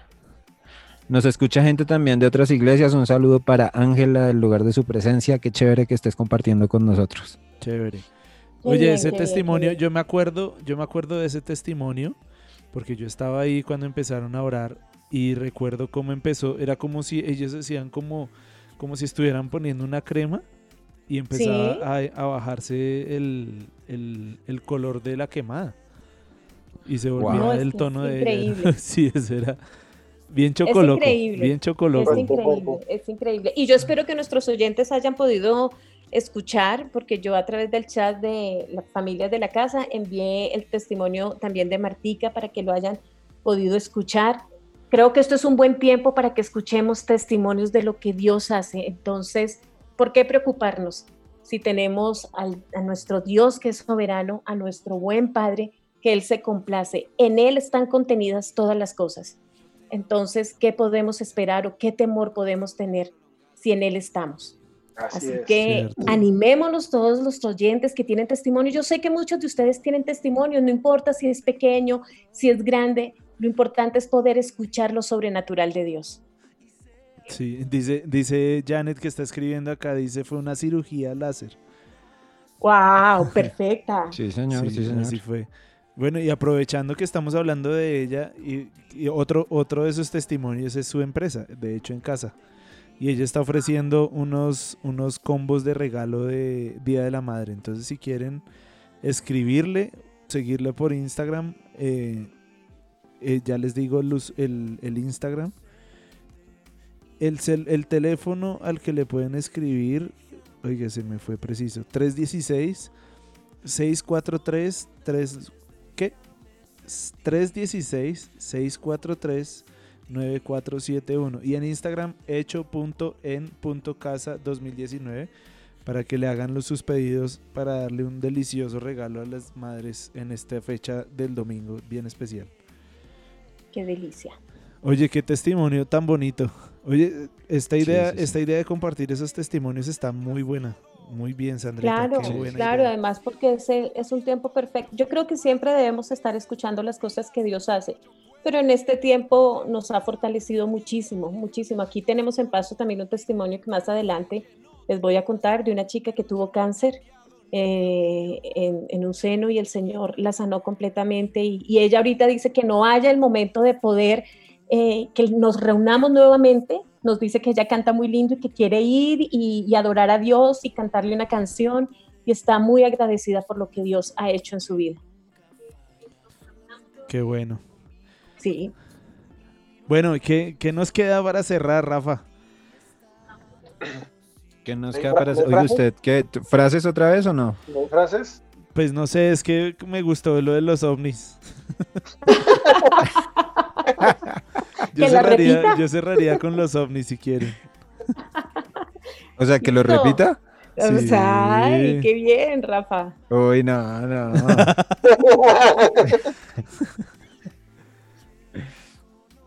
Nos escucha gente también de otras iglesias. Un saludo para Ángela del lugar de su presencia. Qué chévere que estés compartiendo con nosotros. Chévere. Oye, bien, ese testimonio, bien. yo me acuerdo, yo me acuerdo de ese testimonio, porque yo estaba ahí cuando empezaron a orar y recuerdo cómo empezó, era como si ellos decían como, como si estuvieran poniendo una crema y empezaba Sí. a, a bajarse el, el- el color de la quemada. Y se volvía No, es el que tono es de sí, eso era bien chocoloco. increíble. Bien chocoloco. Es increíble, es increíble. Y yo espero que nuestros oyentes hayan podido escuchar, porque yo a través del chat de las familias de la casa envié el testimonio también de Martica para que lo hayan podido escuchar. Creo que esto es un buen tiempo para que escuchemos testimonios de lo que Dios hace. Entonces, ¿por qué preocuparnos si tenemos a nuestro Dios que es soberano, a nuestro buen Padre, que Él se complace? En Él están contenidas todas las cosas. Entonces, ¿qué podemos esperar o qué temor podemos tener si en Él estamos? Así, Así es. que Cierto. animémonos todos los oyentes que tienen testimonio. Yo sé que muchos de ustedes tienen testimonio, no importa si es pequeño, si es grande, lo importante es poder escuchar lo sobrenatural de Dios. Sí, dice, dice Janet que está escribiendo acá, dice fue una cirugía láser. ¡Wow! Perfecta. Sí, señor, sí, Sí, señor. así fue. Bueno, y aprovechando que estamos hablando de ella, y, y otro, otro de sus testimonios es su empresa, de hecho en casa. Y ella está ofreciendo unos, unos combos de regalo de Día de la Madre. Entonces, si quieren escribirle, seguirle por Instagram, eh, eh, ya les digo los- el, el Instagram. El, cel- el teléfono al que le pueden escribir, oiga, se me fue preciso, 316 643 3 ¿qué? 316 643 9471 y en Instagram hecho.en.casa 2019 para que le hagan los sus pedidos para darle un delicioso regalo a las madres en esta fecha del domingo bien especial. ¡Qué delicia! Oye, qué testimonio tan bonito. Oye, esta idea, sí, sí. esta idea de compartir esos testimonios está muy buena. Muy bien, Sandrita. Claro, claro, idea. además porque es, el- es un tiempo perfecto. Yo creo que siempre debemos estar escuchando las cosas que Dios hace, pero en este tiempo nos ha fortalecido muchísimo, muchísimo. Aquí tenemos en paso también un testimonio que más adelante les voy a contar de una chica que tuvo cáncer eh, en, en un seno y el Señor la sanó completamente y, y ella ahorita dice que no haya el momento de poder eh, que nos reunamos nuevamente. Nos dice que ella canta muy lindo y que quiere ir y, y adorar a Dios y cantarle una canción y está muy agradecida por lo que Dios ha hecho en su vida. Qué bueno. Sí. Bueno, ¿qué, qué nos queda para cerrar, Rafa? ¿Qué nos ¿Hay queda para hacer? Oye, usted, ¿qué? ¿T- ¿Frases otra vez o no? ¿No hay frases? Pues no sé, es que me gustó lo de los ovnis. yo, ¿Que la cerraría, yo cerraría con los ovnis si quieren. O sea, que lo No. repita. Sí. Ay, qué bien, Rafa. Uy, no, no.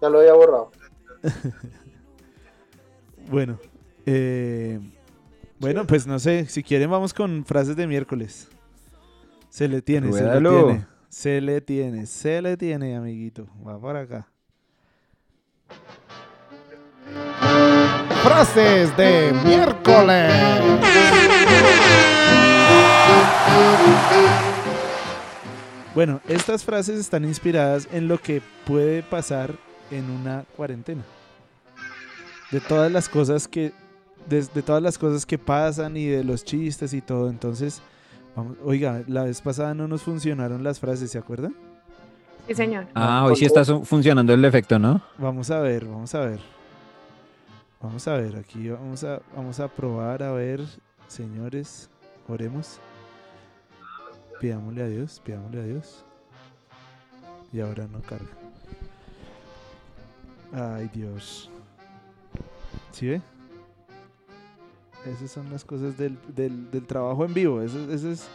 ya lo había borrado. Bueno, eh, bueno, pues no sé, si quieren vamos con frases de miércoles. Se le tiene, se le tiene. Se le tiene, se le tiene, amiguito. Va por acá. Frases de miércoles. Bueno, estas frases están inspiradas en lo que puede pasar en una cuarentena. De todas las cosas que de, de todas las cosas que pasan y de los chistes y todo. Entonces, vamos, oiga, la vez pasada no nos funcionaron las frases, ¿se acuerdan? Sí, señor. Ah, hoy sí está funcionando el efecto, ¿no? Vamos a ver, vamos a ver. Vamos a ver, aquí vamos a, vamos a probar, a ver, señores, oremos. Pidámosle a Dios, pidámosle a Dios. Y ahora no carga. Ay, Dios. ¿Sí ve? Esas son las cosas del, del, del trabajo en vivo. Eso, eso es...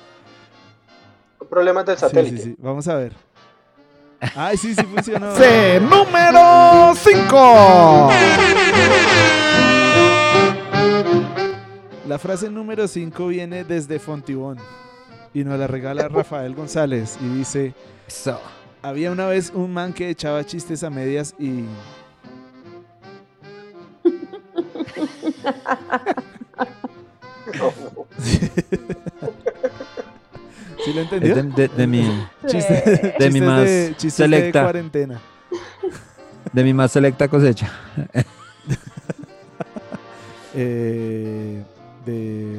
Problemas del Sí, satélite. sí, sí. Vamos a ver. Ay, sí, sí funcionó. C número 5. La frase número 5 viene desde Fontibón y nos la regala Rafael González y dice, había una vez un man que echaba chistes a medias y... ¿Sí lo entendió? de, de- de mi, Chiste, de mi más de, chistes de selecta. cuarentena. de mi más selecta cosecha. Eh, de...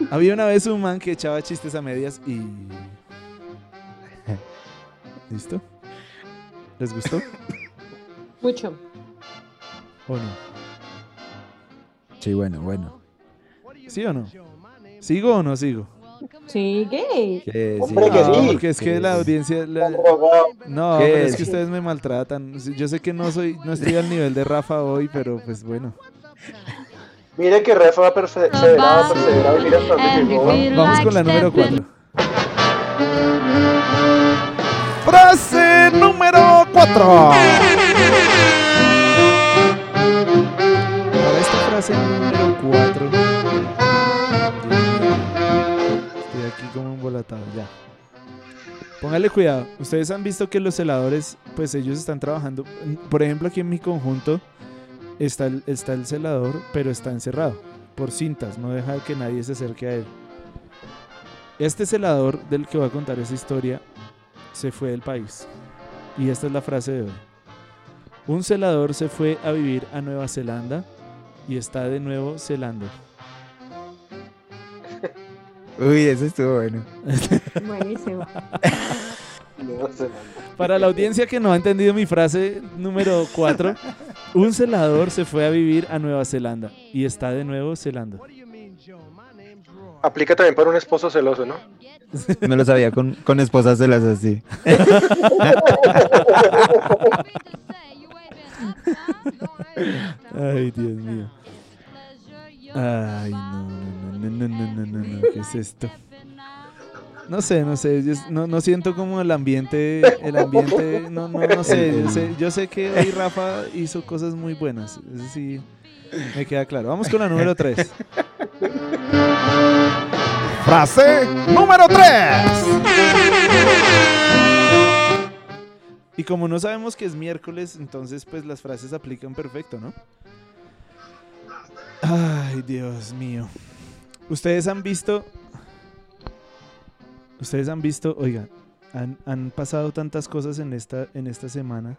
Había una vez un man que echaba chistes a medias y... ¿Listo? ¿Les gustó Mucho. O no? Sí, bueno, bueno. ¿Sí o no? ¿Sigo o no sigo? Sí. Hombre, que Ah, sí. porque es que la audiencia... la-. No, ¿Qué pero es que ustedes me maltratan. Yo sé que no soy, no estoy al nivel de Rafa hoy, pero pues bueno. Mire que Rafa ha perseverado, perseverado y mira hasta dónde llegó. Va- Vamos con la número 4. Frase número 4. Esta número 4. Estoy aquí como embolatado, ya. Póngale cuidado. Ustedes han visto que los celadores, pues ellos están trabajando. Por ejemplo, aquí en mi conjunto está el, está el celador, pero está encerrado por cintas. No deja que nadie se acerque a él. Este celador del que voy a contar esa historia se fue del país. Y esta es la frase de hoy. Un celador se fue a vivir a Nueva Zelanda y está de nuevo celando. Uy, eso estuvo bueno. Buenísimo. No. Para la audiencia que no ha entendido mi frase número 4, un celador se fue a vivir a Nueva Zelanda y está de nuevo celando. Aplica también para un esposo celoso, ¿no? Me lo sabía con, con esposas de las así. Ay, Dios mío. Ay, no, no, no, no, no, no, no, no, ¿qué es esto? No sé, no sé, yo no, no siento como el ambiente, el ambiente, no, no, no sé, yo sé, yo sé que hoy Rafa hizo cosas muy buenas, eso sí, me queda claro. Vamos con la número 3. Frase número 3. Y como no sabemos que es miércoles, entonces pues las frases aplican perfecto, ¿no? Ay, Dios mío. Ustedes han visto... Ustedes han visto, oiga, han, han pasado tantas cosas en esta, en esta semana.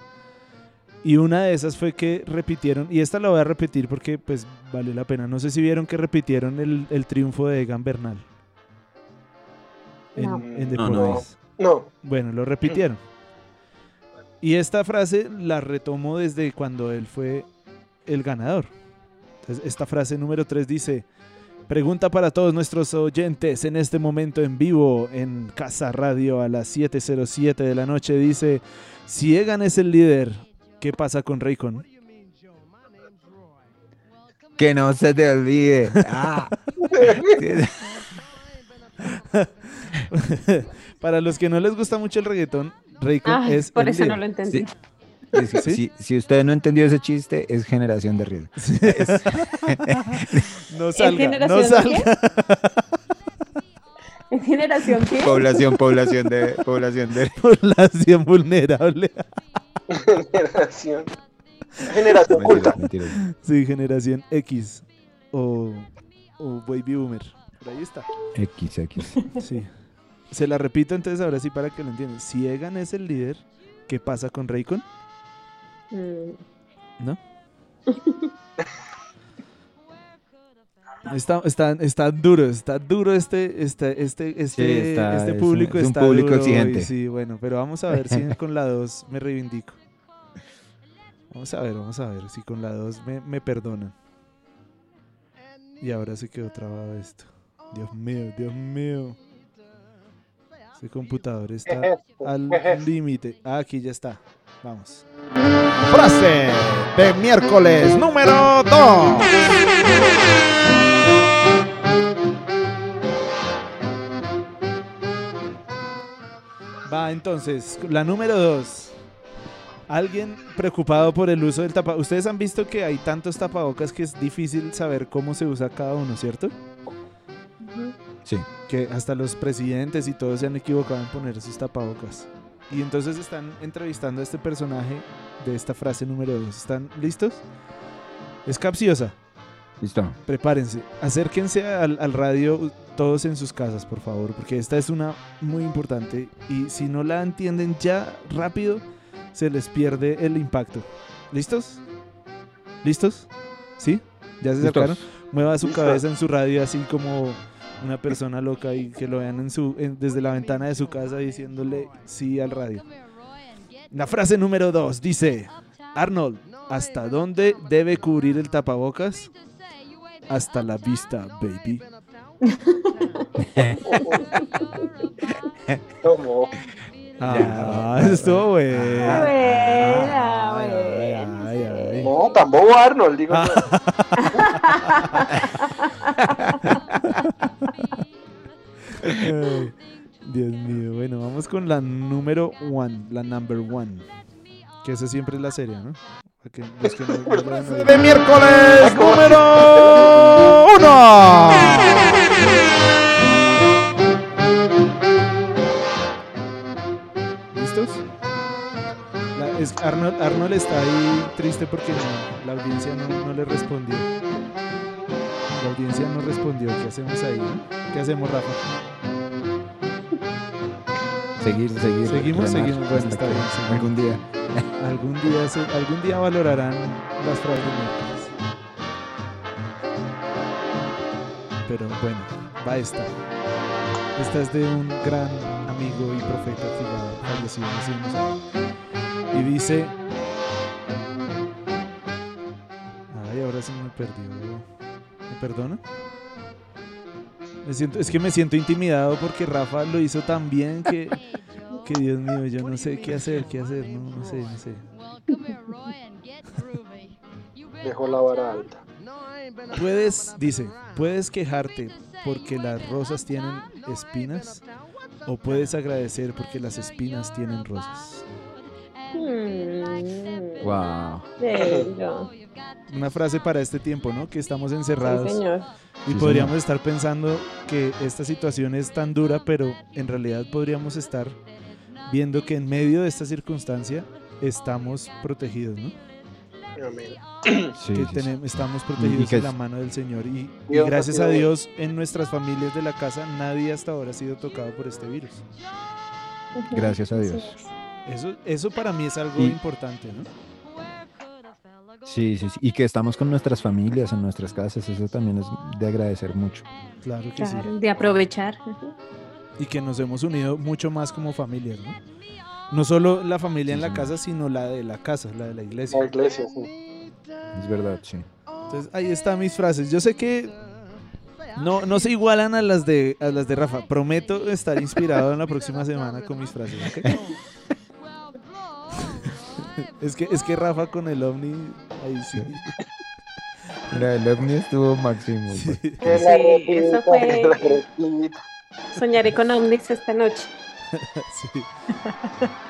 Y una de esas fue que repitieron, y esta la voy a repetir porque pues vale la pena. No sé si vieron que repitieron el, el triunfo de Egan Bernal. En, No. en No, no. No. Bueno, lo repitieron. Y esta frase la retomó desde cuando él fue el ganador. Entonces, esta frase número 3 dice, pregunta para todos nuestros oyentes en este momento en vivo en Casa Radio a las 7.07 de la noche. Dice, si Egan es el líder, ¿qué pasa con Raycon? Que no se te olvide. Ah. para los que no les gusta mucho el reggaetón, Raycon Ay, es por el eso no líder. lo entendí. Sí. Si, ¿Sí? si- si usted no entendió ese chiste, es generación de riesgo. No salga, no generación de salga. ¿En generación qué? Población, población de, población de. Población vulnerable. Generación. Generación culta. Mentiras. Sí, generación X o, o Baby Boomer. Por ahí está. X, X. Sí. Se la repito entonces ahora sí para que lo entiendan. Si Egan es el líder, ¿qué pasa con Raycon? Mm, ¿No? Está, está, está duro, está duro este, este, este, este, está- este es un- público es un está público duro exigente. hoy, sí, bueno, pero vamos a ver si con la 2 me reivindico. Vamos a ver, vamos a ver si con la 2 me, me perdonan. Y ahora se quedó trabado esto. Dios mío, Dios mío. Ese computador está al límite. Ah, aquí ya está. Vamos. Frase de miércoles número 2. Va, entonces, la número dos. Alguien preocupado por el uso del tapabocas. Ustedes han visto que hay tantos tapabocas que es difícil saber cómo se usa cada uno, ¿cierto? Sí. Que hasta los presidentes y todos se han equivocado en poner sus tapabocas. Y entonces están entrevistando a este personaje de esta frase número dos. ¿Están listos? Es capciosa. Listo. Prepárense, acérquense al, al radio todos en sus casas, por favor, porque esta es una muy importante y si no la entienden ya rápido, se les pierde el impacto. ¿Listos? ¿Listos? ¿Sí? ¿Ya se Listos. sacaron? Mueva su Listo. cabeza en su radio así como una persona loca y que lo vean en su, en- desde la ventana de su casa diciéndole sí al radio. La frase número dos dice, Arnold, ¿hasta dónde debe cubrir el tapabocas? Hasta la vista, baby. Como, Ah, estuvo ay. no, tan bobo Arnold, digo Ah. Dios mío, bueno, vamos con la número one, la number one. Que esa siempre es la serie, ¿no? Que los que no- no. De miércoles número uno. ¿Listos? La- es- Arnold, Arnold está ahí triste porque la audiencia no, no le respondió. La audiencia no respondió. ¿Qué hacemos ahí? ¿Qué hacemos, Rafa? Seguir, seguir. Seguimos, seguimos. Bueno, está bien, seguimos. Algún día. Algún día, se- algún día valorarán las frases. Pero bueno, va esta. Esta es de un gran amigo y profeta que ya falleció hace unos años. Y dice... Ay, ahora sí me perdió. ¿Me perdona? Me siento, es que me siento intimidado porque Rafa lo hizo tan bien que, que Dios mío, yo no sé qué hacer, qué hacer, no, no sé, no sé. Dejó la vara alta. Puedes, dice, puedes quejarte porque las rosas tienen espinas o puedes agradecer porque las espinas tienen rosas. Mm, Wow. bello. Una frase para este tiempo, ¿no? Que estamos Sí, encerrados señor. y Sí, podríamos estar pensando que esta situación es tan dura, pero en realidad podríamos estar viendo que en medio de esta circunstancia estamos protegidos, ¿no? Amén. Sí, que sí, sí. tenemos, estamos protegidos que de la mano del Señor. Y, gracias a Dios, en nuestras familias de la casa, nadie hasta ahora ha sido tocado por este virus. Gracias a Dios. es. Eso, eso para mí es algo Y- importante, ¿no? Sí, sí, sí. Y que estamos con nuestras familias, en nuestras casas, eso también es de agradecer mucho. Claro que sí. Claro, de aprovechar. Y que nos hemos unido mucho más como familias, ¿no? No solo la familia en Sí, la casa, sino la de la casa, la de la iglesia. La iglesia, sí. Es verdad, sí. Entonces ahí están mis frases. Yo sé que no, no se igualan a las de a las de Rafa. Prometo estar inspirado en la próxima semana con mis frases. ¿ok? es que es que Rafa con el ovni ahí sí. Mira, el ovni estuvo máximo. Sí. eso fue-. Soñaré con ovnis esta noche. Sí.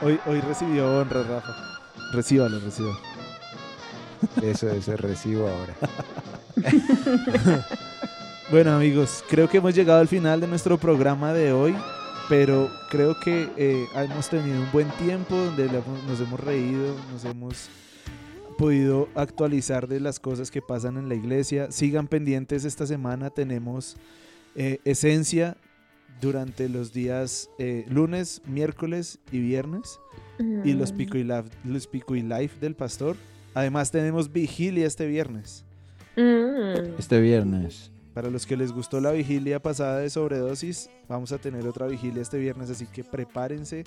Hoy, hoy recibió honra Rafa. Recíbalo, recíbalo. Eso, eso recibo ahora. Bueno amigos, creo que hemos llegado al final de nuestro programa de hoy, pero creo que eh, hemos tenido un buen tiempo donde la- nos hemos reído, nos hemos podido actualizar de las cosas que pasan en la iglesia. Sigan pendientes esta semana, tenemos eh, esencia durante los días eh, lunes, miércoles y viernes y los pico y, live, los pico y live del pastor. Además tenemos vigilia este viernes. Mm. Este viernes. Para los que les gustó la vigilia pasada de sobredosis, vamos a tener otra vigilia este viernes, así que prepárense.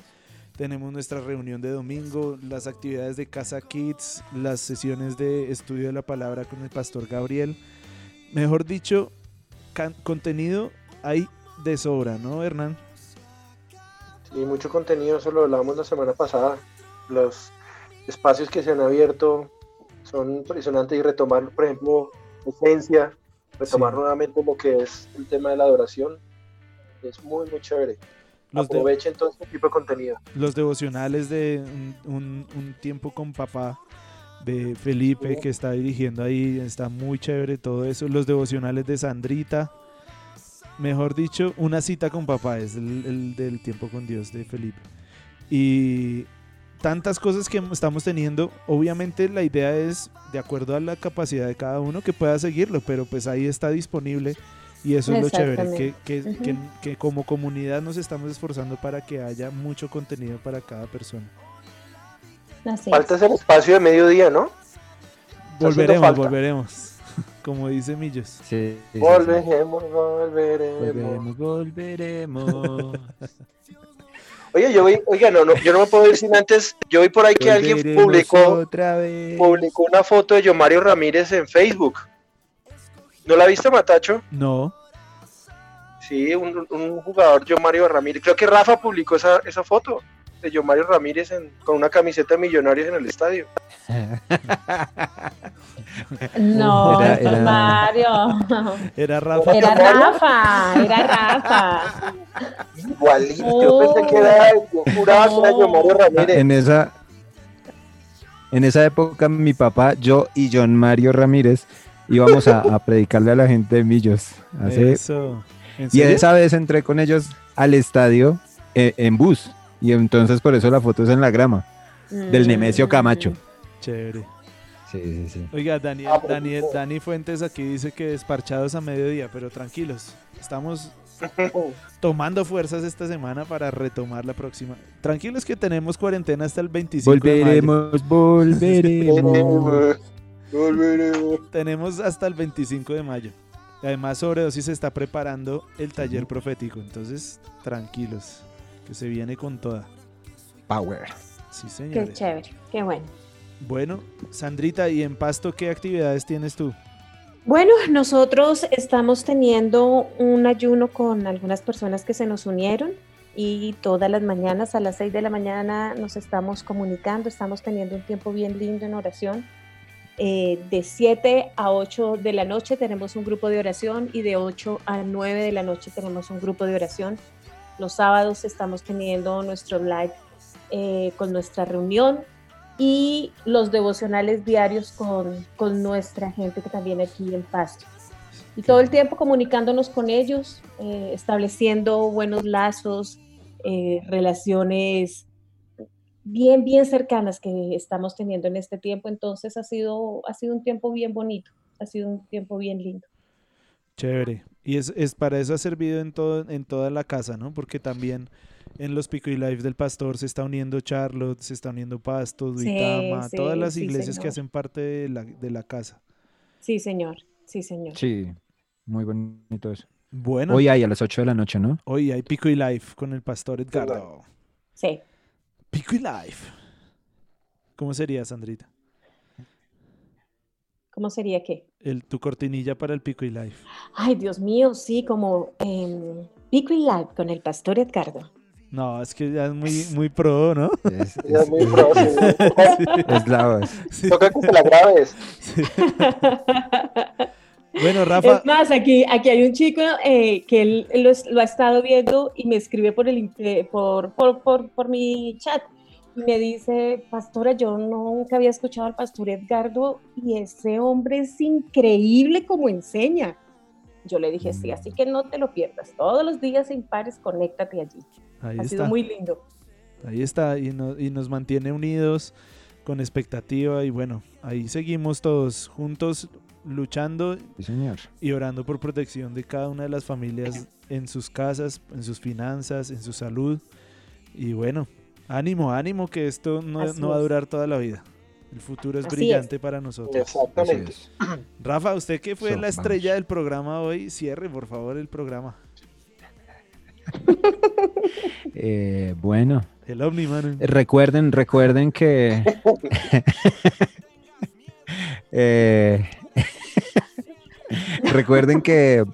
Tenemos nuestra reunión de domingo, las actividades de Casa Kids, las sesiones de estudio de la palabra con el pastor Gabriel. Mejor dicho, contenido hay de sobra, ¿no, Hernán? Y mucho contenido, eso lo hablábamos la semana pasada. Los espacios que se han abierto son impresionantes y retomar, por ejemplo, esencia, retomar Sí. nuevamente lo que es el tema de la adoración, es muy, muy chévere. Los, de- Aprovechen todo este tipo de contenido. los devocionales de un, un- un tiempo con papá de Felipe Sí. que está dirigiendo ahí, está muy chévere todo eso. Los devocionales de Sandrita, mejor dicho, una cita con papá es el, el del tiempo con Dios de Felipe. Y tantas cosas que estamos teniendo, obviamente la idea es, de acuerdo a la capacidad de cada uno, que pueda seguirlo, pero pues ahí está disponible y eso es lo chévere, que, que, Exactamente. que- Ujú. que como comunidad nos estamos esforzando para que haya mucho contenido para cada persona. Así Falta es. ese espacio de mediodía, ¿no? Volveremos, falta. volveremos, como dice Millos. Sí, sí, sí. Volveremos, volveremos. Volveremos, volveremos. Oye, yo vi, oiga, no, no, yo no me puedo ir sin antes. Yo vi por ahí que alguien publicó, publicó una foto de Yo Mario Ramírez en Facebook. ¿No la viste, Matacho? No, Sí, un, un jugador, Yo Mario Ramírez. Creo que Rafa publicó esa, esa foto de Yo Mario Ramírez en- con una camiseta de millonarios en el estadio. No, Era- Mario. era Rafa. Era Rafa, era Rafa. Igualito, yo pensé que era, yo juraba que era Yo Mario Ramírez. en esa en esa época mi papá, yo y John Mario Ramírez íbamos a, a predicarle a la gente de Millos. Hace- Eso. ¿En y esa vez entré con ellos al estadio eh, en bus. Y entonces por eso la foto es en la grama. Del Nemesio Camacho. Chévere. Sí, sí, sí. Oiga, Daniel, Ah, pero- Daniel, Dani Fuentes aquí dice que desparchados a mediodía, pero tranquilos. Estamos tomando fuerzas esta semana para retomar la próxima. Tranquilos que tenemos cuarentena hasta el 25 de mayo. Volveremos, volveremos. Volveremos, volveremos. Tenemos hasta el 25 de mayo. Además, Sobredosis se está preparando el taller profético. Entonces, tranquilos, que se viene con toda. Power. Sí, Qué señores. chévere, qué bueno. Bueno, Sandrita, ¿y en Pasto qué actividades tienes tú? Bueno, nosotros estamos teniendo un ayuno con algunas personas que se nos unieron y todas las mañanas a las 6 de la mañana nos estamos comunicando, estamos teniendo un tiempo bien lindo en oración. Eh, de 7 a 8 de la noche tenemos un grupo de oración y de 8 a 9 de la noche tenemos un grupo de oración. Los sábados estamos teniendo nuestro live eh, con nuestra reunión y los devocionales diarios con, con nuestra gente que también aquí en Pasto. Y todo el tiempo comunicándonos con ellos, eh, estableciendo buenos lazos, eh, relaciones bien, bien cercanas que estamos teniendo en este tiempo. Entonces ha sido, ha sido un tiempo bien bonito, ha sido un tiempo bien lindo. Chévere. Y es, es para eso ha servido en, todo, en toda la casa, ¿no? Porque también en los Pico y Live del Pastor se está uniendo Charlotte, se está uniendo Pasto, Duitama, sí, todas las sí, iglesias que hacen parte de la, de la casa. Sí, señor, sí, señor. Sí, muy bonito eso. Bueno, Hoy hay a las 8 de la noche, ¿no? hoy hay Pico y Live con el Pastor Edgardo. Sí. Pico y Live. ¿Cómo sería, Sandrita? ¿Cómo sería qué? El, tu cortinilla para el Pico y Live. Ay, Dios mío, sí, como em, Pico y Live con el pastor Edgardo. No, es que ya es muy, muy pro, ¿no? Es, Ya es- es muy pro, sí. Toca- es la voz. Sí. Toca que te la grabes. Bueno, Rafa, Es más, aquí, aquí hay un chico eh, que él, él lo, ha estado viendo y me escribe por, el, eh, por, por, por, por mi chat me dice, pastora, yo nunca había escuchado al pastor Edgardo y ese hombre es increíble como enseña. Yo le dije, sí, así que no te lo pierdas. Todos los días sin pares, conéctate allí. ahí ha está. sido muy lindo. Ahí está, y, no- y nos mantiene unidos con expectativa y bueno, ahí seguimos todos juntos luchando Sí, señor. y orando por protección de cada una de las familias en sus casas, en sus finanzas, en su salud. Y bueno, ánimo, ánimo que esto no, no va a durar toda la vida. El futuro es Así brillante para nosotros. Exactamente. Rafa, usted que fue So, la estrella vamos. del programa hoy, cierre por favor el programa. Eh, bueno, El Omniman. recuerden, recuerden que Eh, recuerden que,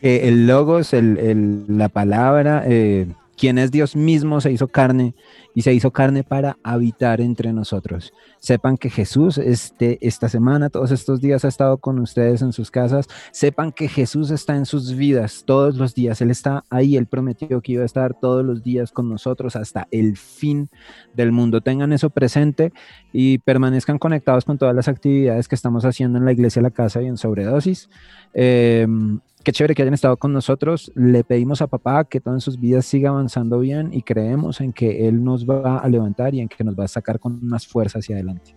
que el logos, el, el- la palabra, eh, quien es Dios mismo se hizo carne y se hizo carne para habitar entre nosotros. Sepan que Jesús este, esta semana, todos estos días ha estado con ustedes en sus casas. Sepan que Jesús está en sus vidas todos los días. Él está ahí, Él prometió que iba a estar todos los días con nosotros hasta el fin del mundo. Tengan eso presente y permanezcan conectados con todas las actividades que estamos haciendo en la iglesia La Casa y en Sobredosis. Eh, qué chévere que hayan estado con nosotros. Le pedimos a papá que todo en sus vidas siga avanzando bien y creemos en que Él nos va a levantar y en que nos va a sacar con más fuerza hacia adelante.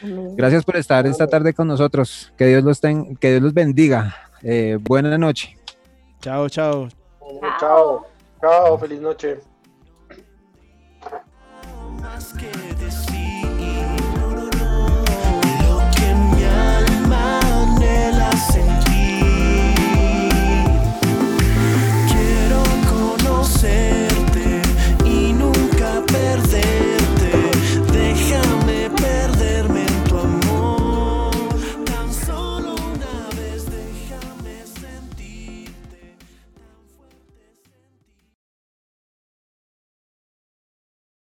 Amén. Gracias por estar esta tarde con nosotros. Que Dios los, ten- que Dios los bendiga. Eh, buena noche. Chao, chao. Chao, chao, feliz noche. você.